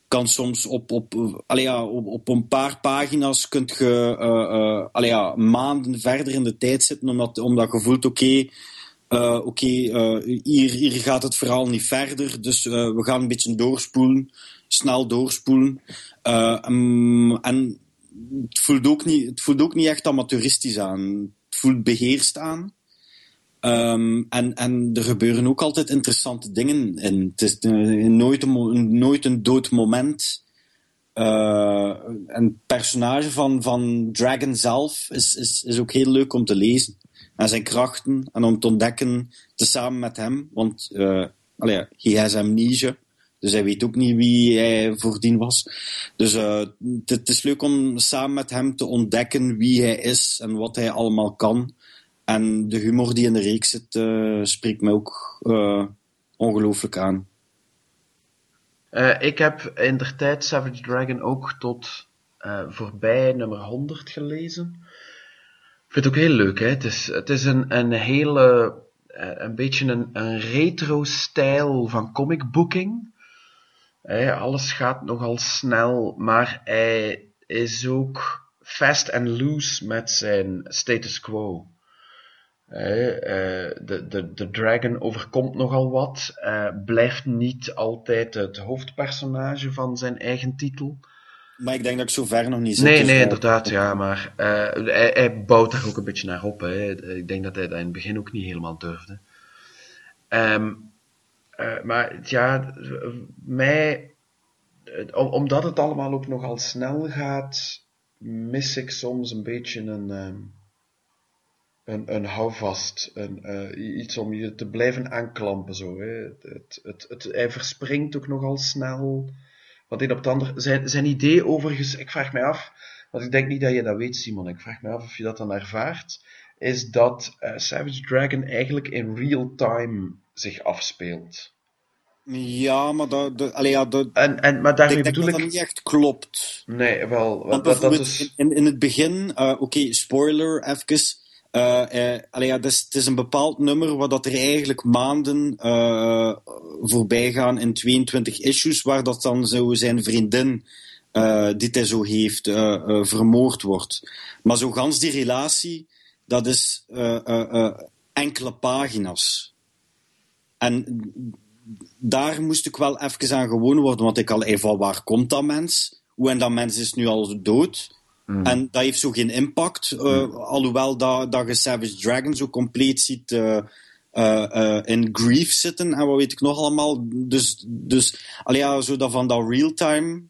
Kan soms op, op, ja, op, op een paar pagina's kunt je allee ja, maanden verder in de tijd zitten, omdat, omdat je voelt, oké, eh, oké, hier, hier gaat het verhaal niet verder, dus we gaan een beetje doorspoelen, snel doorspoelen. Mm, en voelt, ook niet, het voelt ook niet echt amateuristisch aan. Het voelt beheerst aan. Ehm, en, en er gebeuren ook altijd interessante dingen in. Het is eh, nooit, een, nooit een dood moment. Eh, en het personage van, van Dragon zelf is, is, is ook heel leuk om te lezen. En zijn krachten en om te ontdekken, tezamen met hem. Want eh allee, he has amnesia. Dus hij weet ook niet wie hij voordien was. Dus het is leuk om samen met hem te ontdekken wie hij is en wat hij allemaal kan. En de humor die in de reeks zit, eh, spreekt mij ook eh, ongelooflijk aan. Eh, ik heb in der tijd Savage Dragon ook tot voorbij nummer 100 gelezen. Ik vind het ook heel leuk, hè. Het is, het is een, een hele, een beetje een, een retro-stijl van comicbooking. Alles gaat nogal snel, maar hij is ook fast and loose met zijn status quo. Eh, de, de, de dragon overkomt nogal wat, eh, blijft niet altijd het hoofdpersonage van zijn eigen titel. Maar ik denk dat ik zo ver nog niet zit. Nee, dus, nee, inderdaad, ja, maar eh, hij, hij bouwt daar ook een beetje naar op. Hè. Ik denk dat hij dat in het begin ook niet helemaal durfde. Ehm, eh, maar ja, mij, om- omdat het allemaal ook nogal snel gaat, mis ik soms een beetje een, ehm, een, een houvast, een, eh, iets om je te blijven aanklampen. Zo, hè. Het, het, het, hij verspringt ook nogal snel. Want een op het ander, zijn, zijn idee overigens, ik vraag mij af, want ik denk niet dat je dat weet, Simon, ik vraag me af of je dat dan ervaart, is dat eh, Savage Dragon eigenlijk in real time zich afspeelt. Ja, maar dat, dat, allee, ja, dat, En, en, maar daarmee ik denk bedoel dat ik... dat niet echt klopt. Nee, wel, Want dat, dat is... in, in het begin, eh, oké, spoiler even. Allee, ja, het, is, het is een bepaald nummer waar dat er eigenlijk maanden eh, voorbij gaan in 22 issues, waar dat dan zo zijn vriendin, die hij zo heeft, vermoord wordt. Maar zo gans die relatie, dat is enkele pagina's. En daar moest ik wel even aan gewoon worden, want ik al even waar komt dat mens? Hoe en dat mens is nu al dood. En dat heeft zo geen impact, eh, alhoewel dat, dat je Savage Dragon zo compleet ziet eh, eh, in grief zitten en wat weet ik nog allemaal. Dus, dus allee, ja, zo dat van dat real-time.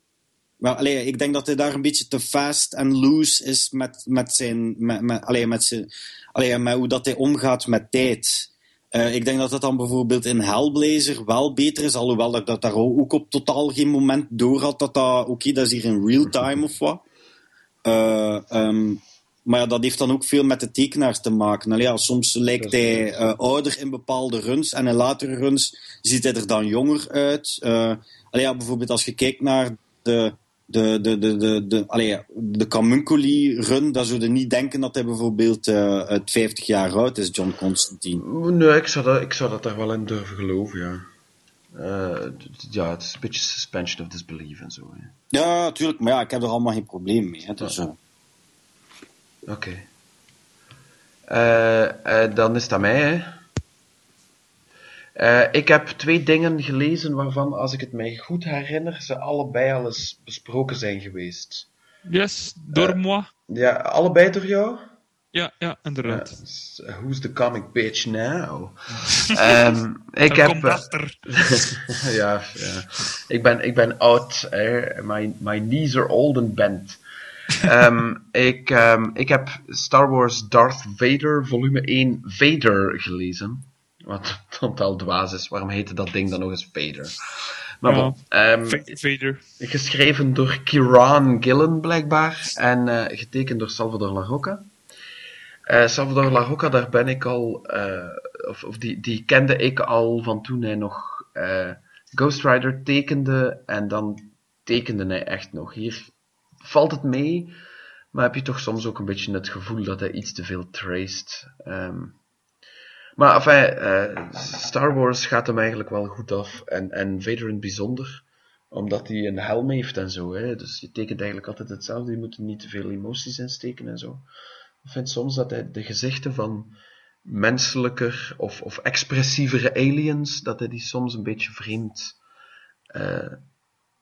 Allee, ik denk dat hij daar een beetje te fast en loose is met, met zijn. Met, met, allee, met, zijn allee, met hoe dat hij omgaat met tijd. Ik denk dat dat dan bijvoorbeeld in Hellblazer wel beter is, alhoewel dat ik dat daar ook op totaal geen moment door had dat dat, oké, dat is hier in real time of wat. Eh, ehm, maar ja, dat heeft dan ook veel met de tekenaars te maken. Allee, ja, soms lijkt hij eh, ouder in bepaalde runs en in latere runs ziet hij er dan jonger uit. Allee, ja, bijvoorbeeld als je kijkt naar de, de, de, de, de, de, allee, de Camuncoli run, dan zou je niet denken dat hij bijvoorbeeld eh, uit 50 jaar oud is, John Constantine. Nee, ik zou, dat, ik zou dat daar wel in durven geloven, ja. Eh, ja, het is een beetje suspension of disbelief en zo. hè. Ja, natuurlijk, maar ja, ik heb er allemaal geen probleem mee. Hè, dus, eh, Oké. Eh, dan is het aan mij, hè. Eh, ik heb twee dingen gelezen waarvan, als ik het mij goed herinner, ze allebei al eens besproken zijn geweest. Yes, door moi. Ja, allebei door jou? Ja, ja, inderdaad. Ja, s- who's the comic bitch now? Ehm, ik heb... komt eh, achter. ja, ja. Ik ben, ik ben oud. Hè. My, my knees are old and bent. Ehm, ik, ehm, ik heb Star Wars Darth Vader volume 1 Vader gelezen. Wat totaal dwaas is. Waarom heette dat ding dan nog eens Vader? Maar Ja. bon, V- Vader. geschreven door Kieran Gillen blijkbaar en eh, getekend door Salvador La Rocca. Eh, Salvador La Rocca, daar ben ik al, eh, of, of die, die kende ik al van toen hij nog eh, Ghost Rider tekende en dan tekende hij echt nog. Hier valt het mee, maar heb je toch soms ook een beetje het gevoel dat hij iets te veel traced. Ehm, maar enfin, Star Wars gaat hem eigenlijk wel goed af en, en Vader in het bijzonder omdat hij een helm heeft en zo. Hè? Dus je tekent eigenlijk altijd hetzelfde. Je moet er niet te veel emoties in steken en zo. Ik vind soms dat hij de gezichten van menselijker of, of expressievere aliens, dat hij die soms een beetje vreemd, eh,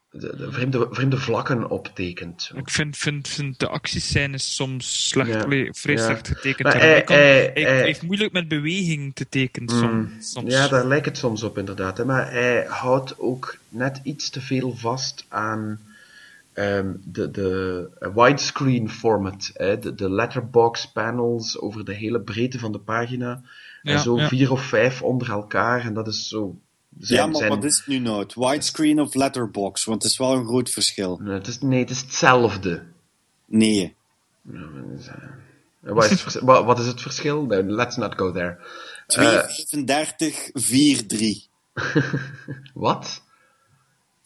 de, de vreemde, vreemde vlakken optekent. Ik vind, vind, vind de actiescènes soms slecht, Ja. vrij Ja. slecht getekend. Maar hij- hij, kan, hij- hij, hij- heeft moeilijk met beweging te tekenen Mm. soms. soms. Ja, daar lijkt het soms op inderdaad. Hè. Maar hij houdt ook net iets te veel vast aan ehm, de, de eh, widescreen format. Hè. De, de letterbox panels over de hele breedte van de pagina. en zo ja. vier of vijf onder elkaar. En dat is zo... Zijn, ja, maar zijn- wat is het nu nou? Het widescreen of letterbox? Want het is wel een groot verschil. Nee, het is, nee, het is hetzelfde. Nee. Ja, maar dat is, eh, Wat is het, vers- wat, wat is het verschil? No, let's not go there. 235, 4-3. Wat?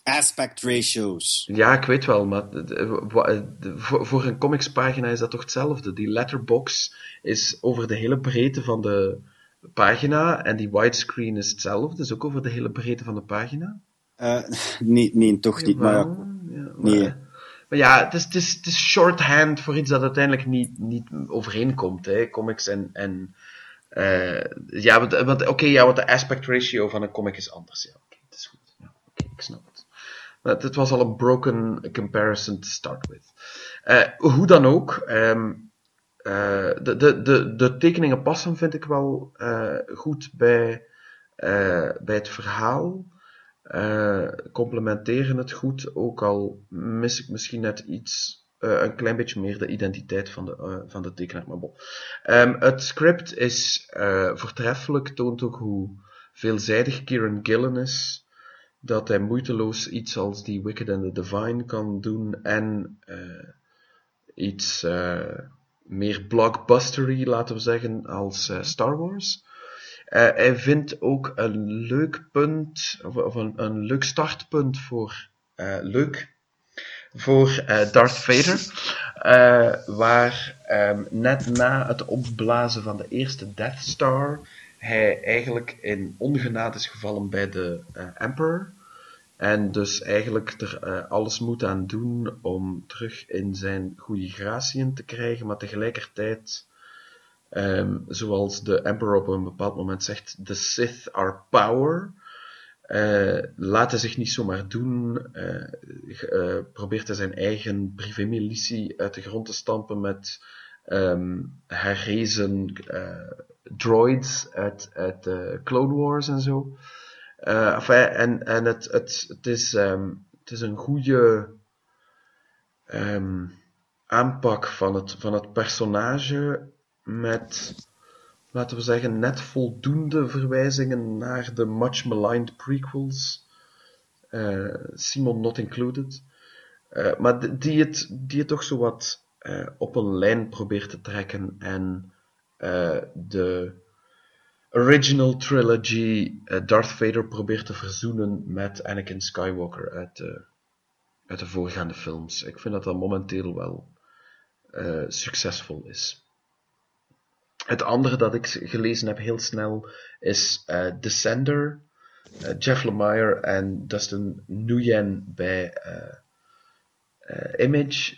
Aspect ratios. Ja, ik weet wel, maar voor, een comicspagina is dat toch hetzelfde. Die letterbox is over de hele breedte van de pagina en die widescreen is hetzelfde, is ook over de hele breedte van de pagina. Eh, nee, nee, toch niet. Maar ja. Maar, Nee. maar ja, het is, het, is, het is shorthand voor iets dat uiteindelijk niet, niet overeenkomt, hè. Comics en... en eh, ja, want, want, oké, ja, want de aspect ratio van een comic is anders. Ja, oké, het is goed. Ja, oké, ik snap het was al een broken comparison to start with. Eh, hoe dan ook, ehm, eh, de, de, de, tekeningen passen, vind ik wel eh, goed bij, bij het verhaal. Complementeren het goed, ook al mis ik misschien net iets, een klein beetje meer de identiteit van de, van de tekenaar. Maar. Ehm, het script is eh, voortreffelijk, toont ook hoe veelzijdig Kieran Gillen is. Dat hij moeiteloos iets als die Wicked and the Divine kan doen en eh, iets eh, meer blockbustery, laten we zeggen, als eh, Star Wars. Hij vindt ook een leuk punt, of, of een, leuk startpunt voor leuk voor Darth Vader, waar ehm, net na het opblazen van de eerste Death Star hij eigenlijk in ongenade is gevallen bij de eh, Emperor. En dus eigenlijk er eh, alles moet aan doen om terug in zijn goede gratien te krijgen, maar tegelijkertijd, ehm, zoals de Emperor op een bepaald moment zegt, the Sith are power. eh, laat hij zich niet zomaar doen. probeert hij zijn eigen privémilitie uit de grond te stampen met ehm herrezen droids uit, uit de Clone Wars en zo. Eh, en en het, het, het, is, ehm, het is een goede ehm, aanpak van het, van het personage met, laten we zeggen, net voldoende verwijzingen naar de much maligned prequels. Eh, Simon not included. Eh, maar die- het, die toch zo wat eh, op een lijn probeert te trekken en eh, de original trilogy eh, Darth Vader probeert te verzoenen met Anakin Skywalker uit de, uit de voorgaande films. Ik vind dat dat momenteel wel eh, succesvol is. Het andere dat ik gelezen heb heel snel is eh, Descender. Eh, Jeff Lemire en Dustin Nguyen bij eh, eh, Image.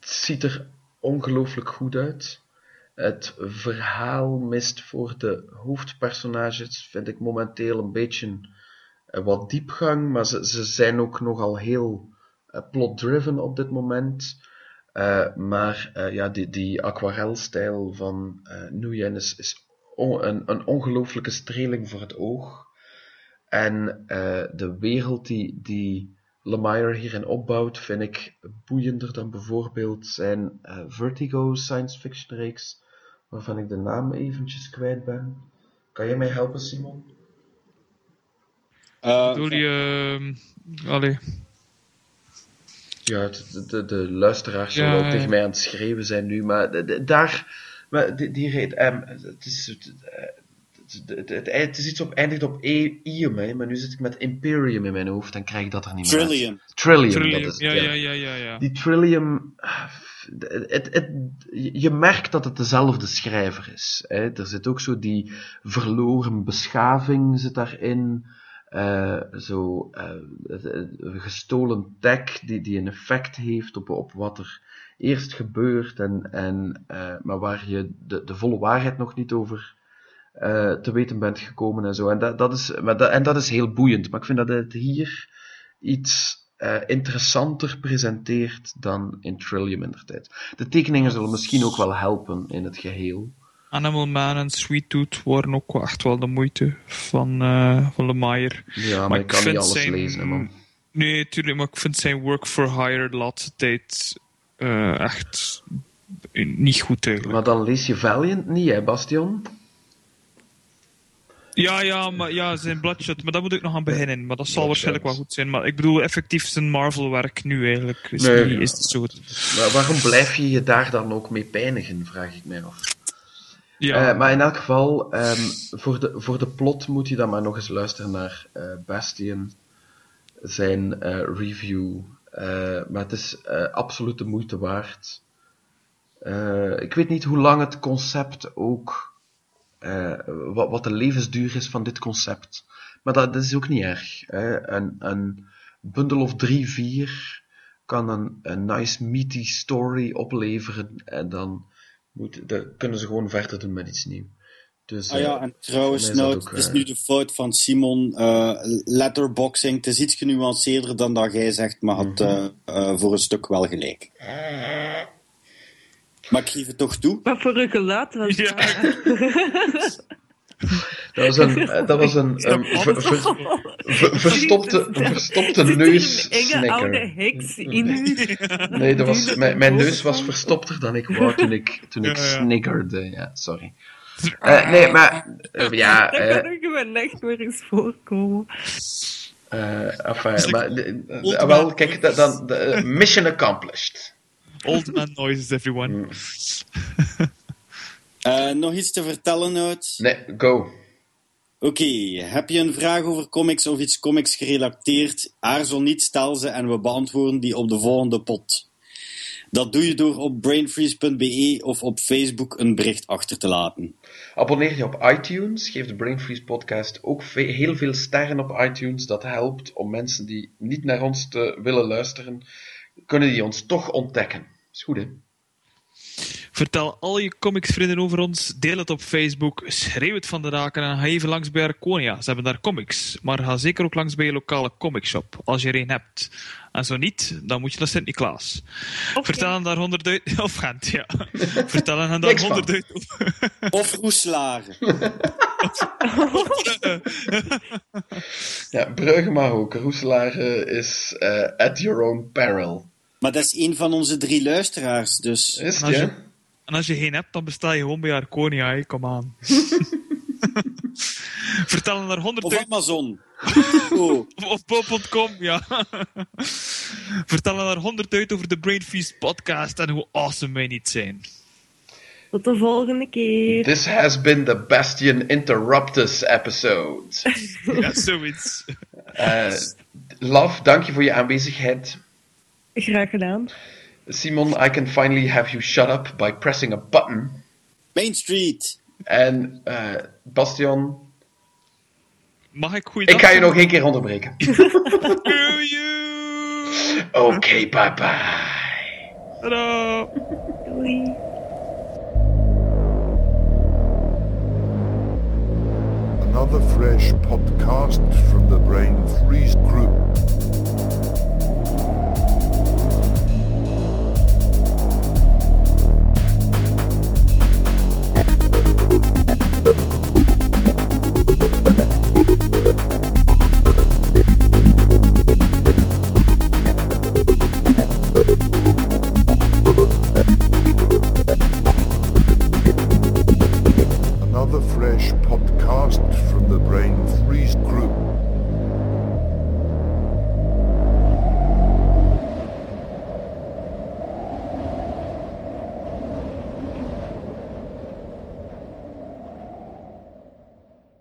Het ziet er ongelooflijk goed uit. Het verhaal mist voor de hoofdpersonages, vind ik momenteel een beetje eh, wat diepgang, maar ze, ze zijn ook nogal heel eh, plot-driven op dit moment. Eh, maar ja, die, die aquarelstijl van eh Nguyen is, is een, een ongelooflijke streling voor het oog. En de wereld die, die Lemire hierin opbouwt, vind ik boeiender dan bijvoorbeeld zijn Vertigo science fiction reeks, waarvan ik de naam eventjes kwijt ben. Kan jij mij helpen, Simon? Eh, Bedoel je... ehm, allee. Ja, de, de, de luisteraars Ja, zullen ja. tegen mij aan het schreeuwen zijn nu, maar de- de- daar... Maar die, die reed... ehm, het, is, het, het, het, het, het is iets op, eindigt op e, Ium, hè, maar nu zit ik met Imperium in mijn hoofd en krijg ik dat er niet meer. Trillium. Trillium, Trillium, dat is ja, ja, ja, ja, ja. Die Trillium, ah, het, je merkt dat het dezelfde schrijver is. Hè. Er zit ook zo die verloren beschaving zit daarin. eh, zo eh, het- gestolen tech die, die een effect heeft op, op wat er eerst gebeurt, en, en, eh, maar waar je de, de volle waarheid nog niet over eh, te weten bent gekomen en zo. En dat, dat, is, maar en dat is heel boeiend. Maar ik vind dat het hier iets eh, interessanter presenteert dan in Trillium in der tijd. De tekeningen zullen misschien ook wel helpen in het geheel. Animal Man en Sweet Tooth waren ook echt wel de moeite van, eh van Lemire. Ja, maar, ik kan niet alles zijn- lezen, man. Nee, tuurlijk, maar ik vind zijn work for hire de laatste tijd eh, echt niet goed eigenlijk. Maar dan lees je Valiant niet, hè, Bastion? Ja, ja, maar ja, zijn Bloodshot, maar daar moet ik nog aan beginnen. Maar dat zal Bloodshot. waarschijnlijk wel goed zijn. Maar ik bedoel, effectief zijn Marvel-werk nu eigenlijk. Is, Nee, niet, ja. is het zo. Maar waarom blijf je je daar dan ook mee pijnigen, vraag ik mij af. Ja, Eh, maar in elk geval, ehm, voor, de, voor de plot moet je dan maar nog eens luisteren naar eh, Bastion, zijn eh, review. Eh, maar het is eh, absoluut de moeite waard. Eh, ik weet niet hoe lang het concept ook, eh, wat, wat de levensduur is van dit concept. Maar dat, dat is ook niet erg. Hè. Een, een bundel of drie, vier kan een, een nice meaty story opleveren en dan moet, dan kunnen ze gewoon verder doen met iets nieuws. Dus, Ah ja, eh, en trouwens, nou, ook, het is eh, nu de fout van Simon. eh, letterboxing, het is iets genuanceerder dan dat jij zegt, maar had Mhm. voor een stuk wel gelijk. Maar ik geef het toch toe. Wat voor een geluid was Ja. dat? Dat was een, eh, dat was een, een ver- ver- ver- verstopte, verstopte er neus een enge oude snikker. heks in u? Nee, dat was, mijn, mijn neus was verstopter dan ik wou toen ik, toen ik Ja, ja. sniggerde. Ja, sorry. Eh, nee, maar, eh, ja, Dat eh, kan ook in mijn echt weer eens voorkomen. eh, enfin, maar, de- de- Old wel, kijk, dat- dan, de, eh, mission accomplished. Old man noises, everyone. Mm. Eh, nog iets te vertellen uit? Nee, go. Oké, heb je een vraag over comics of iets comics gerelateerd? Aarzel niet, stel ze en we beantwoorden die op de volgende pot. Dat doe je door op brainfreeze.be of op Facebook een bericht achter te laten. Abonneer je op iTunes. Geef de Brain Freeze podcast ook ve- heel veel sterren op iTunes. Dat helpt om mensen die niet naar ons te willen luisteren, kunnen die ons toch ontdekken. Is goed, hè? Vertel al je comicsvrienden over ons. Deel het op Facebook. Schreeuw het van de daken en ga even langs bij Arconia. Ze hebben daar comics. Maar ga zeker ook langs bij je lokale comicshop. Als je er een hebt. En zo niet, dan moet je naar Sint-Niklaas. Vertel hen daar honderdduizend... Of Gent, ja. Vertel hen daar honderdduizend... Of Roeselare. Ja, Brugge mag ook. Roeselare is eh, at your own peril. Maar dat is een van onze drie luisteraars, dus... Is het, als je- ja? En als je geen hebt, dan bestel je gewoon bij Arconia. Hè. Kom aan. Vertel hen daar Of honderdduizend... Amazon. Oh. Of, bol.com, ja. Vertel hen daar honderdduizend over de Brain Feast podcast en hoe awesome wij niet zijn. Tot de volgende keer. This has been the Bastion Interruptus episode. Ja, zoiets. Eh, Love, dank je voor je aanwezigheid. Graag gedaan. Simon, I can finally have you shut up by pressing a button. Main Street. En eh, Bastion, Mag ik goeie ik ga je nog één keer onderbreken. Oké, Oké, bye bye. Tadaa. Doei. Another fresh podcast from the Brain Freeze Group.